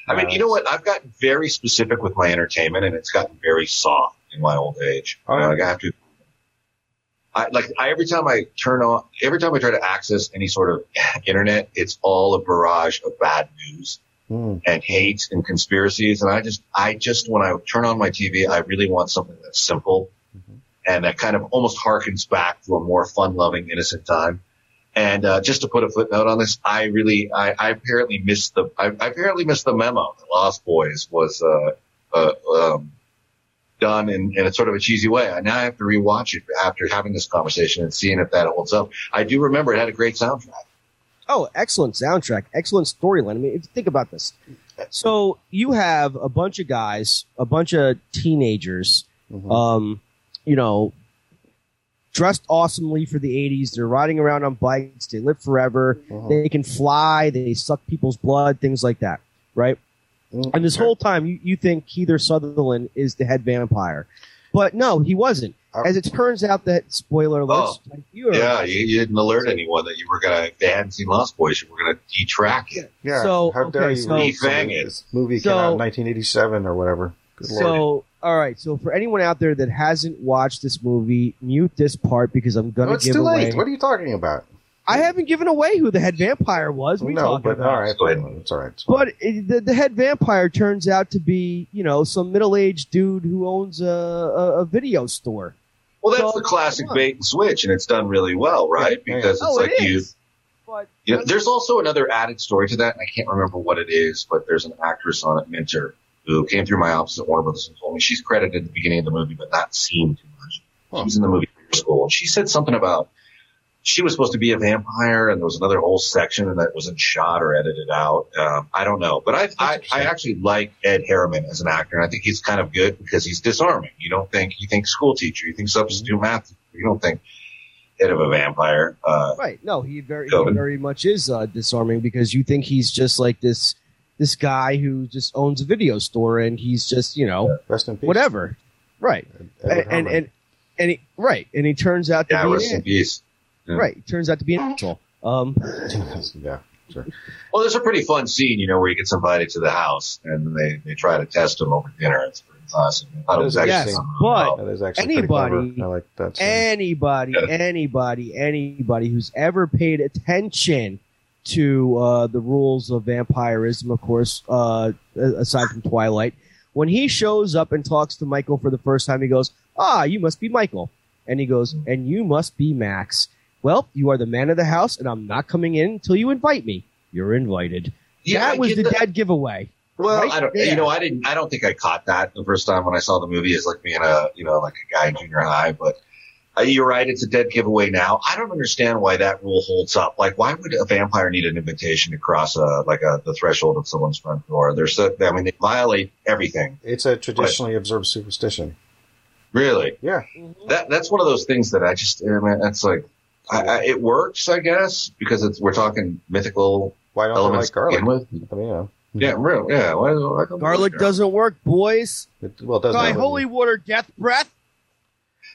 Speaker 6: I mean, you know what? I've gotten very specific with my entertainment, and it's gotten very soft in my old age.
Speaker 4: Oh,
Speaker 6: You know, like I have to. I like I, every time I turn on, every time I try to access any sort of internet, it's all a barrage of bad news
Speaker 4: Mm.
Speaker 6: and hate and conspiracies. And I just, I just, when I turn on my TV, I really want something that's simple and that kind of almost harkens back to a more fun loving, innocent time. And, uh, just to put a footnote on this, I really, I, I apparently missed the, I, I apparently missed the memo that Lost Boys was, uh, uh, um, done in, in a sort of a cheesy way. I now have to rewatch it after having this conversation and seeing if that holds up. I do remember it had a great soundtrack.
Speaker 3: Oh, excellent soundtrack, excellent storyline. I mean, if you think about this. So you have a bunch of guys, a bunch of teenagers,
Speaker 4: Mhm.
Speaker 3: um, you know, dressed awesomely for the '80s. They're riding around on bikes. They live forever.
Speaker 4: Mhm.
Speaker 3: They can fly. They suck people's blood. Things like that, right?
Speaker 4: Mm.
Speaker 3: And this whole time, you, you think Kiefer Sutherland is the head vampire, but no, he wasn't.
Speaker 4: Uh,
Speaker 3: As it turns out, that spoiler alert.
Speaker 6: Oh.
Speaker 3: you
Speaker 6: Yeah, you, you didn't alert anyone that you were gonna, if they hadn't seen Lost Boys, you were gonna detrack it.
Speaker 4: Yeah.
Speaker 3: So,
Speaker 4: how dare
Speaker 3: okay,
Speaker 4: you
Speaker 3: so-
Speaker 4: read
Speaker 6: Defang it.
Speaker 4: This movie
Speaker 3: So-
Speaker 4: came out in 1987 or whatever. Good lord.
Speaker 3: So, all right. So, for anyone out there that hasn't watched this movie, mute this part because I'm gonna
Speaker 4: it's
Speaker 3: give
Speaker 4: too
Speaker 3: away.
Speaker 4: late. What are you talking about?
Speaker 3: I haven't given away who the head vampire was. We
Speaker 4: no,
Speaker 3: talking
Speaker 4: but
Speaker 3: about.
Speaker 4: all right,
Speaker 6: Go ahead.
Speaker 4: it's all right. It's fine.
Speaker 3: But it, the, the head vampire turns out to be, you know, some middle-aged dude who owns a, a, a video store.
Speaker 6: Well, that's
Speaker 3: So,
Speaker 6: the classic bait and switch, and it's done really well, right?
Speaker 4: Yeah.
Speaker 6: Because it's
Speaker 3: oh,
Speaker 6: like
Speaker 3: it
Speaker 6: you,
Speaker 3: is. But
Speaker 6: you know, there's also another added story to that, and I can't remember what it is, but there's an actress on it, Minter, who came through my office at Warner Brothers and told me she's credited at the beginning of the movie, but not seen too much. She was in the movie school, and she said something about she was supposed to be a vampire, and there was another whole section that wasn't shot or edited out. Um, I don't know, but I, I I actually like Ed Herrmann as an actor, and I think he's kind of good because he's disarming. You don't think you think school teacher, you think substitute math, teacher, you don't think head of a vampire. Uh,
Speaker 3: right, no, he very, he very much is uh, disarming because you think he's just like this, this guy who just owns a video store and he's just, you know,
Speaker 4: Rest in peace.
Speaker 3: whatever, right? And and and, and he, right, and he turns out to
Speaker 6: yeah,
Speaker 3: be
Speaker 6: rest
Speaker 3: an,
Speaker 6: in peace. Yeah.
Speaker 3: right. He turns out to be an asshole. Um,
Speaker 4: yeah, sure.
Speaker 6: Well, there's a pretty fun scene, you know, where he gets invited to the house and they, they try to test him over dinner. It's pretty classic. I thought it was actually
Speaker 3: Yes, but-
Speaker 6: well.
Speaker 4: That is actually
Speaker 3: Anybody-
Speaker 4: I like that.
Speaker 3: anybody,
Speaker 6: Yeah.
Speaker 3: anybody, anybody who's ever paid attention to uh, the rules of vampirism, of course, uh, aside from Twilight, when he shows up and talks to Michael for the first time, he goes, "Ah, you must be Michael," and he goes, "And you must be Max." Well, you are the man of the house, and I'm not coming in until you invite me. You're invited.
Speaker 6: Yeah, I
Speaker 3: that was
Speaker 6: get
Speaker 3: the
Speaker 6: that.
Speaker 3: dead giveaway.
Speaker 6: Well,
Speaker 3: right
Speaker 6: I don't,
Speaker 3: there.
Speaker 6: you know, I didn't, I don't think I caught that the first time when I saw the movie as like being a, you know, like a guy in junior high, but Uh, you're right. It's a dead giveaway now. I don't understand why that rule holds up. Like, why would a vampire need an invitation to cross a like a the threshold of someone's front door? They're so. I mean, they violate everything.
Speaker 4: It's a traditionally observed superstition.
Speaker 6: Really.
Speaker 4: Yeah.
Speaker 6: That that's one of those things that I just. I mean, that's like. I, I, it works, I guess, because it's we're talking mythical
Speaker 4: Why don't
Speaker 6: elements
Speaker 4: like garlic?
Speaker 6: to begin with.
Speaker 4: I mean, you know,
Speaker 6: Yeah, real. Yeah. Why, why don't they
Speaker 3: Garlic doesn't work, boys.
Speaker 4: it, well, it doesn't.
Speaker 3: Try
Speaker 4: have a-
Speaker 3: holy water, death breath.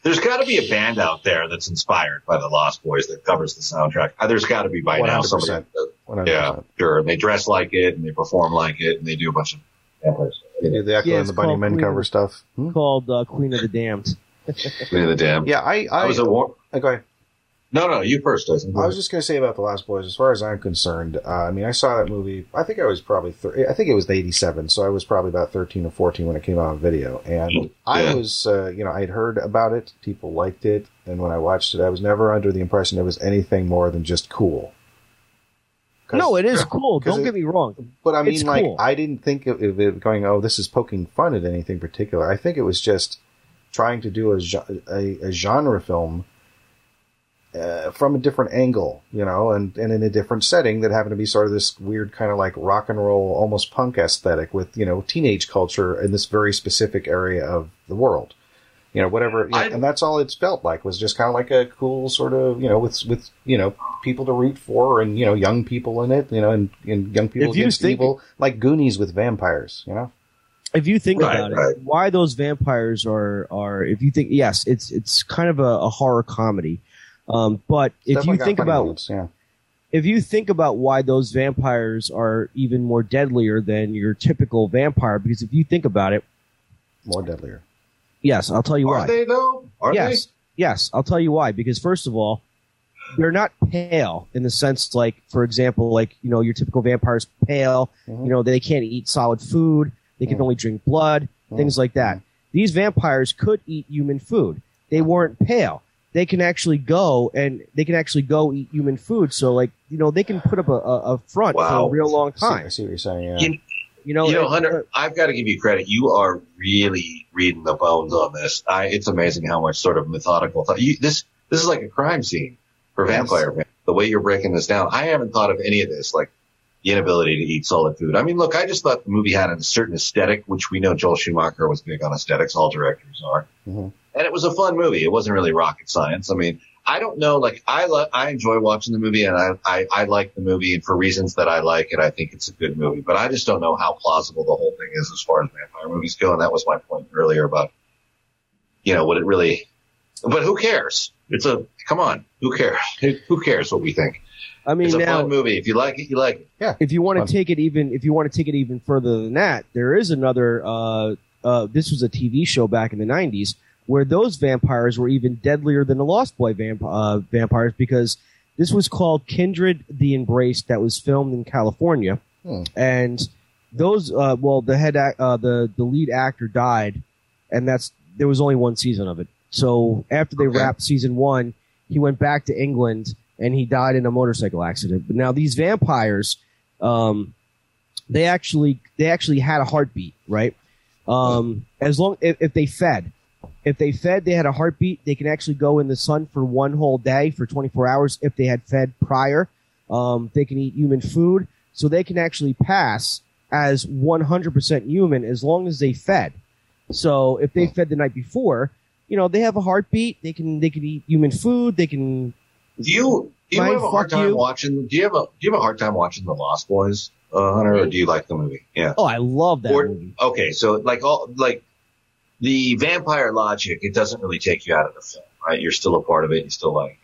Speaker 6: There's got to be a band out there that's inspired by the Lost Boys that covers the soundtrack. Uh, There's got to be by now
Speaker 4: 100%.
Speaker 6: somebody. that- Yeah, sure. And they dress like it and they perform like it and they do a bunch of vampire stuff.
Speaker 4: They do the Echo
Speaker 3: Yeah,
Speaker 4: and the Bunnymen
Speaker 3: Queen
Speaker 4: cover
Speaker 3: of-
Speaker 4: stuff. Hmm?
Speaker 3: Called uh, Queen of the Damned.
Speaker 6: Queen of the Damned.
Speaker 4: Yeah, I, I,
Speaker 6: I was a war.
Speaker 4: uh, go ahead.
Speaker 6: No, no, you first, Tyson.
Speaker 4: I was just going to say about the Last Boys. As far as I'm concerned, uh, I mean, I saw that movie. I think I was probably. Thir- I think it was the '87, so I was probably about 13 or 14 when it came out on video. And I was, uh, you know, I'd heard about it. People liked it, and when I watched it, I was never under the impression it was anything more than just cool.
Speaker 3: No, it is cool. Don't
Speaker 4: it-
Speaker 3: get me wrong.
Speaker 4: But I mean,
Speaker 3: It's
Speaker 4: like,
Speaker 3: cool.
Speaker 4: I didn't think of of it going, oh, this is poking fun at anything particular. I think it was just trying to do a, a, a genre film uh, from a different angle, you know, and, and in a different setting that happened to be sort of this weird kind of like rock and roll, almost punk aesthetic with, you know, teenage culture in this very specific area of the world. You know, whatever,
Speaker 6: I-
Speaker 4: and that's all it's felt like was just kind of like a cool sort of, you know, with with you know people to root for and you know young people in it, you know, and, and young people
Speaker 3: you
Speaker 4: against
Speaker 3: think-
Speaker 4: evil, like Goonies with vampires, you know.
Speaker 3: If you think
Speaker 6: Right,
Speaker 3: about it, why those vampires are are if you think yes, it's it's kind of a, a horror comedy. Um, but if you think about
Speaker 4: yeah,
Speaker 3: if you think about why those vampires are even more deadlier than your typical vampire, because if you think about it,
Speaker 4: more deadlier.
Speaker 3: yes, I'll tell you
Speaker 6: Are
Speaker 3: why.
Speaker 6: Are they though? Are
Speaker 3: yes, yes, I'll tell you why. Because first of all, they're not pale in the sense like, for example, like you know your typical vampires pale.
Speaker 4: Mhm.
Speaker 3: You know they can't eat solid food. They can
Speaker 4: Mm.
Speaker 3: only drink blood,
Speaker 4: Mm.
Speaker 3: things like that. These vampires could eat human food. They weren't pale. They can actually go and they can actually go eat human food. So like you know they can put up a, a, a front
Speaker 6: Wow.
Speaker 3: for a real long
Speaker 4: I see, I see what you're saying. Yeah,
Speaker 6: You-
Speaker 3: You know,
Speaker 6: you know,
Speaker 3: it-
Speaker 6: Hunter, I've got to give you credit. You are really reading the bones on this. I, it's amazing how much sort of methodical thought. You, this this is like a crime scene for
Speaker 4: Yes.
Speaker 6: vampire. The way you're breaking this down, I haven't thought of any of this, like the inability to eat solid food. I mean, look, I just thought the movie had a certain aesthetic, which we know Joel Schumacher was big on aesthetics. All directors are,
Speaker 4: Mhm.
Speaker 6: And it was a fun movie. It wasn't really rocket science. I mean. I don't know. Like I, lo- I enjoy watching the movie, and I, I, I like the movie, and for reasons that I like it, I think it's a good movie. But I just don't know how plausible the whole thing is as far as vampire movies go. And that was my point earlier about, you know, what it really. But who cares? It's a come on. Who cares? Who who cares what we think?
Speaker 3: I mean,
Speaker 6: It's a
Speaker 3: now
Speaker 6: fun movie. If you like it, you like it. Yeah.
Speaker 3: If you want
Speaker 4: Fun.
Speaker 3: to take it even if you want to take it even further than that, there is another. Uh, uh, this was a TV show back in the '90s where those vampires were even deadlier than the Lost Boy vamp- uh, vampires because this was called Kindred: The Embrace that was filmed in California,
Speaker 4: Hmm.
Speaker 3: and those uh, well the head act, uh, the the lead actor died, and that's there was only one season of it. So after they
Speaker 6: Okay.
Speaker 3: wrapped season one, he went back to England and he died in a motorcycle accident. But now these vampires, um, they actually they actually had a heartbeat, right? Um, as long if, if they fed, if they fed, they had a heartbeat. They can actually go in the sun for one whole day for 24 hours. If they had fed prior, um, they can eat human food, so they can actually pass as 100% human as long as they fed. So if they fed the night before, you know they have a heartbeat. They can they can eat human food. They can
Speaker 6: Do you do you have a hard time
Speaker 3: you.
Speaker 6: watching? Do you have a do you have a hard time watching the Lost Boys, uh, Hunter, or do you like the movie? Yeah.
Speaker 3: Oh, I love that
Speaker 6: Or-
Speaker 3: movie.
Speaker 6: okay, so like all like the vampire logic, it doesn't really take you out of the film, right? You're still a part of it. You still like it.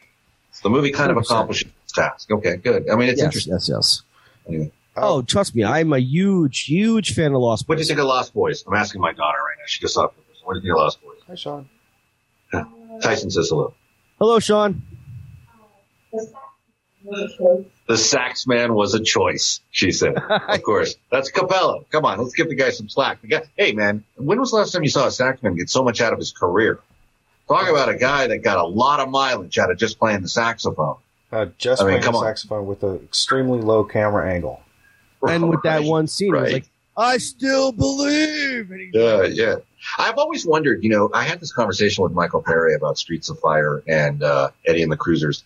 Speaker 6: So the movie kind of
Speaker 3: 100%.
Speaker 6: accomplishes its task. Okay, good. I mean, it's
Speaker 3: yes,
Speaker 6: interesting.
Speaker 3: yes, yes.
Speaker 6: Anyway,
Speaker 3: Oh, oh trust me, I'm a huge, huge fan of Lost
Speaker 6: what do you think of Lost Boys? I'm asking my daughter right now. She just saw it. What do you think of Lost Boys?
Speaker 4: Hi, Sean.
Speaker 6: Tyson says hello.
Speaker 3: Hello, Sean.
Speaker 6: Oh, The sax man was a choice, she said. of course. That's Cappello. Come on, let's give the guy some slack. The guy, hey man, when was the last time you saw a saxman get so much out of his career? Talk about a guy that got a lot of mileage out of just playing the saxophone.
Speaker 4: Uh, just
Speaker 6: I mean,
Speaker 4: playing
Speaker 6: come
Speaker 4: the
Speaker 6: on.
Speaker 4: saxophone with an extremely low camera angle.
Speaker 3: And with that one scene, it was
Speaker 6: Right.
Speaker 3: like I still believe. And he-
Speaker 6: Yeah, yeah. I've always wondered, you know, I had this conversation with Michael Paré about Streets of Fire and uh, Eddie and the Cruisers.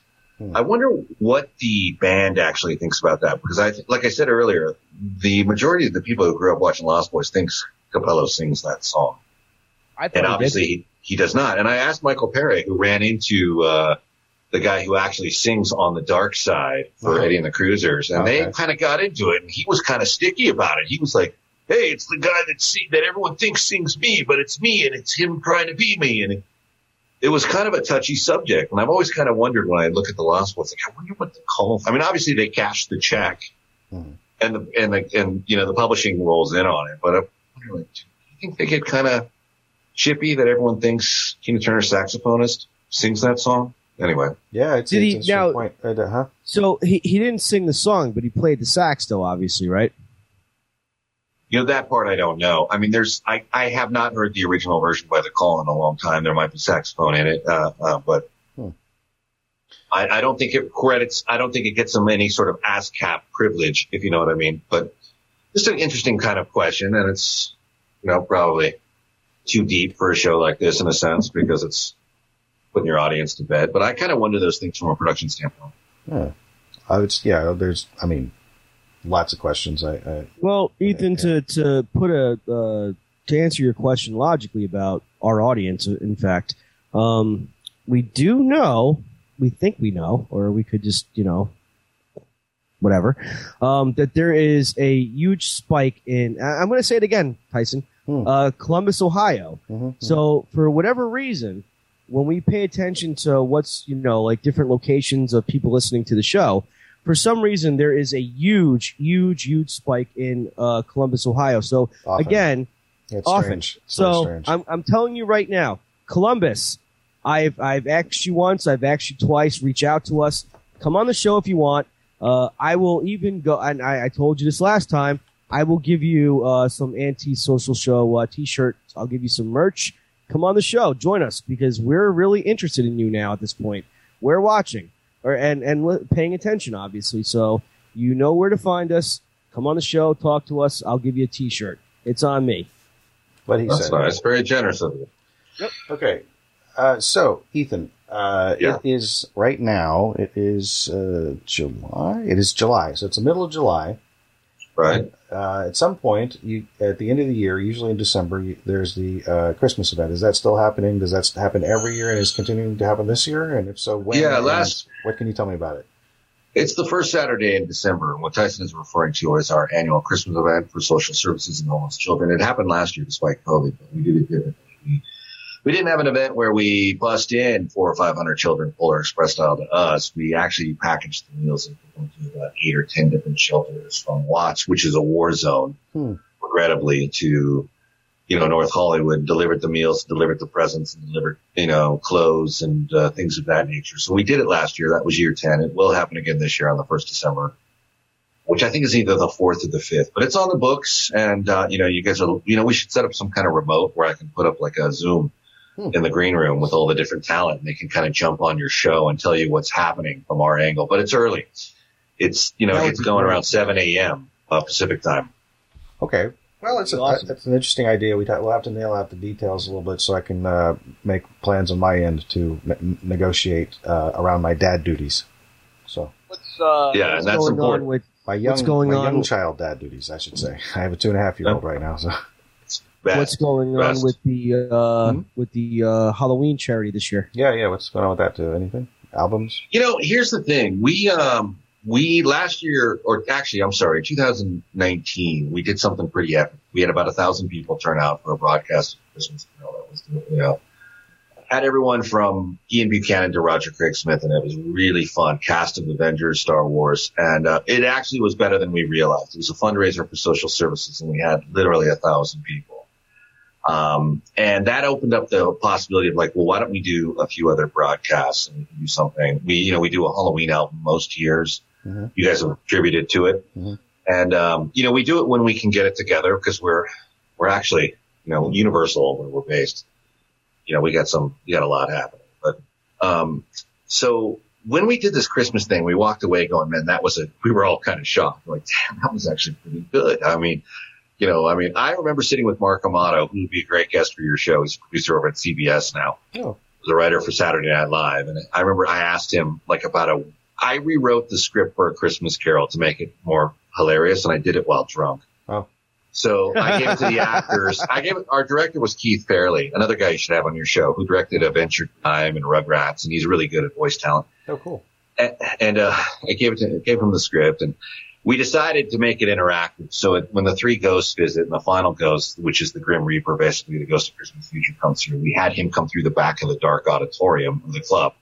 Speaker 6: I wonder what the band actually thinks about that because I, th- like I said earlier, the majority of the people who grew up watching Lost Boys thinks Cappello sings that song, and obviously he, he does not. And I asked Michael Paré, who ran into uh, the guy who actually sings on the dark side for
Speaker 4: Oh.
Speaker 6: Eddie and the Cruisers, and they kind of got into it, and he was kind of sticky about it. He was like, "Hey, it's the guy that see that everyone thinks sings me, but it's me, and it's him trying to be me." And it, it was kind of a touchy subject, and I've always kind of wondered when I look at the Lost Boys, like, I wonder what the call. I mean, obviously they cashed the check,
Speaker 4: Mhm.
Speaker 6: and the and the and you know the publishing rolls in on it, but I wonder, like, do you think they get kind of chippy that everyone thinks Tina Turner saxophonist sings that song? Anyway,
Speaker 4: Yeah, it's,
Speaker 3: Did
Speaker 4: it's
Speaker 3: he- now-
Speaker 4: point. Uh, huh?
Speaker 3: So he, he didn't sing the song, but he played the sax though, obviously, right?
Speaker 6: You know that part I don't know. I mean, there's I I have not heard the original version by the Call in a long time. There might be saxophone in it, uh, uh, but.
Speaker 4: Hmm.
Speaker 6: I, I don't think it credits. I don't think it gets them any sort of ASCAP privilege, if you know what I mean. But just an interesting kind of question, and it's you know probably too deep for a show like this in a sense because it's putting your audience to bed. But I kind of wonder those things from a production standpoint.
Speaker 4: Yeah. I would, yeah, there's, I mean, lots of questions. I, I
Speaker 3: Well, Ethan, to to put a uh, to answer your question logically about our audience, in fact, um, we do know, we think we know, or we could just you know, whatever, um, that there is a huge spike in. I- I'm going to say it again, Tyson,
Speaker 4: Hmm.
Speaker 3: uh, Columbus, Ohio.
Speaker 4: Mhm.
Speaker 3: So for whatever reason, when we pay attention to what's you know like different locations of people listening to the show, for some reason there is a huge, huge, huge spike in uh, Columbus, Ohio. So
Speaker 4: often.
Speaker 3: again,
Speaker 4: it's
Speaker 3: often.
Speaker 4: strange.
Speaker 3: So
Speaker 4: strange.
Speaker 3: I'm I'm telling you right now, Columbus. I've I've asked you once. I've asked you twice. Reach out to us. Come on the show if you want. Uh, I will even go. And I, I told you this last time. I will give you uh, some anti-social show uh, T-shirt. I'll give you some merch. Come on the show. Join us because we're really interested in you now. At this point, we're watching or and and li- paying attention, obviously. So you know where to find us. Come on the show. Talk to us. I'll give you a T-shirt. It's on me.
Speaker 4: what he
Speaker 6: That's
Speaker 4: said.
Speaker 6: nice. Very generous of you.
Speaker 4: Okay. Uh, so, Ethan, uh,
Speaker 6: Yeah.
Speaker 4: it is right now, it is uh, July. It is July. So it's the middle of July.
Speaker 6: Right.
Speaker 4: Uh, at some point, you at the end of the year, usually in December, you, there's the uh, Christmas event. Is that still happening? Does that happen every year and is continuing to happen this year? And if so, when?
Speaker 6: Yeah, last-
Speaker 4: What can you tell me about it?
Speaker 6: It's the first Saturday in December, and what Tyson is referring to is our annual Christmas event for social services and homeless children. It happened last year despite COVID, but we did it differently. We, we didn't have an event where we bust in four or five hundred children Polar Express style to us. We actually packaged the meals and put them to about eight or ten different shelters from Watts, which is a war zone,
Speaker 4: Hmm.
Speaker 6: regrettably, to you know North Hollywood. Delivered the meals, delivered the presents, and delivered you know clothes and uh, things of that nature. So we did it last year. That was year ten. It will happen again this year on the first December which I think is either the fourth or the fifth, but it's on the books. And, uh, you know, you guys are, you know, we should set up some kind of remote where I can put up like a Zoom
Speaker 4: Hmm.
Speaker 6: in the green room with all the different talent and they can kind of jump on your show and tell you what's happening from our angle. But it's early. It's, you know, it's going around 7 a.m. Uh, Pacific time.
Speaker 4: Okay. Well, it's a,
Speaker 3: Awesome.
Speaker 4: that's an interesting idea. We'd ha- we'll have to nail out the details a little bit so I can uh, make plans on my end to ne- negotiate uh, around my dad duties. So
Speaker 3: What's uh,
Speaker 6: Yeah,
Speaker 3: what's
Speaker 6: and that's
Speaker 3: going
Speaker 6: important.
Speaker 3: on with
Speaker 4: my young,
Speaker 3: What's going
Speaker 4: my
Speaker 3: on
Speaker 4: young
Speaker 3: with-
Speaker 4: child dad duties, I should say. I have a two and a half year old right now, so
Speaker 6: Best.
Speaker 3: what's going on with the uh,
Speaker 4: Hmm?
Speaker 3: with the uh, Halloween charity this year?
Speaker 4: yeah, yeah. What's going on with that? Too? Anything? Albums?
Speaker 6: You know, here's the thing. We, um, we last year, or actually, I'm sorry, 2019, we did something pretty epic. We had about a thousand people turn out for a broadcast of Christmas. You know, that was, you know, had everyone from Ian Buchanan to Roger Craig Smith, and it was really fun. Cast of Avengers, Star Wars, and uh, it actually was better than we realized. It was a fundraiser for social services, and we had literally a thousand people. Um, and that opened up the possibility of like, well, why don't we do a few other broadcasts and do something? We, you know, we do a Halloween album most years.
Speaker 4: Mhm.
Speaker 6: You guys have contributed to it.
Speaker 4: Mhm.
Speaker 6: And, um, you know, we do it when we can get it together because we're, we're actually, you know, universal where we're based. You know, we got some, we got a lot happening, but, um, so when we did this Christmas thing, we walked away going, man, that was a, we were all kind of shocked. We're like, damn, that was actually pretty good. I mean, you know, I mean, I remember sitting with Mark Amato, who would be a great guest for your show. He's a producer over at CBS now.
Speaker 4: Oh.
Speaker 6: Was a writer for Saturday Night Live, and I remember I asked him like about a. I rewrote the script for a Christmas Carol to make it more hilarious, and I did it while drunk.
Speaker 4: Oh.
Speaker 6: So I gave it to the actors. I gave it. Our director was Keith Fairley, another guy you should have on your show, who directed Adventure Time and Rugrats, and he's really good at voice talent
Speaker 4: Oh, cool.
Speaker 6: and, and uh, I gave it to, gave him the script, and we decided to make it interactive. So it, when the three ghosts visit, and the final ghost, which is the Grim Reaper, basically the ghost of Christmas Future, comes through, we had him come through the back of the dark auditorium of the club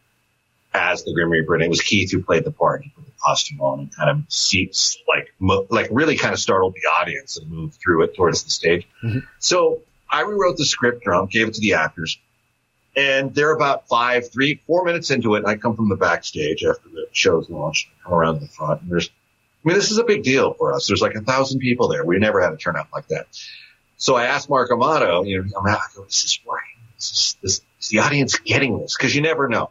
Speaker 6: as the Grim Reaper, and it was Keith who played the part. He put the costume on and kind of seats like mo- like really kind of startled the audience and moved through it towards the stage. Mm-hmm. So I rewrote the script drunk, gave it to the actors. And they're about five, three, four minutes into it. I come from the backstage after the show's launched. I come around the front and there's, I mean, this is a big deal for us. There's like a thousand people there. We never had a turnout like that. So I asked Mark Amato, you know, I'm go, is this working? Is, this, this, is the audience getting this? Cause you never know.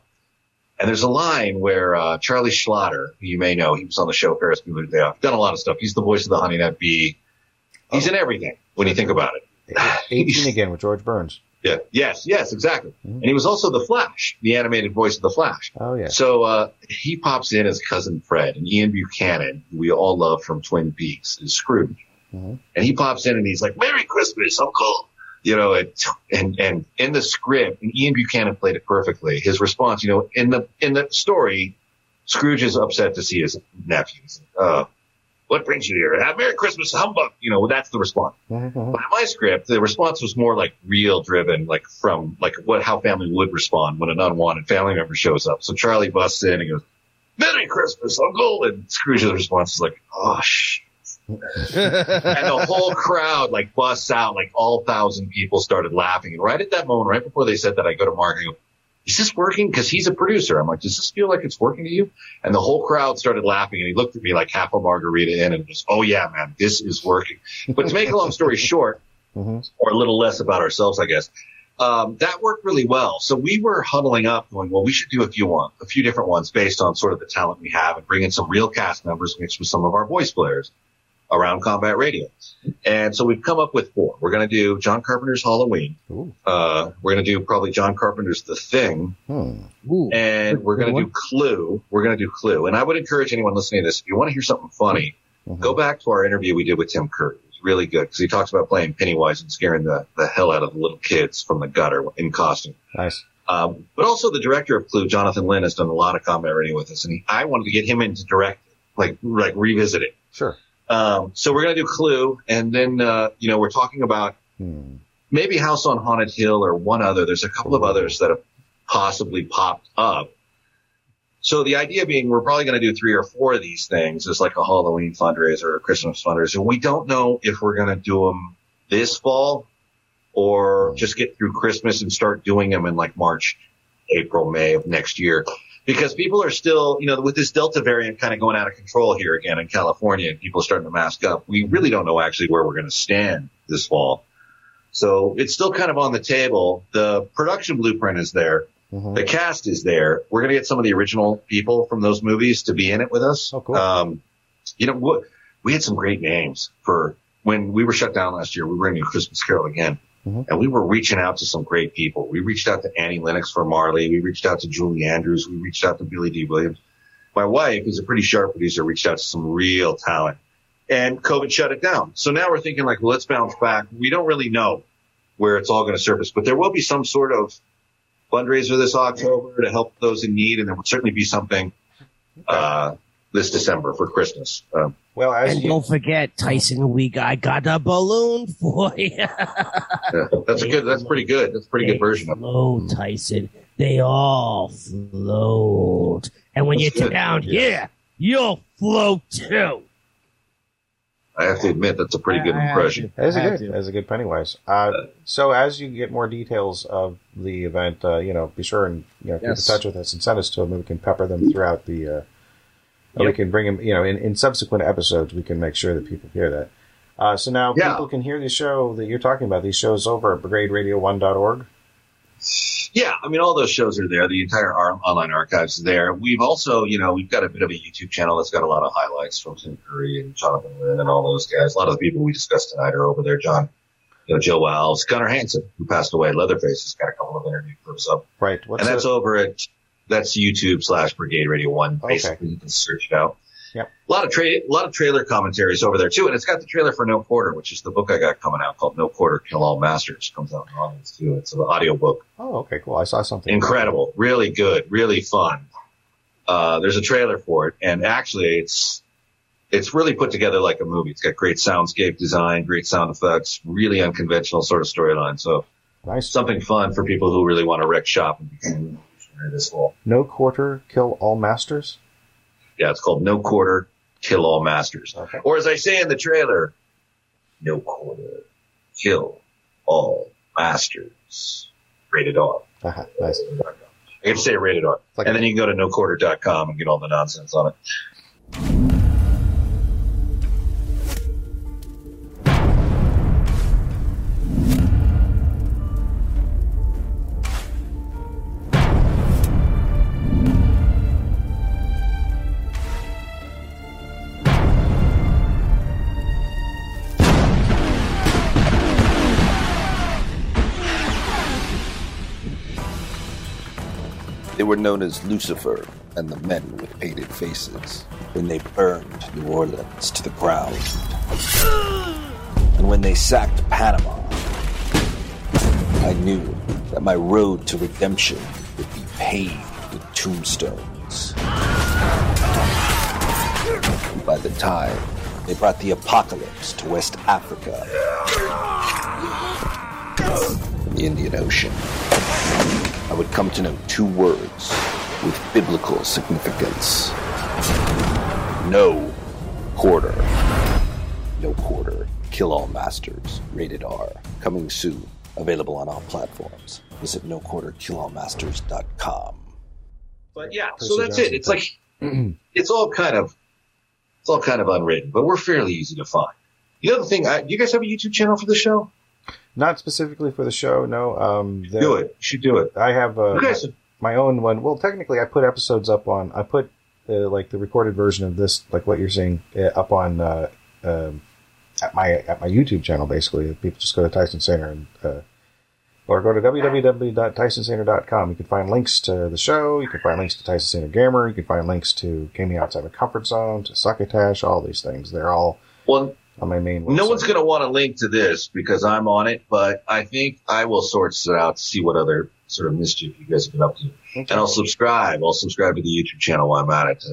Speaker 6: And there's a line where, uh, Charlie Schlatter, who you may know, he was on the show Ferris Bueller's Day Off, done a lot of stuff. He's the voice of the Honey Nut Bee. He's in everything when you think about it.
Speaker 4: 18 again with George Burns.
Speaker 6: Yeah. Yes. Yes. Exactly. And he was also the Flash, the animated voice of the Flash.
Speaker 4: Oh, yeah.
Speaker 6: So uh, he pops in as cousin Fred, and Ian Buchanan, who we all love from Twin Peaks, is Scrooge.
Speaker 4: Mhm.
Speaker 6: And he pops in and he's like, "Merry Christmas, Uncle." You know, and and and in the script, and Ian Buchanan played it perfectly. His response, you know, in the in the story, Scrooge is upset to see his nephews. Uh, what brings you here? Have Merry Christmas, humbug. You know, that's the response.
Speaker 4: Mhm.
Speaker 6: But in my script, the response was more like real driven, like from like what how family would respond when an unwanted family member shows up. So Charlie busts in and goes, "Merry Christmas, Uncle," and Scrooge's response is like, "Oh shit." and the whole crowd like busts out, like all thousand people started laughing. And right at that moment, right before they said that, I go to Mark and I go, is this working? Because he's a producer. I'm like, does this feel like it's working to you? And the whole crowd started laughing, and he looked at me like half a margarita in, and goes, "Oh yeah, man, this is working." But to make a long story short,
Speaker 4: Mhm.
Speaker 6: or a little less about ourselves, I guess. Um, that worked really well. So we were huddling up, going, "Well, we should do a few one, a few different ones based on sort of the talent we have, and bring in some real cast members mixed with some of our voice players around combat radio." And so we've come up with four. We're going to do John Carpenter's Halloween. Uh, we're going to do probably John Carpenter's The Thing,
Speaker 4: Hmm.
Speaker 6: And we're going to do Clue. We're going to do Clue. And I would encourage anyone listening to this, if you want to hear something funny,
Speaker 4: Mhm.
Speaker 6: go back to our interview we did with Tim Curry. It was really good because he talks about playing Pennywise and scaring the, the hell out of the little kids from the gutter in costume.
Speaker 4: Nice.
Speaker 6: Um, but also the director of Clue, Jonathan Lynn, has done a lot of combat radio with us, and he, I wanted to get him in to direct like like revisit it.
Speaker 4: Sure.
Speaker 6: Um, so we're going to do Clue, and then uh, you know we're talking about
Speaker 4: Hmm.
Speaker 6: maybe House on Haunted Hill or one other. There's a couple of others that have possibly popped up. So the idea being we're probably going to do three or four of these things as like a Halloween fundraiser or a Christmas fundraiser. We don't know if we're going to do them this fall or just get through Christmas and start doing them in like March, April, May of next year. Because people are still, you know, with this Delta variant kind of going out of control here again in California and people starting to mask up, we really don't know actually where we're going to stand this fall. So it's still kind of on the table. The production blueprint is there.
Speaker 4: Mhm.
Speaker 6: The cast is there. We're going to get some of the original people from those movies to be in it with us.
Speaker 4: Oh, cool.
Speaker 6: Um, you know, what, we had some great names for when we were shut down last year. We were in a Christmas Carol again.
Speaker 4: Mhm.
Speaker 6: And we were reaching out to some great people. We reached out to Annie Lennox for Marley. We reached out to Julie Andrews. We reached out to Billy Dee Williams. My wife, who's a pretty sharp producer, reached out to some real talent. And COVID shut it down. So now we're thinking like, well, let's bounce back. We don't really know where it's all going to surface, but there will be some sort of fundraiser this October to help those in need. And there will certainly be something, uh, this December for Christmas. Um,
Speaker 4: Well, as
Speaker 3: And
Speaker 4: you,
Speaker 3: don't forget, Tyson, we got, got a balloon for you.
Speaker 6: yeah, that's a good, that's pretty good. That's a pretty good version of it.
Speaker 3: Float, Tyson. They all float. And when
Speaker 6: That's
Speaker 3: you're
Speaker 6: good.
Speaker 3: down here, you'll float too.
Speaker 6: I have to admit that's a pretty good
Speaker 3: I- I
Speaker 6: impression.
Speaker 3: to.
Speaker 4: That is a
Speaker 3: I have
Speaker 4: good. That is a good Pennywise. Uh, so as you get more details of the event, uh, you know, be sure and you know keep in touch with us and send us to them. and We can pepper them throughout the. Or We can bring them. You know, in, in subsequent episodes, we can make sure that people hear that. Uh, so now
Speaker 6: Yeah.
Speaker 4: people can hear the show that you're talking about. These shows over at BrigadeRadio1.org.
Speaker 6: Yeah, I mean, all those shows are there. The entire ar- online archives there. We've also, you know, we've got a bit of a YouTube channel that's got a lot of highlights from Tim Curry and Jonathan Lynn and all those guys. A lot of the people we discussed tonight are over there. John, you know, Joe Wells, Gunnar Hansen, who passed away. Leatherface has got a couple of interview clips up.
Speaker 4: Right. What's
Speaker 6: and that's
Speaker 4: the-
Speaker 6: over at that's YouTube slash Brigade Radio One.
Speaker 4: Okay.
Speaker 6: Basically, you can search it out.
Speaker 4: Yep.
Speaker 6: A lot of tra- a lot of trailer commentaries over there too, and it's got the trailer for No Quarter, which is the book I got coming out called No Quarter Kill All Masters. Comes out in August too. It's an audio book.
Speaker 4: Oh, okay, cool. I saw something.
Speaker 6: Incredible, really good, really fun. Uh, there's a trailer for it, and actually, it's it's really put together like a movie. It's got great soundscape design, great sound effects, really unconventional sort of storyline. So
Speaker 4: Nice.
Speaker 6: something fun for people who really want to wreck shop and become this fall.
Speaker 4: No quarter, kill all masters.
Speaker 6: Yeah, it's called No Quarter, Kill All Masters.
Speaker 4: Okay.
Speaker 6: Or as I say in the trailer, No Quarter, Kill All Masters. Rated R.
Speaker 4: Uh-huh, nice.
Speaker 6: I can say rated R.
Speaker 4: Like-
Speaker 6: and then you can go to noquarter.com and get all the nonsense on it.
Speaker 1: Known as Lucifer and the men with painted faces when they burned New Orleans to the ground. And when they sacked Panama, I knew that my road to redemption would be paved with tombstones. And by the time they brought the apocalypse to West Africa the Indian Ocean, I would come to know two words with biblical significance. No quarter. No quarter. Kill all masters. Rated R. Coming soon. Available on all platforms. Visit noquarterkillallmasters.com.
Speaker 6: But yeah, so that's it. It's like, it's all kind of, it's all kind of unwritten, but we're fairly easy to find. The other thing, I, do you guys have a YouTube channel for the show?
Speaker 4: Not specifically for the show. No. Um, the-
Speaker 6: do it. You should do it.
Speaker 4: I have uh,
Speaker 6: You guys,
Speaker 4: my own one. Well, technically, I put episodes up on. I put uh, like the recorded version of this, like what you're seeing, uh, up on uh, um, at my at my YouTube channel. Basically, people just go to Tyson Center and uh, or go to www.tysonsaner.com. You can find links to the show. You can find links to Tyson Center Gamer. You can find links to Gaming Outside of Comfort Zone, to Succotash, all these things. They're all
Speaker 6: well,
Speaker 4: on my main.
Speaker 6: No one's going to want to link to this because I'm on it, but I think I will sort it out to see what other sort of mischief you guys have been up to. And I'll subscribe. I'll subscribe to the YouTube channel while I'm at it.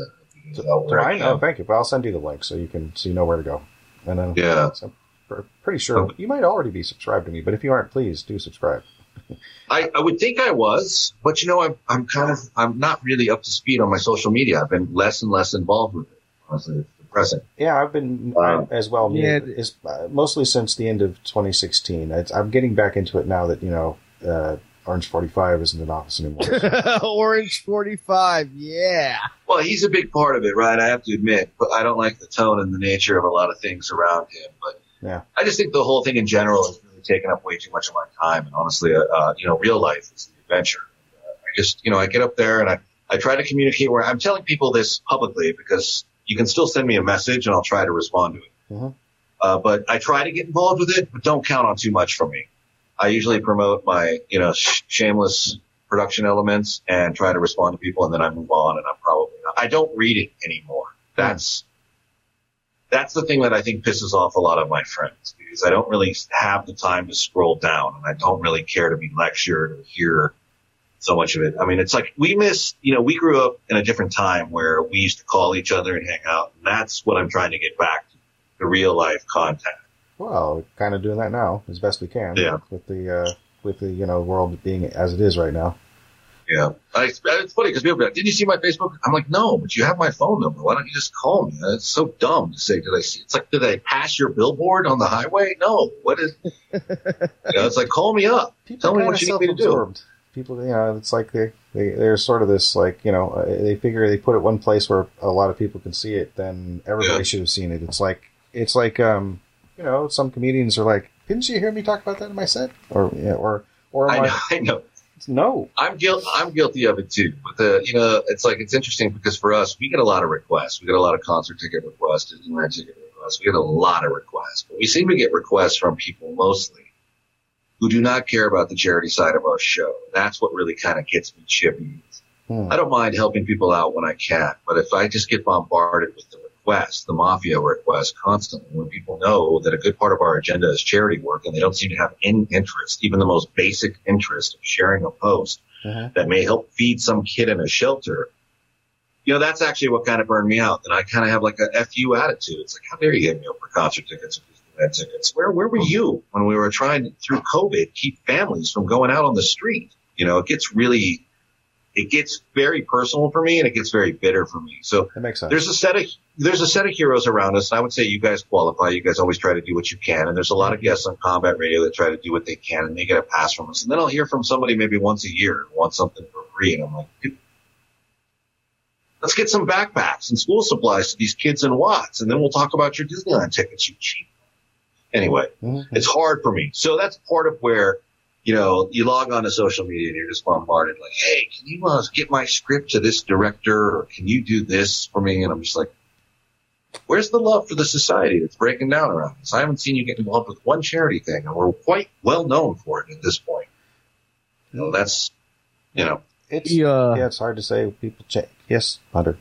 Speaker 6: To, to I?
Speaker 4: Oh, thank you. But I'll send you the link so you can so you know where to go. And then
Speaker 6: Yeah.
Speaker 4: so I'm pretty sure you might already be subscribed to me, but if you aren't, please do subscribe.
Speaker 6: I, I would think I was, but you know, I'm, I'm kind of, I'm not really up to speed on my social media. I've been less and less involved with it. Honestly, it's depressing.
Speaker 4: Yeah, I've been
Speaker 6: Wow.
Speaker 4: as well. me-
Speaker 3: Yeah.
Speaker 4: is, uh, mostly since the end of 2016. It's, I'm getting back into it now that you know uh, Orange 45 isn't in office anymore.
Speaker 3: Orange 45, yeah.
Speaker 6: Well, he's a big part of it, right? I have to admit, but I don't like the tone and the nature of a lot of things around him. But
Speaker 4: Yeah.
Speaker 6: I just think the whole thing in general has really taken up way too much of my time. And honestly, uh, uh, you know, real life is the adventure. Uh, I just, you know, I get up there and I, I try to communicate where I'm telling people this publicly because you can still send me a message and I'll try to respond to it.
Speaker 4: Mhm.
Speaker 6: Uh, but I try to get involved with it, but don't count on too much from me. I usually promote my, you know, sh- shameless production elements and try to respond to people and then I move on and I'm probably not. I don't read it anymore. That's, that's the thing that I think pisses off a lot of my friends because I don't really have the time to scroll down and I don't really care to be lectured or hear so much of it. I mean, it's like we miss, you know, we grew up in a different time where we used to call each other and hang out. And that's what I'm trying to get back to, the real life contact.
Speaker 4: well, kind of doing that now as best we can.
Speaker 6: Yeah.
Speaker 4: With the uh, with the you know world being as it is right now.
Speaker 6: Yeah. I, it's funny because people be like, did you see my Facebook? I'm like, no, but you have my phone number. Why don't you just call me? It's so dumb to say, did I see? It's like, did I pass your billboard on the highway? No. What is, you know, it's like, call me up.
Speaker 4: People
Speaker 6: Tell me what you need me to do.
Speaker 4: People, you know, it's like they, they they're sort of this like you know uh, they figure they put it one place where a lot of people can see it, then everybody
Speaker 6: Yeah.
Speaker 4: should have seen it. It's like it's like um you know some comedians are like, didn't you hear me talk about that in my set? Or yeah, or or
Speaker 6: I know, I know.
Speaker 4: No.
Speaker 6: I'm guilty. I'm guilty of it too. But the, you know, it's like it's interesting because for us, we get a lot of requests. We get a lot of concert ticket requests, Disneyland ticket requests. We get a lot of requests, but we seem to get requests from people mostly who do not care about the charity side of our show. That's what really kind of gets me chippy.
Speaker 4: Hmm.
Speaker 6: I don't mind helping people out when I can, but if I just get bombarded with the requests, the mafia requests constantly, when people know that a good part of our agenda is charity work and they don't seem to have any interest, even the most basic interest of sharing a post
Speaker 4: Mhm.
Speaker 6: that may help feed some kid in a shelter, you know, that's actually what kind of burned me out. That I kind of have like a FU attitude. It's like, how dare you hit me up for concert tickets Disneyland tickets? Where, where were you when we were trying to, through COVID, keep families from going out on the street? You know, it gets really, it gets very personal for me and it gets very bitter for me. So
Speaker 4: That makes sense.
Speaker 6: there's a set of there's a set of heroes around us, and I would say you guys qualify. You guys always try to do what you can, and there's a lot of guests on combat radio that try to do what they can, and they get a pass from us. And then I'll hear from somebody maybe once a year and want something for free, and I'm like, let's get some backpacks and school supplies to these kids in Watts, and then we'll talk about your Disneyland tickets, you cheap. Anyway,
Speaker 4: Mhm.
Speaker 6: it's hard for me. So that's part of where, you know, you log on to social media and you're just bombarded like, hey, can you uh, get my script to this director or can you do this for me? And I'm just like, where's the love for the society that's breaking down around us? I haven't seen you get involved with one charity thing and we're quite well known for it at this point. You know, that's, you know,
Speaker 4: It's,
Speaker 3: We, uh,
Speaker 4: yeah, it's hard to say. People check. Yes, Hunter.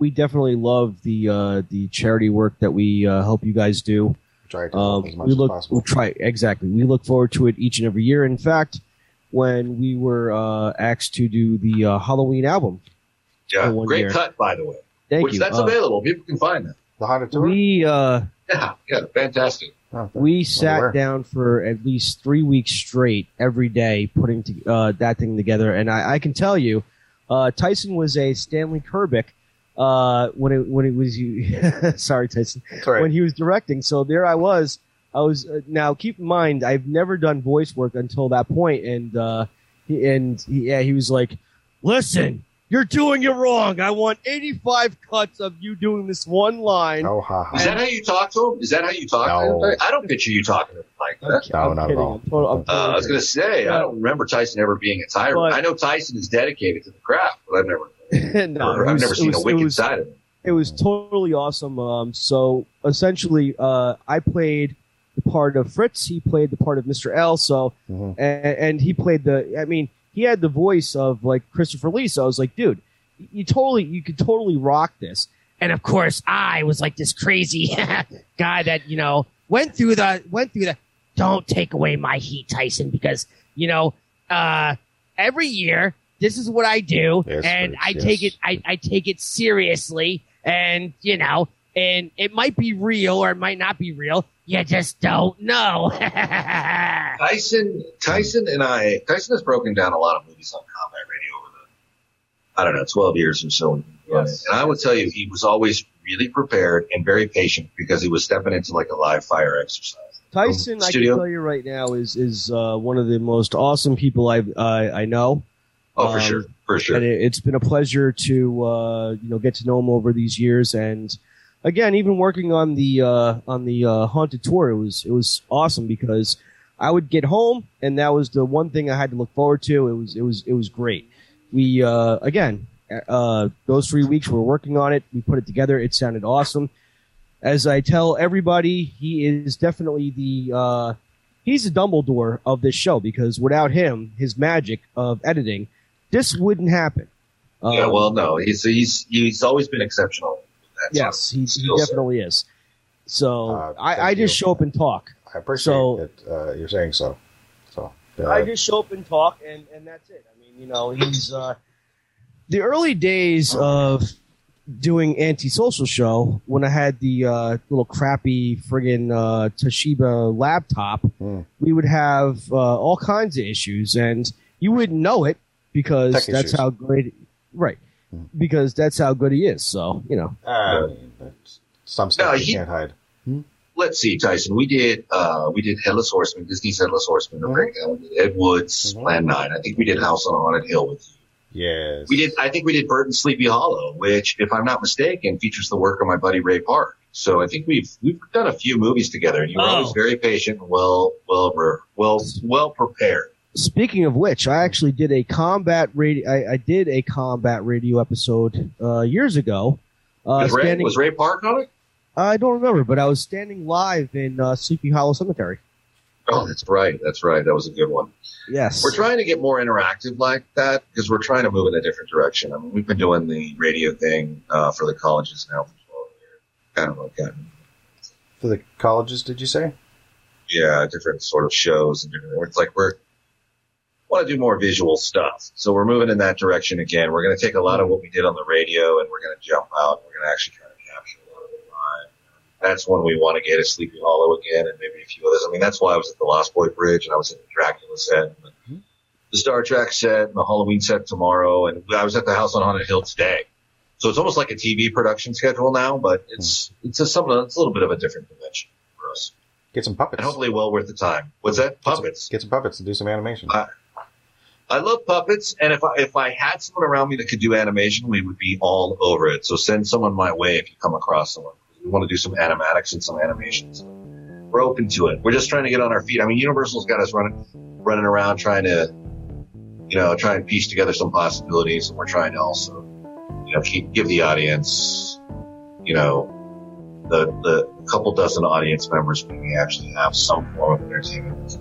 Speaker 3: we definitely love the uh, the charity work that we uh, help you guys do.
Speaker 4: Try to
Speaker 3: Um,
Speaker 4: as much
Speaker 3: we
Speaker 4: as
Speaker 3: look,
Speaker 4: possible.
Speaker 3: we try exactly. We look forward to it each and every year. In fact, when we were uh, asked to do the uh, Halloween album,
Speaker 6: yeah,
Speaker 3: one
Speaker 6: great
Speaker 3: year.
Speaker 6: cut, by the way,
Speaker 3: thank
Speaker 6: which
Speaker 3: you.
Speaker 6: that's
Speaker 3: Uh,
Speaker 6: available. People can find that.
Speaker 4: the Haunted Tour?
Speaker 3: we uh,
Speaker 6: Yeah, yeah, fantastic.
Speaker 4: Oh,
Speaker 3: we
Speaker 4: Where?
Speaker 3: sat down for at least three weeks straight every day putting to, uh, that thing together, and I, I can tell you, uh, Tyson was a Stanley Kubrick uh, when it when it was you. sorry, Tyson.
Speaker 4: That's all right.
Speaker 3: when he was directing. So there I was. I was uh, now. Keep in mind, I've never done voice work until that point, and uh, he, and he, yeah, he was like, "Listen, you're doing it wrong. I want 85 cuts of you doing this one line."
Speaker 4: oh, ha, ha.
Speaker 6: Is that how you talk to him? Is that how you talk
Speaker 4: No.
Speaker 6: to him? I don't picture you talking to him like
Speaker 3: I'm,
Speaker 6: that.
Speaker 4: No,
Speaker 3: I'm
Speaker 4: not at all.
Speaker 3: I'm total- I'm
Speaker 6: Uh, I was going to say, I don't remember Tyson ever being a tyrant.
Speaker 3: But-
Speaker 6: I know Tyson is dedicated to the craft, but I've never,
Speaker 3: kidding. no, it
Speaker 6: I've
Speaker 3: was-
Speaker 6: never seen
Speaker 3: was-
Speaker 6: a wicked
Speaker 3: was-
Speaker 6: side of him.
Speaker 3: It was totally awesome. Um, so essentially, uh, I played the part of Fritz. He played the part of Mr. L. So,
Speaker 4: Mhm.
Speaker 3: and, and he played the. I mean, he had the voice of like Christopher Lee. So I was like, dude, you totally, you could totally rock this.
Speaker 7: and of course I was like this crazy guy that you know went through the went through the don't take away my heat Tyson because you know uh every year this is what I do
Speaker 4: Yes,
Speaker 7: and I
Speaker 4: yes.
Speaker 7: take it I, I take it seriously and you know and it might be real or it might not be real you just don't know
Speaker 6: Tyson, Tyson and I, Tyson has broken down a lot of movies on combat radio over the, I don't know, 12 years or so.
Speaker 3: Yes.
Speaker 6: And I would tell you, he was always really prepared and very patient because he was stepping into like a live fire exercise.
Speaker 3: Tyson, I can tell you right now, is is uh, one of the most awesome people I I, I know.
Speaker 6: Oh, for
Speaker 3: Um,
Speaker 6: sure. For sure.
Speaker 3: and it, it's been a pleasure to uh, you know get to know him over these years. And again, even working on the uh, on the uh, haunted tour, it was it was awesome because I would get home, and that was the one thing I had to look forward to. It was it was it was great. We uh, again uh, those three weeks we were working on it. We put it together. It sounded awesome. As I tell everybody, he is definitely the uh, he's the Dumbledore of this show because without him, his magic of editing, this wouldn't happen.
Speaker 6: yeah,
Speaker 3: Um,
Speaker 6: well, no, he's, he's, he's always been exceptional. with
Speaker 3: yes, he, he
Speaker 6: skill set.
Speaker 3: definitely is. So
Speaker 4: Uh,
Speaker 3: I, I just
Speaker 4: you.
Speaker 3: show up and talk.
Speaker 4: I appreciate
Speaker 3: So-
Speaker 4: that uh, you're saying so. So, uh,
Speaker 3: I just show up and talk, and, and that's it. I mean, you know, he's uh, the early days of doing antisocial show when I had the uh, little crappy friggin' uh, Toshiba laptop.
Speaker 4: Hmm.
Speaker 3: We would have uh, all kinds of issues, and you wouldn't know it because
Speaker 4: Tech
Speaker 3: that's
Speaker 4: issues.
Speaker 3: how great, right?
Speaker 4: Hmm.
Speaker 3: Because that's how good he is. So you know,
Speaker 4: I mean, some stuff
Speaker 6: No,
Speaker 4: you
Speaker 6: he-
Speaker 4: can't hide.
Speaker 6: Let's see, Tyson. We did, uh, we did Headless Horseman, Disney's Headless Horseman,
Speaker 4: Mhm.
Speaker 6: We did Ed Wood's
Speaker 4: Mhm.
Speaker 6: Plan 9. I think we did House on Haunted Hill with you.
Speaker 4: Yes.
Speaker 6: We did. I think we did Burton's Sleepy Hollow, which, if I'm not mistaken, features the work of my buddy Ray Park. So I think we've we've done a few movies together, and you were
Speaker 7: Oh.
Speaker 6: always very patient, and well, well, well, well prepared.
Speaker 3: Speaking of which, I actually did a combat radio. I, I did a combat radio episode uh, years ago. Uh,
Speaker 6: was, Ray,
Speaker 3: standing,
Speaker 6: was Ray Park on it?
Speaker 3: I don't remember, but I was standing live in uh, Sleepy Hollow Cemetery.
Speaker 6: Oh, that's right. That's right. That was a good one.
Speaker 3: Yes,
Speaker 6: We're trying to get more interactive like that because we're trying to move in a different direction. I mean, we've been doing the radio thing uh, for the colleges now for 12 years. Kind of like that.
Speaker 4: For the colleges, did you say?
Speaker 6: yeah, different sort of shows and different. It's like we're want to do more visual stuff, so we're moving in that direction again. We're going to take a lot of what we did on the radio and we're going to jump out. We're going to actually try to capture a lot of it live. That's when we want to get a Sleepy Hollow again, and maybe a few others. I mean, that's why I was at the Lost Boy Bridge and I was at the Dracula set, and the, the Star Trek set, and the Halloween set tomorrow, and I was at the House on Haunted Hill today. So it's almost like a TV production schedule now, but it's mm. it's just something. It's a little bit of a different dimension for us.
Speaker 4: Get some puppets.
Speaker 6: And hopefully well worth the time. What's that? Puppets.
Speaker 4: Get some puppets and do some animation.
Speaker 6: I, I love puppets, and if I, if I had someone around me that could do animation, we would be all over it. So send someone my way if you come across someone. We want to do some animatics and some animations. We're open to it. We're just trying to get on our feet. I mean, Universal's got us running, running around trying to, you know, try and piece together some possibilities, and we're trying to also, you know, keep, give the audience, you know, the the couple dozen audience members we actually have some form of entertainment.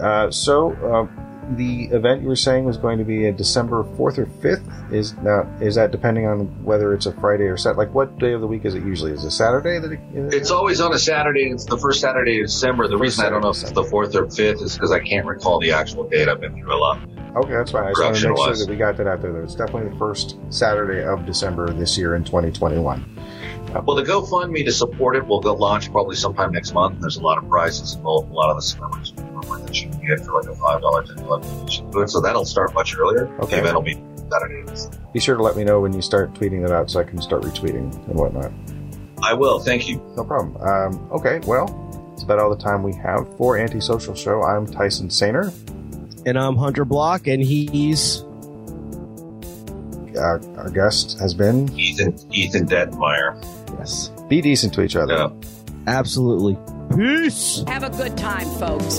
Speaker 4: Uh, so, uh, the event you were saying was going to be a December 4th or 5th. Is now is that depending on whether it's a Friday or Saturday? Like, what day of the week is it usually? Is it Saturday that it,
Speaker 6: It's always on a Saturday. It's the first Saturday of December. The reason I don't know if it's the fourth or fifth is because I can't recall the actual date. I've been through a lot.
Speaker 4: Okay, that's fine. I just want to make sure that we got that out there. That it's definitely the first Saturday of December this year in 2021.
Speaker 6: Well, the GoFundMe to support it will go launch probably sometime next month. There's a lot of prizes involved. A lot of the celebrities that you can get for like a five dollar, ten dollar donation to it. So that'll start much earlier.
Speaker 4: Okay.
Speaker 6: The event will be Saturday.
Speaker 4: Be sure to let me know when you start tweeting that out so I can start retweeting and whatnot.
Speaker 6: I will. Thank you.
Speaker 4: No problem. Um, okay, well, it's about all the time we have for Antisocial Show. I'm Tyson Sainer.
Speaker 3: and I'm Hunter Block, and he's
Speaker 4: Uh, our guest has been.
Speaker 6: Ethan Ethan Detmeyer.
Speaker 3: yes,
Speaker 4: Be decent to each other.
Speaker 6: Yeah.
Speaker 3: absolutely. Peace.
Speaker 8: Have a good time, folks.